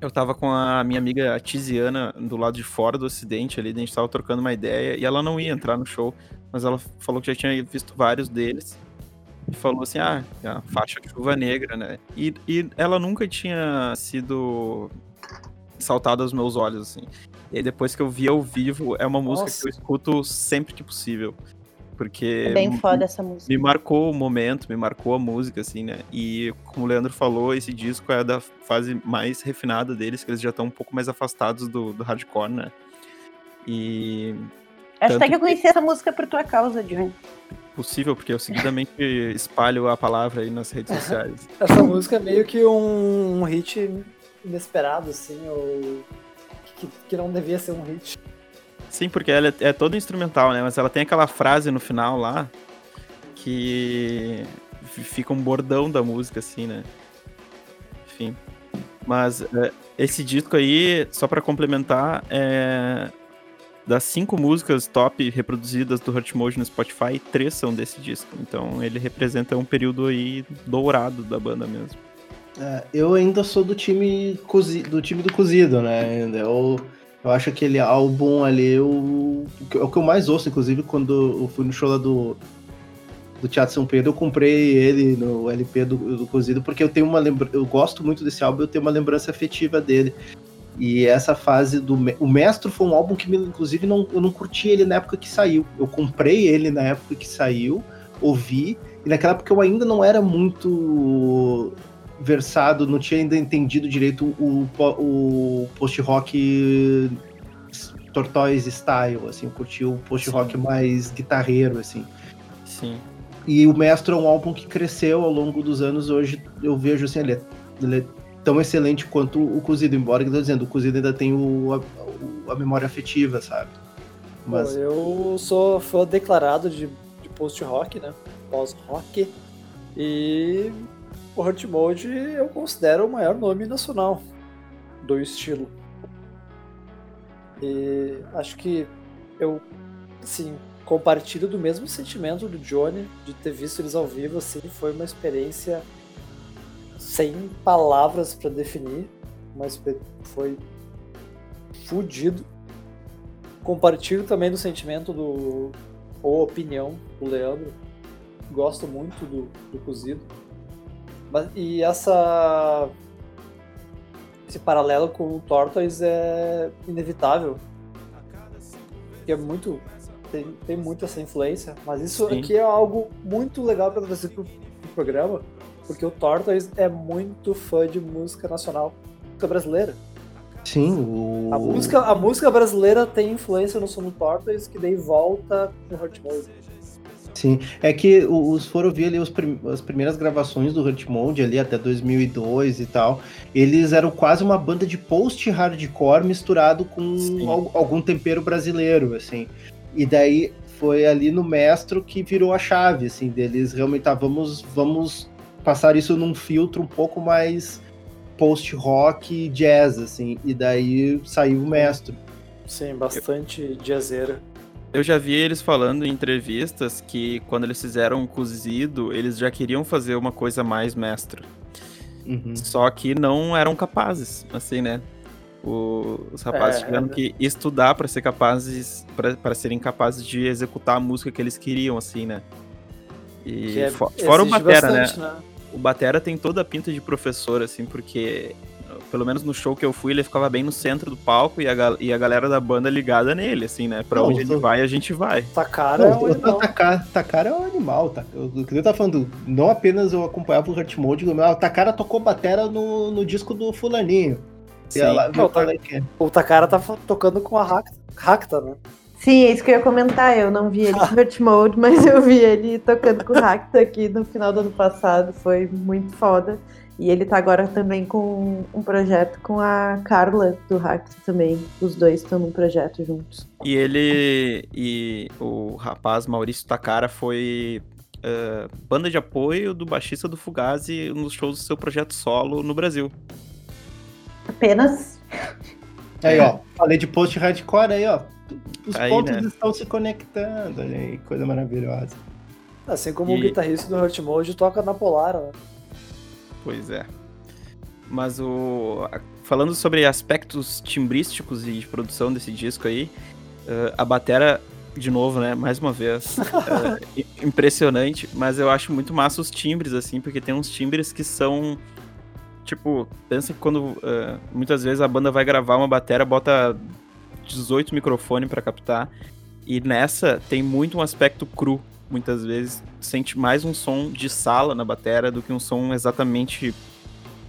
eu tava com a minha amiga Tiziana do lado de fora do ocidente ali, a gente tava trocando uma ideia e ela não ia entrar no show, mas ela falou que já tinha visto vários deles. E falou assim, ah, é a faixa de chuva negra, né? E, e ela nunca tinha sido saltada aos meus olhos, assim. E aí depois que eu vi ao vivo, é uma música Nossa. que eu escuto sempre que possível. Porque É bem me- foda essa música. me marcou o momento, me marcou a música, assim, né? E como o Leandro falou, esse disco é da fase mais refinada deles, que eles já estão um pouco mais afastados do, do hardcore, né? E Acho até que eu que- conheci essa música por tua causa, Johnny. possível, porque eu seguidamente espalho a palavra aí nas redes sociais. Essa música é meio que um, um hit inesperado, assim, ou que, que não devia ser um hit. Sim, porque ela é, é toda instrumental, né? Mas ela tem aquela frase no final lá que fica um bordão da música, assim, né? Enfim. Mas é, esse disco aí, só pra complementar, é. Das cinco músicas top reproduzidas do Hurt Mode no Spotify, três são desse disco. Então ele representa um período aí dourado da banda mesmo. É, eu ainda sou do time, cozi, do time do cozido, né? Eu, eu acho aquele álbum ali é o que eu mais ouço, inclusive, quando eu fui no show lá do, do Teatro São Pedro, eu comprei ele no LP do, do cozido, porque eu tenho uma lembra, eu gosto muito desse álbum, eu tenho uma lembrança afetiva dele. E essa fase do. O Mestre foi um álbum que, inclusive, não, eu não curti ele na época que saiu. Eu comprei ele na época que saiu, ouvi, e naquela época eu ainda não era muito versado, não tinha ainda entendido direito o, o post-rock Tortoise style, assim, eu curti o post-rock mais guitarreiro, assim. Sim. E o Mestre é um álbum que cresceu ao longo dos anos, hoje eu vejo assim, ele é, ele é tão excelente quanto o Cozido, embora que eu tô dizendo, o Cozido ainda tem o, a, a memória afetiva, sabe? Mas eu sou fã declarado de, de post-rock, né? Pós-rock. E o Hurt Mode eu considero o maior nome nacional. do estilo. E acho que eu, assim, compartilho do mesmo sentimento do Johnny de ter visto eles ao vivo, assim, foi uma experiência sem palavras para definir, mas foi fudido. Compartilho também do sentimento do ou opinião do Leandro. Gosto muito do, do cozido. Mas, e essa esse paralelo com o Tortoise é inevitável. Que é muito tem, tem muito essa influência, mas isso Sim. aqui é algo muito legal para trazer pro, pro programa, porque o Tortoise é muito fã de música nacional, música brasileira. Sim, o. A música, a música brasileira tem influência no som do Tortoise, que daí volta no Hurt Mode. Sim, é que os foram ver ali os prim- as primeiras gravações do Hurt Mode ali até 2002 e tal. Eles eram quase uma banda de post-hardcore misturado com Sim. algum tempero brasileiro, assim. E daí foi ali no Mestro que virou a chave, assim, deles realmente, tá, vamos, vamos passar isso num filtro um pouco mais post-rock jazz, assim. E daí saiu o Mestro. Sim, bastante jazzeira. Eu já vi eles falando em entrevistas que quando eles fizeram o cozido, eles já queriam fazer uma coisa mais mestra. Uhum. Só que não eram capazes, assim, né? O- os rapazes É, tiveram né? que estudar para ser capazes, para serem capazes de executar a música que eles queriam, assim, né? E é, fo- fora o Batera, né? bastante, né? O Batera tem toda a pinta de professor, assim, porque pelo menos no show que eu fui, ele ficava bem no centro do palco e a, gal- e a galera da banda ligada nele, assim, né? Pra Não, onde tô- ele vai, a gente vai. Takara é um o animal. Takara, Takara é um animal, tá? O que eu tava falando, não apenas eu acompanhava o Hurt Mode, mas o Takara tocou batera no, no disco do fulaninho. Sim. E ela, Não, é que? O Takara tá tocando com a Rakta, Rakta, né? Sim, é isso que eu ia comentar. Eu não vi ele em Hurt Mode, mas eu vi ele tocando com o Rakta aqui no final do ano passado. Foi muito foda. E ele tá agora também com um projeto com a Carla do Rakta também. Os dois estão num projeto juntos. E ele e o rapaz Maurício Takara foi eh, banda de apoio do baixista do Fugazi nos shows do seu projeto solo no Brasil. Apenas. Aí, ó, falei de post-hardcore aí, ó. Os Aí, pontos né? estão se conectando, olha aí, coisa maravilhosa. Assim como o E- guitarrista do Hurt Mode toca na Polar, né? Pois é. Mas o. Falando sobre aspectos timbrísticos e de produção desse disco aí, eh, a batera, de novo, né? Mais uma vez. i- impressionante, mas eu acho muito massa os timbres, assim, porque tem uns timbres que são. Tipo, pensa que quando eh, muitas vezes a banda vai gravar uma batera, bota 18 microfones pra captar. E nessa tem muito um aspecto cru. Muitas vezes sente mais um som de sala na batera do que um som exatamente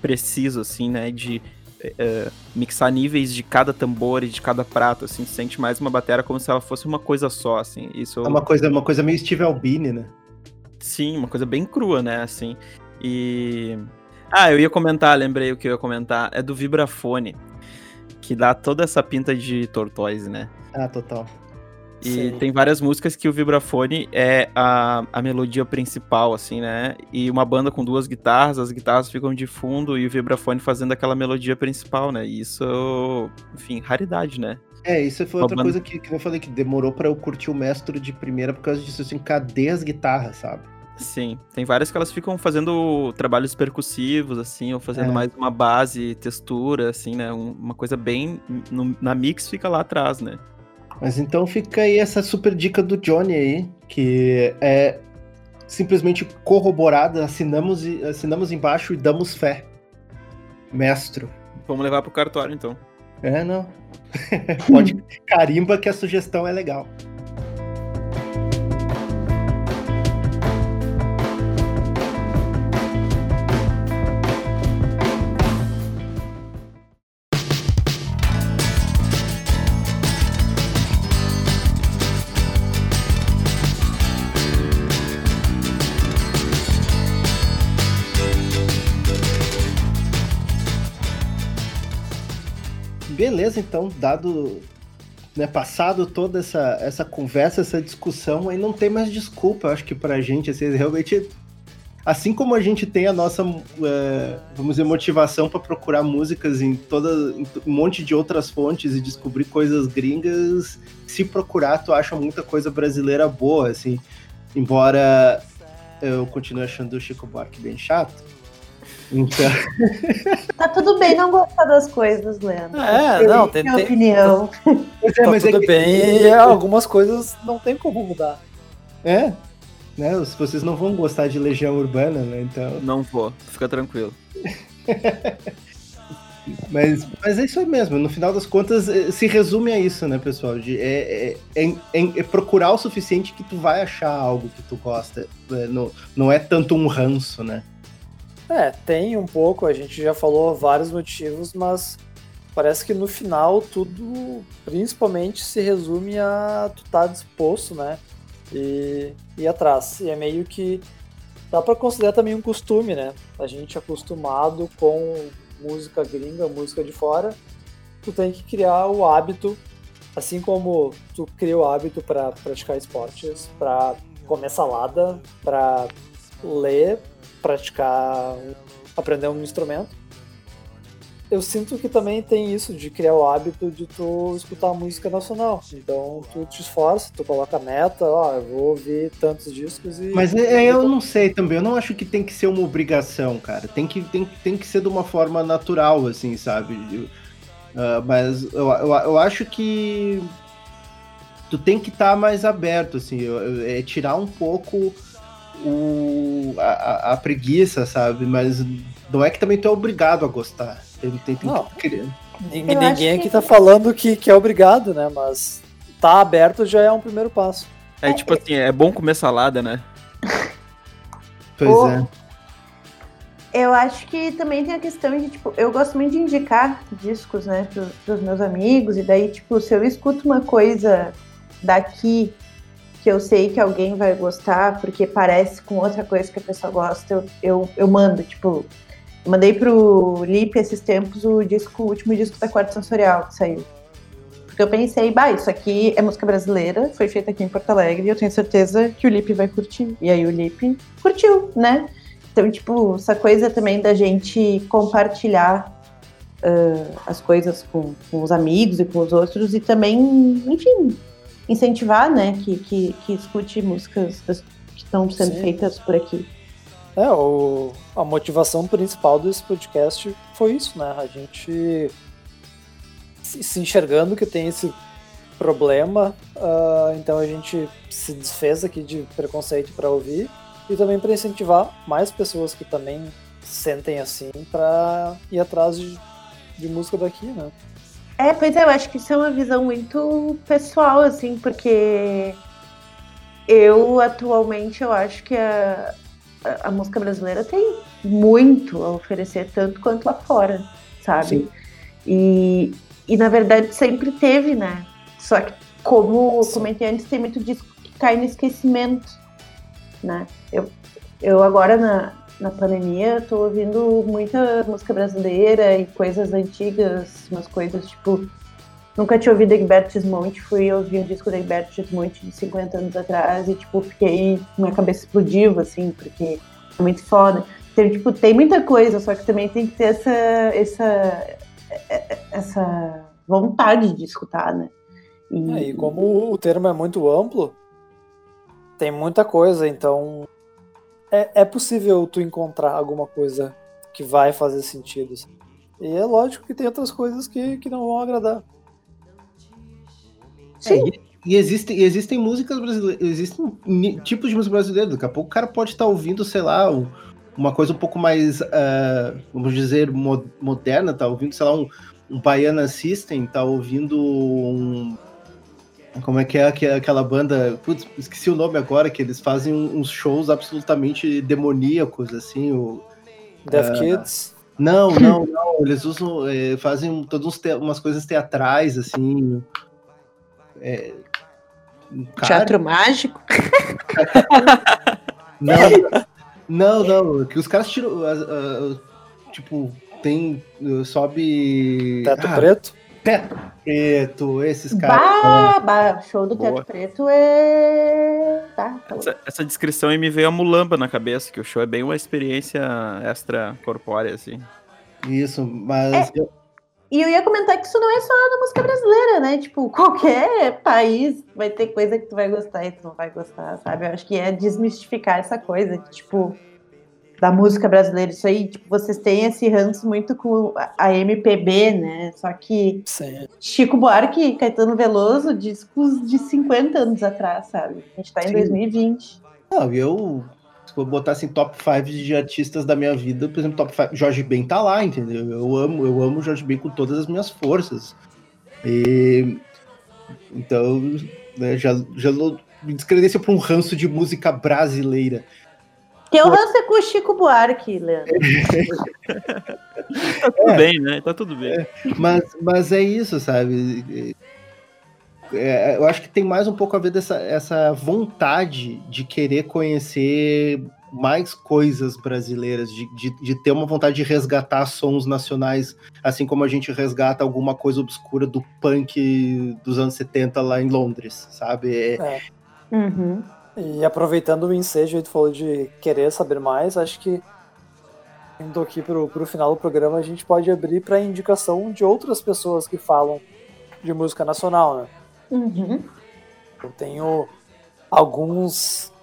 preciso, assim, né? De eh, mixar níveis de cada tambor e de cada prato, assim. Sente mais uma batera como se ela fosse uma coisa só, assim. Isso É uma coisa, uma coisa meio Steve Albini, né? Sim, uma coisa bem crua, né, assim. E. Ah, eu ia comentar, lembrei o que eu ia comentar. É do vibrafone. Que dá toda essa pinta de tortoise, né? Ah, total. E Sim. tem várias músicas que o vibrafone é a, a melodia principal, assim, né? E uma banda com duas guitarras, as guitarras ficam de fundo e o vibrafone fazendo aquela melodia principal, né? E isso, enfim, raridade, né? É, isso foi Uma outra banda- coisa que, que eu falei, que demorou pra eu curtir o Mestre de primeira por causa disso, assim, cadê as guitarras, sabe? Sim, tem várias que elas ficam fazendo trabalhos percussivos, assim, ou fazendo É. mais uma base, textura, assim, né? Um- uma coisa bem. no- na mix fica lá atrás, né? Mas então fica aí essa super dica do Johnny aí, que é simplesmente corroborada, assinamos, e- assinamos embaixo e damos fé. Mestro. Vamos levar pro cartório, então. É, não. Pode carimba que a sugestão é legal. Beleza, então, dado, né, passado toda essa, essa conversa, essa discussão, aí não tem mais desculpa, acho que pra gente, assim, realmente assim como a gente tem a nossa, é, vamos dizer, motivação para procurar músicas em toda em um monte de outras fontes e descobrir coisas gringas, se procurar, tu acha muita coisa brasileira boa, assim. Embora eu continue achando o Chico Buarque bem chato. Então, Tá tudo bem não gostar das coisas, Leandro. É, não, tem, Minha tem, opinião. Pois é, tá mas é tudo que- bem e algumas coisas não tem como mudar. É, né? Vocês não vão gostar de Legião Urbana, né? Então, Não vou, fica tranquilo. mas, mas é isso aí mesmo. No final das contas, eh, se resume a isso, né, pessoal? De, é, é, é, é- é procurar o suficiente que tu vai achar algo que tu gosta. É, não, não é tanto um ranço, né? É, tem um pouco, a gente já falou vários motivos, mas parece que no final tudo principalmente se resume a tu estar disposto, né? E ir atrás. E é meio que dá pra considerar também um costume, né? A gente acostumado com música gringa, música de fora, tu tem que criar o hábito, assim como tu cria o hábito para praticar esportes, para comer salada, para ler, praticar, aprender um instrumento. Eu sinto que também tem isso de criar o hábito de tu escutar música nacional. Então tu te esforça, tu coloca a meta, ó, eu vou ouvir tantos discos e. Mas é, eu não sei também. Eu não acho que tem que ser uma obrigação, cara. Tem que, tem, tem que ser de uma forma natural, assim, sabe? Ah, mas eu, eu, eu acho que tu tem que estar mais aberto, assim. É tirar um pouco o, a, a- preguiça, sabe? Mas não é que também tu é obrigado a gostar. Tem, tem, tem Não. que querer. Ninguém, Eu acho ninguém que- aqui tá falando que, que é obrigado, né? Mas tá aberto já é um primeiro passo. É tipo assim, é bom comer salada, né? Pois Ô, é. Eu acho que também tem a questão de, tipo, eu gosto muito de indicar discos, né, pros, pros meus amigos, e daí, tipo, se eu escuto uma coisa daqui que eu sei que alguém vai gostar, porque parece com outra coisa que a pessoa gosta, eu, eu, eu mando, tipo, mandei pro Lipe esses tempos o disco, o último disco da Quarta Sensorial que saiu. Porque eu pensei, bah, isso aqui é música brasileira, foi feita aqui em Porto Alegre, e eu tenho certeza que o Lipe vai curtir. E aí o Lipe curtiu, né? Então, tipo, essa coisa também da gente compartilhar ah, as coisas com, com os amigos e com os outros e também, enfim, incentivar, né, que, que, que escute músicas que estão sendo Sim. feitas por aqui. É, o, a motivação principal desse podcast foi isso, né? A gente se, se enxergando que tem esse problema, ah, então a gente se desfez aqui de preconceito para ouvir e também para incentivar mais pessoas que também sentem assim para ir atrás de, de música daqui, né? É, pois é, eu acho que isso é uma visão muito pessoal, assim, porque eu atualmente eu acho que a, a, a música brasileira tem muito a oferecer, tanto quanto lá fora, sabe? Sim. E, e na verdade sempre teve, né? Só que, como eu Sim. comentei antes, tem muito disco que cai no esquecimento, né? Eu, eu agora na, na pandemia tô ouvindo muita música brasileira e coisas antigas, umas coisas tipo. Nunca tinha ouvido Egberto Gismonte, fui ouvir um disco da Egberto Gismonte de 50 anos atrás e, tipo, fiquei. Minha cabeça explodiu, assim, porque é muito foda. Então, tipo, tem muita coisa, só que também tem que ter essa. essa essa vontade de escutar, né? E, É, e como o termo é muito amplo, tem muita coisa, então é, é possível tu encontrar alguma coisa que vai fazer sentido. assim. E é lógico que tem outras coisas que, que não vão agradar. Sim. É, e, existem, e existem músicas brasileiras, existem tipos de música brasileira. Daqui a pouco o cara pode estar ouvindo, sei lá, um- uma coisa um pouco mais, ah, vamos dizer, mo- moderna, tá ouvindo, sei lá, um, um Baiana System, tá ouvindo um. Como é que é aque- aquela banda? Putz, esqueci o nome agora, que eles fazem uns shows absolutamente demoníacos, assim. O, Death Kids, não, não, não. Eles usam, eh, fazem todas uns te- umas coisas teatrais, assim. É, cara- Teatro mágico? Não, não, não. Que os caras tiram. ah, ah, tipo, tem. uh, Sobe. Teto ah, Preto. Teto Preto, esses caras. Bah, bah, show do Teto Boa. Preto é. Tá, tá. Essa, essa descrição aí me veio a mulamba na cabeça, que o show é bem uma experiência extra corpórea, assim. Isso, mas eu- E eu ia comentar que isso não é só da música brasileira, né? Tipo, qualquer país vai ter coisa que tu vai gostar e tu não vai gostar, sabe? Eu acho que é desmistificar essa coisa, tipo, da música brasileira. Isso aí, tipo, vocês têm esse ranço muito com a- MPB, né? Só que Sim. Chico Buarque e Caetano Veloso, discos de 50 anos atrás, sabe? A gente tá em Sim. 2020. Não, eu. Se for botar assim, top 5 de artistas da minha vida, por exemplo, top 5, Jorge Ben tá lá, entendeu? Eu amo, eu amo Jorge Ben com todas as minhas forças. E. Então, né, já, já me descredencia pra um ranço de música brasileira. Que o ranço é com o Chico Buarque, Leandro. Tá tudo bem, né? Tá tudo bem. Mas, mas é isso, sabe? É, eu acho que tem mais um pouco a ver dessa essa vontade de querer conhecer mais coisas brasileiras, de, de, de ter uma vontade de resgatar sons nacionais, assim como a gente resgata alguma coisa obscura do punk dos anos 70 lá em Londres, sabe? É- Uhum. E aproveitando o ensejo tu falou de querer saber mais, acho que indo aqui pro, pro final do programa, a gente pode abrir para indicação de outras pessoas que falam de música nacional, né? Uhum. Eu tenho alguns,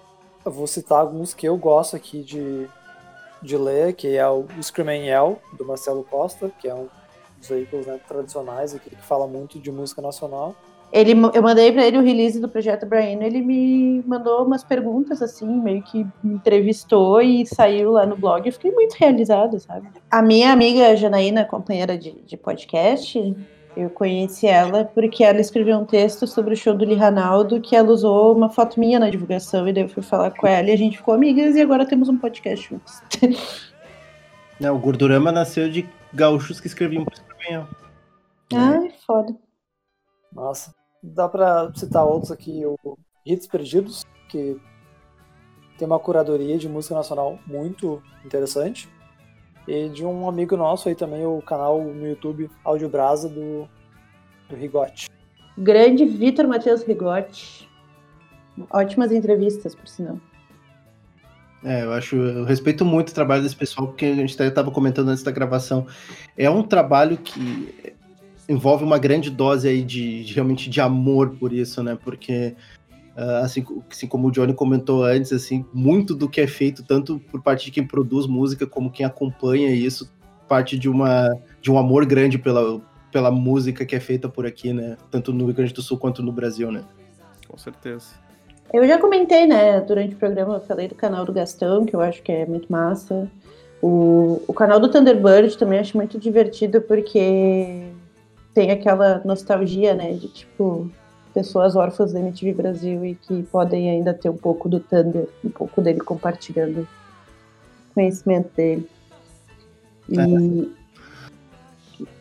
eu vou citar alguns que eu gosto aqui de, de ler, que é o Screaming Yell, do Marcelo Costa, que é um dos veículos né, tradicionais aqui, que fala muito de música nacional. Ele, eu mandei pra ele o release do projeto Brain, ele me mandou umas perguntas assim, meio que me entrevistou e saiu lá no blog. Eu fiquei muito realizada, sabe? A minha amiga Janaína, companheira de, de podcast, eu conheci ela porque ela escreveu um texto sobre o show do Lee Ranaldo que ela usou uma foto minha na divulgação e daí eu fui falar com ela e a gente ficou amigas e agora temos um podcast juntos. né, o Gordurama nasceu de gaúchos que escreviam por escrever. Ai, foda. Nossa, dá pra citar outros aqui, o Hits Perdidos, que tem uma curadoria de música nacional muito interessante. E de um amigo nosso aí também, o canal no YouTube Áudio Brasa do, do Rigote. Grande Vitor Matheus Rigotti. Ótimas entrevistas, por sinal. É, eu acho, eu respeito muito o trabalho desse pessoal, porque a gente estava comentando antes da gravação. É um trabalho que envolve uma grande dose aí de, de realmente de amor por isso, né? Porque ah, assim, assim como o Johnny comentou antes, assim, muito do que é feito tanto por parte de quem produz música como quem acompanha isso, parte de uma de um amor grande pela pela música que é feita por aqui, né? Tanto no Rio Grande do Sul quanto no Brasil, né? Com certeza. Eu já comentei, né, durante o programa, eu falei do canal do Gastão, que eu acho que é muito massa. O, o canal do Thunderbird também acho muito divertido, porque tem aquela nostalgia, né, de tipo, pessoas órfãs da MTV Brasil e que podem ainda ter um pouco do Thunder, um pouco dele compartilhando conhecimento dele. E,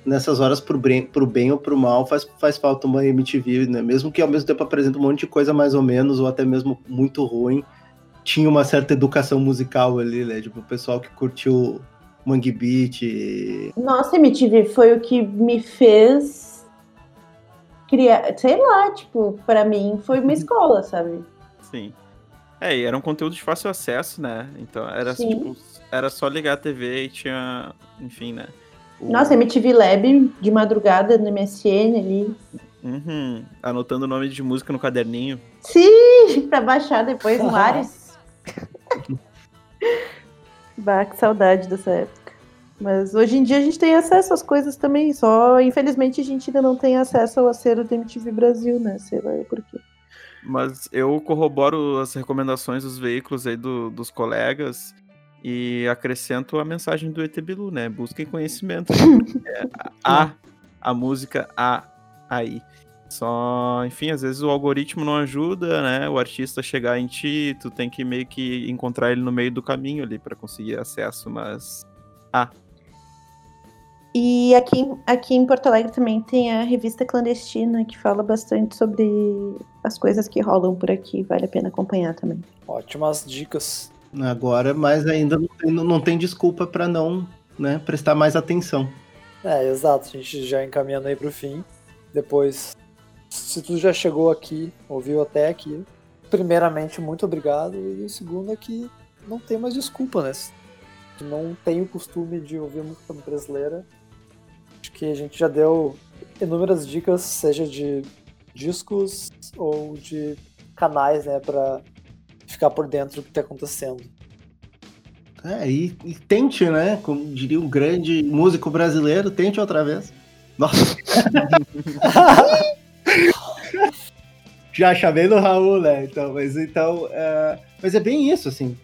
nessas horas pro bem, pro bem ou pro mal faz, faz falta uma MTV, né? Mesmo que ao mesmo tempo apresenta um monte de coisa mais ou menos, ou até mesmo muito ruim, tinha uma certa educação musical ali, né? Tipo, o pessoal que curtiu Mangue Beat. e- Nossa, MTV foi o que me fez criar, sei lá, tipo, pra mim foi uma escola, sabe? Sim. É, e era um conteúdo de fácil acesso, né? Então era Sim. tipo, era só ligar a TV e tinha, enfim, né? O- Nossa, MTV Lab de madrugada no MSN ali. Uhum, anotando o nome de música no caderninho. Sim, pra baixar depois no Ares. bah, que saudade dessa época. Mas hoje em dia a gente tem acesso às coisas também, só infelizmente a gente ainda não tem acesso ao acervo da MTV Brasil, né? Sei lá por quê. Mas eu corroboro as recomendações dos veículos aí do- dos colegas e acrescento a mensagem do ET Bilu, né? Busquem conhecimento. É, a, a música A aí. Só, enfim, às vezes o algoritmo não ajuda, né? O artista chegar em ti, tu tem que meio que encontrar ele no meio do caminho ali para conseguir acesso, mas E aqui, em- aqui em Porto Alegre também tem a revista clandestina, que fala bastante sobre as coisas que rolam por aqui. Vale a pena acompanhar também. Ótimas dicas. Agora, mas ainda não tem, não tem desculpa para não né, prestar mais atenção. É, exato. A gente já encaminhando aí pro fim. Depois, se tu já chegou aqui, ouviu até aqui, primeiramente, muito obrigado. E o segundo é que não tem mais desculpa, né? Não tem o costume de ouvir música brasileira, acho que a gente já deu inúmeras dicas, seja de discos ou de canais, né, pra ficar por dentro do que tá acontecendo. É, e, e tente, né? Como diria um grande músico brasileiro, tente outra vez. Nossa. Já chamei no Raul, né? Então, mas então. é, mas é bem isso, assim.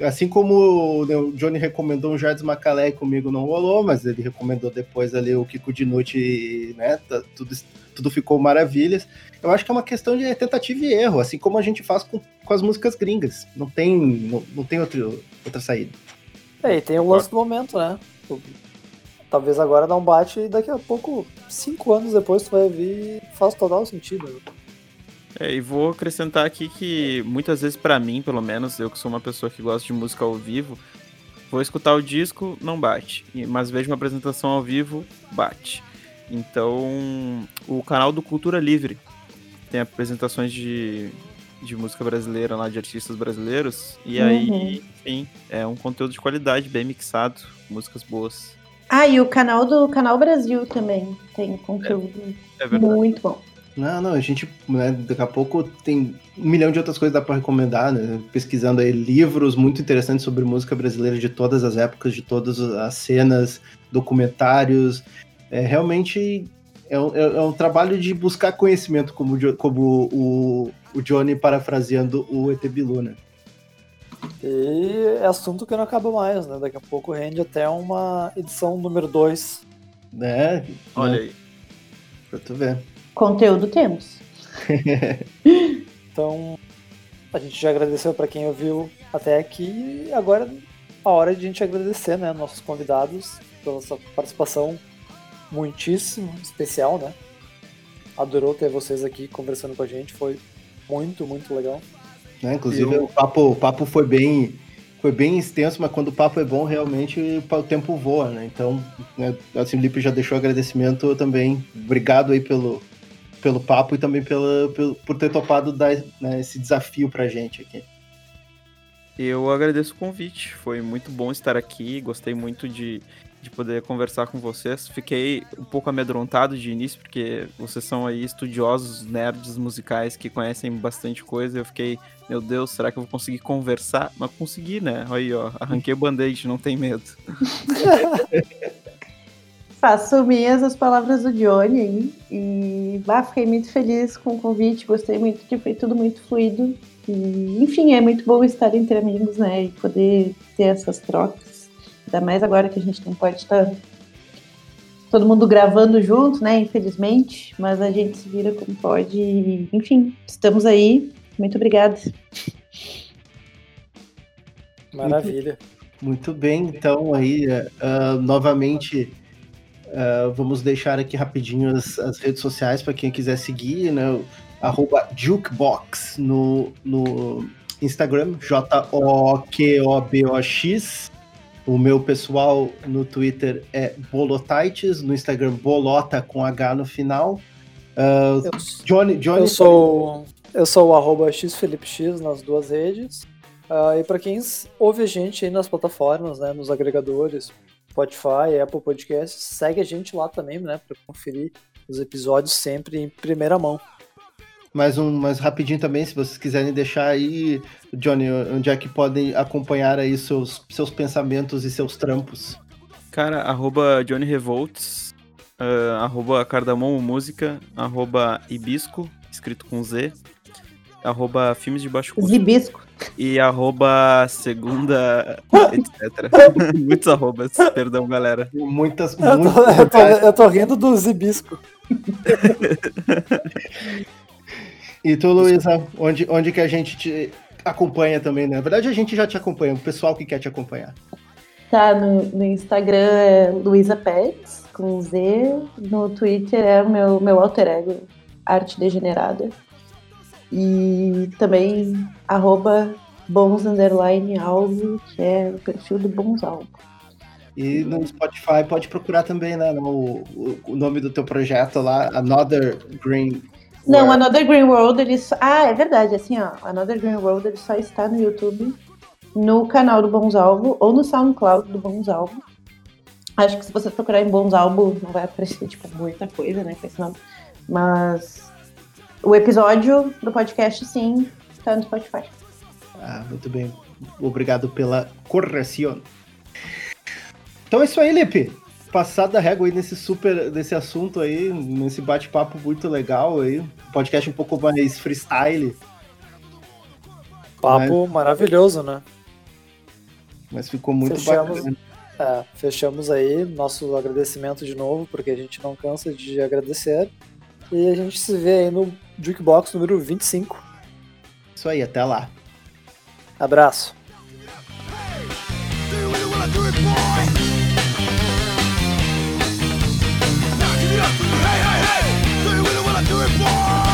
Assim como né, o Johnny recomendou um Jardim Macalé comigo não rolou, mas ele recomendou depois ali o Kiko Dinucci, né? tá- tudo, tudo ficou maravilhas. Eu acho que é uma questão de tentativa e erro, assim como a gente faz com, com as músicas gringas. Não tem, não, não tem outro, outra saída. É, e tem o lance do momento, né? Talvez agora não bate e daqui a pouco, cinco anos depois, tu vai vir faz total sentido. É, e vou acrescentar aqui que muitas vezes pra mim, pelo menos, eu que sou uma pessoa que gosta de música ao vivo, vou escutar o disco, não bate. Mas vejo uma apresentação ao vivo, bate. Então, o canal do Cultura Livre tem apresentações de, de música brasileira lá, de artistas brasileiros. E aí, Uhum. enfim, é um conteúdo de qualidade, bem mixado, músicas boas. Ah, e o canal do Canal Brasil também tem conteúdo É verdade. muito bom. Não, não, a gente, né, daqui a pouco tem um milhão de outras coisas que dá pra recomendar, né? Pesquisando aí livros muito interessantes sobre música brasileira de todas as épocas, de todas as cenas, documentários. É realmente é um, é- é um trabalho de buscar conhecimento, como, como o, o Johnny parafraseando o ET Bilu, né? E é assunto que não acaba mais, né? Daqui a pouco rende até uma edição número 2. né? Olha né, aí. Pra tu ver. Conteúdo temos. Então, a gente já agradeceu para quem ouviu até aqui e agora é a hora de a gente agradecer, né, nossos convidados pela sua participação muitíssimo especial, né? Adorou ter vocês aqui conversando com a gente, foi muito, muito legal. né? Inclusive, Eu- o, papo, o papo foi bem foi bem extenso, mas quando o papo é bom, realmente o tempo voa, né? Então, né, assim, o Lipe já deixou agradecimento também. Obrigado aí pelo, pelo papo e também pela, pelo, por ter topado dar né, esse desafio pra gente aqui. Eu agradeço o convite, foi muito bom estar aqui, gostei muito de, de poder conversar com vocês. Fiquei um pouco amedrontado de início, porque vocês são aí estudiosos, nerds musicais que conhecem bastante coisa. Eu fiquei, meu Deus, será que eu vou conseguir conversar? Mas consegui, né? Aí, ó, arranquei o band-aid, não tem medo. Faço minhas as palavras do Johnny aí. E bah, fiquei muito feliz com o convite, gostei muito, que foi tudo muito fluido. E, enfim, é muito bom estar entre amigos, né? E poder ter essas trocas. Ainda mais agora que a gente não pode estar todo mundo gravando junto, né? Infelizmente. Mas a gente se vira como pode. E, enfim, estamos aí. Muito obrigada. Maravilha. Muito bem, então aí, ah, novamente, ah, vamos deixar aqui rapidinho as, as redes sociais para quem quiser seguir, né? Arroba Jukebox no, no Instagram, J-O-Q-O-B-O-X. O meu pessoal no Twitter é Bolotites, no Instagram Bolota com H no final. Ah, Eu, Johnny, Johnny eu sou eu sou o arroba xfelipx nas duas redes. Ah, e para quem ouve a gente aí nas plataformas, né, nos agregadores, Spotify, Apple Podcasts, segue a gente lá também, né, para conferir os episódios sempre em primeira mão. Mais um, mais rapidinho também, se vocês quiserem deixar aí, Johnny, onde é que podem acompanhar aí seus, seus pensamentos e seus trampos. Cara, arroba Johnny Revolts, ah, arroba Cardamomo Música, arroba Ibisco, escrito com Z, arroba Filmes de Baixo Custo. Zibisco. E arroba segunda, etc. Muitos arrobas, perdão, galera. Muitas, Eu tô, muitas eu tô- eu tô rindo do Zibisco. E tu, Luísa, onde, onde que a gente te acompanha também, né? Na verdade, a gente já te acompanha, o pessoal que quer te acompanhar. Tá, no, no Instagram é Luísa Pets, com Z. No Twitter é o meu, meu alter ego, Arte Degenerada. E também arroba bons underline alvo, que é o perfil do bons alvo. E no Spotify pode procurar também, né? o, o nome do teu projeto lá, Another Green. Não, World. Another Green World, ele só... Ah, é verdade, assim, ó. Another Green World, ele só está no YouTube, no canal do Bons Alvo, ou no SoundCloud do Bons Alvo. Acho que se você procurar em Bons Alvo, não vai aparecer, tipo, muita coisa, né, com esse nome. Mas o episódio do podcast, sim, tá no Spotify. Ah, muito bem. Obrigado pela correção. Então é isso aí, Lipe. Passado da régua aí nesse super, nesse assunto aí, nesse bate-papo muito legal aí. Podcast um pouco mais freestyle, Papo maravilhoso, né? mas ficou muito Fechamos. bacana. É, fechamos aí nosso agradecimento de novo, porque a gente não cansa de agradecer. E a gente se vê aí no Jukebox número 25. Isso aí, até lá. Abraço. Hey, hey, hey! Do you really wanna do it, boy?